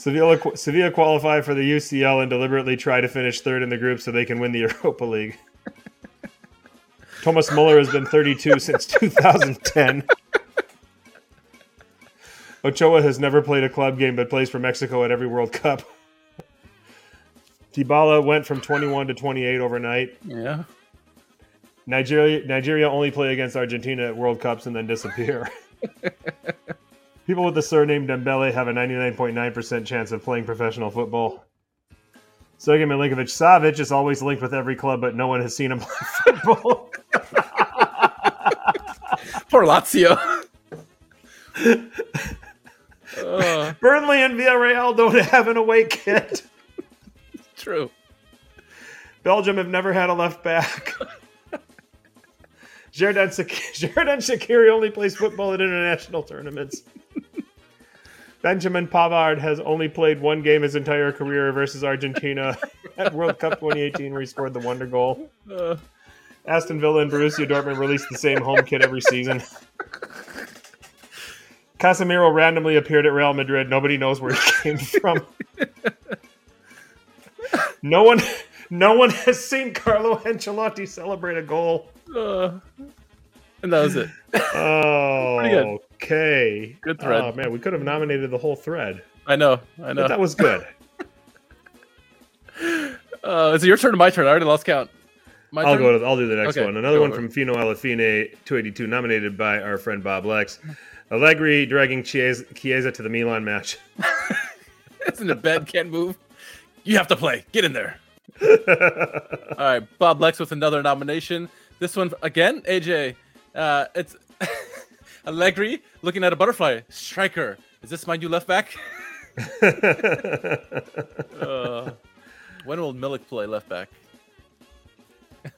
Speaker 2: Sevilla, Sevilla qualify for the UCL and deliberately try to finish third in the group so they can win the Europa League. Thomas Muller has been 32 since 2010. Ochoa has never played a club game but plays for Mexico at every World Cup. Dybala went from 21 to 28 overnight.
Speaker 3: Yeah.
Speaker 2: Nigeria Nigeria only play against Argentina at World Cups and then disappear. People with the surname Dembele have a 99.9% chance of playing professional football. Sergei Milinkovic Savic is always linked with every club, but no one has seen him play football.
Speaker 3: Poor Lazio. Uh,
Speaker 2: Burnley and Villarreal don't have an away kit.
Speaker 3: true.
Speaker 2: Belgium have never had a left back. Xherdan Shaqiri only plays football at international tournaments. Benjamin Pavard has only played one game his entire career versus Argentina at World Cup 2018, where he scored the wonder goal.
Speaker 3: Uh,
Speaker 2: Aston Villa and Borussia Dortmund release the same home kit every season. Casemiro randomly appeared at Real Madrid. Nobody knows where he came from. No one, no one has seen Carlo Ancelotti celebrate a goal.
Speaker 3: uh, and that was it.
Speaker 2: Oh,
Speaker 3: good.
Speaker 2: okay.
Speaker 3: Good thread.
Speaker 2: Oh man, we could have nominated the whole thread,
Speaker 3: I know. I know.
Speaker 2: but that was good.
Speaker 3: Uh, is it your turn or my turn? I already lost count. My
Speaker 2: I'll
Speaker 3: turn?
Speaker 2: go. To, I'll do the next
Speaker 3: Okay,
Speaker 2: one. Another one from Fino Alafine, 282, nominated by our friend Bob Lex. Allegri dragging Chiesa, Chiesa to the Milan match.
Speaker 3: It's in the bed, can't move. You have to play. Get in there. All right, Bob Lex with another nomination. This one again, AJ. Uh, it's Allegri looking at a butterfly. Striker. Is this my new left back? Uh, when will Milik play left back?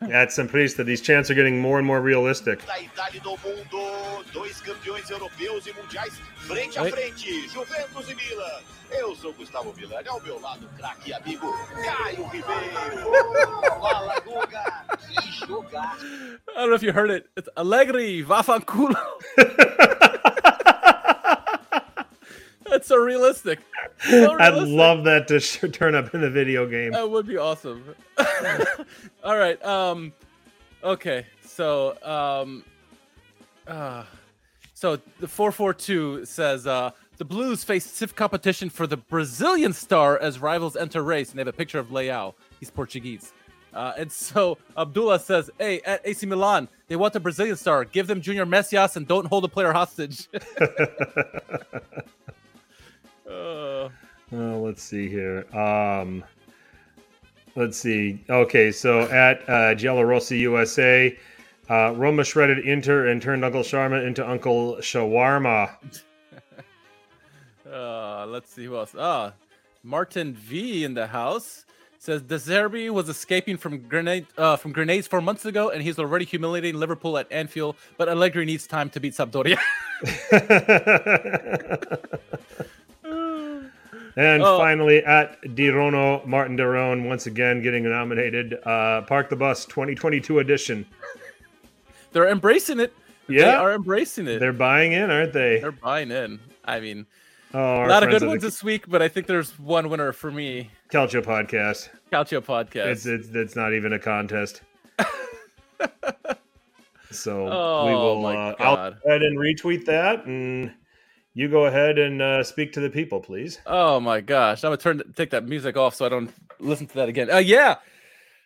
Speaker 2: At Semprista, these chants are getting more and more realistic.
Speaker 1: Da Itália do mundo, dois campeões europeus mundiais frente a
Speaker 3: Oi.
Speaker 1: frente, Juventus Milan. Eu sou Gustavo Villani, ao meu lado, craque e amigo Caio Ribeiro. Fala, Guga, que jogar.
Speaker 3: I don't know if you heard it. It's Allegri, Vafanculo. That's so realistic. So
Speaker 2: I'd love that to sh- turn up in the video game.
Speaker 3: That would be awesome. All right. Um. Okay. So. Um. Uh, so the four four two says uh, the Blues face stiff competition for the Brazilian star as rivals enter race, and they have a picture of Leao. He's Portuguese. Uh, and so Abdullah says, "Hey, at AC Milan, they want the Brazilian star. Give them Junior Messias and don't hold the player hostage." uh,
Speaker 2: Oh, let's see here. Um, let's see. Okay, so at uh, Rossi USA, uh, Roma shredded Inter and turned Uncle Sharma into Uncle Shawarma.
Speaker 3: Uh, let's see who else. Ah, Martin V in the house says De Zerbi was escaping from grenade uh, from grenades four months ago, and he's already humiliating Liverpool at Anfield. But Allegri needs time to beat Sampdoria.
Speaker 2: and
Speaker 3: Oh.
Speaker 2: finally, at Dirono, Martin Diron once again getting nominated. Uh, Park the Bus 2022 edition.
Speaker 3: They're embracing it.
Speaker 2: Yeah.
Speaker 3: they are embracing it.
Speaker 2: They're buying in, aren't they?
Speaker 3: They're buying in. I mean,
Speaker 2: Oh,
Speaker 3: a lot of good ones
Speaker 2: the
Speaker 3: this week, but I think there's one winner for me.
Speaker 2: Calcio podcast.
Speaker 3: Calcio podcast.
Speaker 2: It's, it's it's not even a contest. so we
Speaker 3: Oh,
Speaker 2: will.
Speaker 3: my
Speaker 2: Uh, I'll go ahead and retweet that, and you go ahead and uh, speak to the people, please.
Speaker 3: Oh my gosh. I'm gonna turn take that music off so I don't listen to that again. Uh yeah.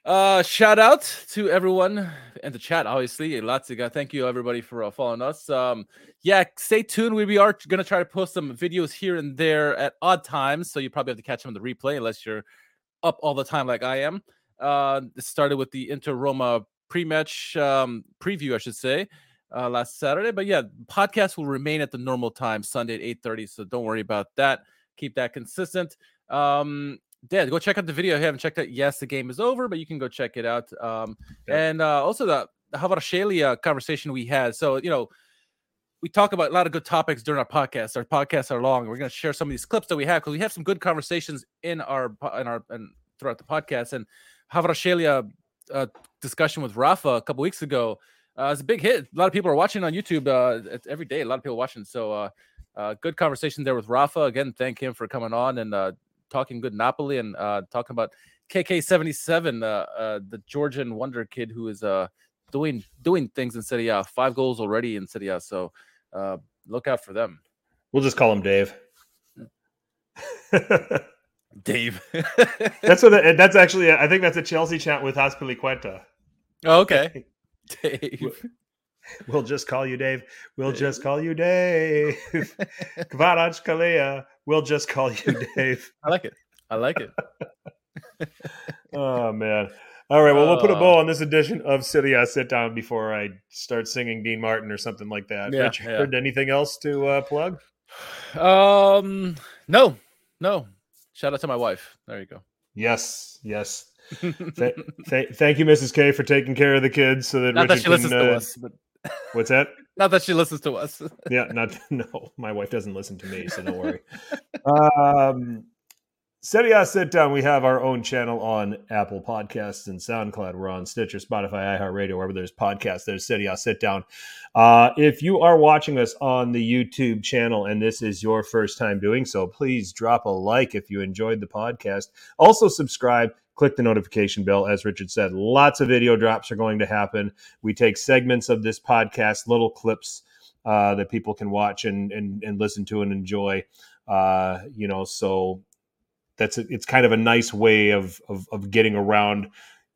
Speaker 3: Uh shout out to everyone in the chat, obviously. Lots. Thank you everybody for uh, following us. Um yeah, stay tuned. We, we are gonna try to post some videos here and there at odd times. So you probably have to catch them in the replay unless you're up all the time like I am. Uh started with the Inter Roma pre-match um preview, I should say uh, last Saturday. But yeah, podcast will remain at the normal time, Sunday at eight thirty. So don't worry about that. Keep that consistent. Um, Dad, go check out the video. If you haven't checked it, yes, the game is over, but you can go check it out. Um,
Speaker 2: Yeah.
Speaker 3: and uh, also the the Kvaratskhelia conversation we had. So you know. We talk about a lot of good topics during our podcast. Our podcasts are long. We're going to share some of these clips that we have because we have some good conversations in our in our and throughout the podcast. And Kvaratskhelia uh, discussion with Rafa a couple weeks ago uh, it's a big hit. A lot of people are watching on YouTube uh, it's every day. A lot of people watching. So, uh, uh, good conversation there with Rafa. Again, thank him for coming on and uh, talking good Napoli and uh, talking about KK77, uh, uh, the Georgian wonder kid who is uh, doing doing things in Serie A. Five goals already in Serie A. So, uh, look out for them.
Speaker 2: We'll just call him Dave.
Speaker 3: Dave.
Speaker 2: that's what. That's actually. I think that's a Chelsea chant with Azpilicueta.
Speaker 3: oh, okay. Dave.
Speaker 2: We'll just call you Dave. We'll just call you Dave. Kalia. We'll just call you Dave.
Speaker 3: I like it. I like it.
Speaker 2: Oh man. All right. Well, we'll put a
Speaker 3: Uh.
Speaker 2: bow on this edition of Serie A Sit Down before I start singing Dean Martin or something like that.
Speaker 3: Yeah,
Speaker 2: Richard, anything else to uh, plug?
Speaker 3: Um, no, no. Shout out to my wife. There you go.
Speaker 2: Yes. Yes. Th- th- thank you, Mrs. K, for taking care of the kids so that
Speaker 3: Not that
Speaker 2: Richard
Speaker 3: she listens
Speaker 2: can.
Speaker 3: to
Speaker 2: uh,
Speaker 3: us, but
Speaker 2: What's that?
Speaker 3: not that she listens to us.
Speaker 2: yeah, not no. My wife doesn't listen to me, so don't worry. um, Seria Sit Down. We have our own channel on Apple Podcasts and SoundCloud. We're on Stitcher, Spotify, iHeartRadio, wherever there's podcasts. There's Seria Sit Down. Uh, if you are watching us on the YouTube channel and this is your first time doing so, please drop a like if you enjoyed the podcast. Also, subscribe. Click the notification bell. As Richard said, lots of video drops are going to happen. We take segments of this podcast, little clips uh, that people can watch and, and and listen to and enjoy. Uh, you know, so that's a, it's kind of a nice way of, of of getting around.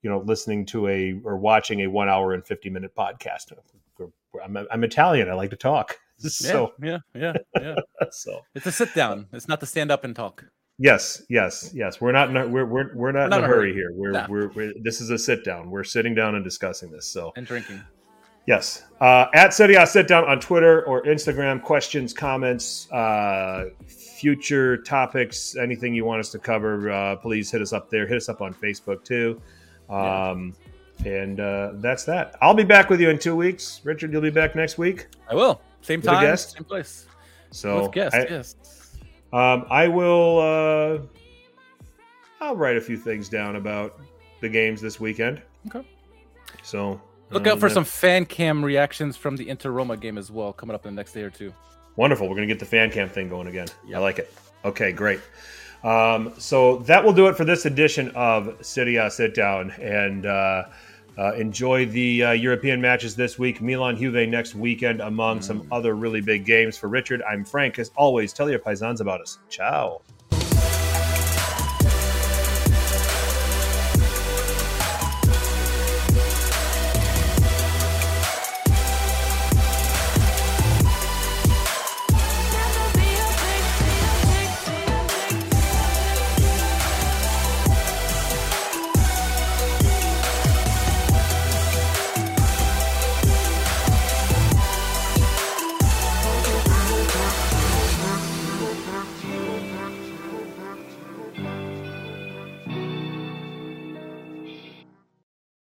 Speaker 2: You know, listening to a or watching a one hour and fifty minute podcast. I'm, I'm Italian. I like to talk. So
Speaker 3: yeah, yeah, yeah.
Speaker 2: so
Speaker 3: It's a sit down. It's not to stand up and talk.
Speaker 2: Yes, yes, yes. We're not in a, we're we're we're not, in a hurry, here. We're,
Speaker 3: Nah.
Speaker 2: we're we're this is a sit down. We're sitting down and discussing this. So
Speaker 3: And drinking.
Speaker 2: Yes. Uh, at Seria Sit Down on Twitter or Instagram. Questions, comments, uh, future topics, anything you want us to cover, uh, please hit us up there. Hit us up on Facebook too. Um, And uh, that's that. I'll be back with you in two weeks. Richard, you'll be back next week.
Speaker 3: I will. Same
Speaker 2: With
Speaker 3: time,
Speaker 2: guest?
Speaker 3: same place.
Speaker 2: So
Speaker 3: With guests,
Speaker 2: I,
Speaker 3: yes.
Speaker 2: Um, I will. Uh, I'll write a few things down about the games this weekend.
Speaker 3: Okay.
Speaker 2: So
Speaker 3: Look out
Speaker 2: um,
Speaker 3: for
Speaker 2: that-
Speaker 3: some fan cam reactions from the Inter Roma game as well, coming up in the next day or two.
Speaker 2: Wonderful. We're going to get the fan cam thing going again.
Speaker 3: Yeah.
Speaker 2: I like it. Okay, great. Um, so that will do it for this edition of City uh, Sit Down. And uh, uh, enjoy the uh, European matches this week. Milan Juve next weekend, among some other really big games. For Richard, I'm Frank. As always, tell your paisans about us. Ciao.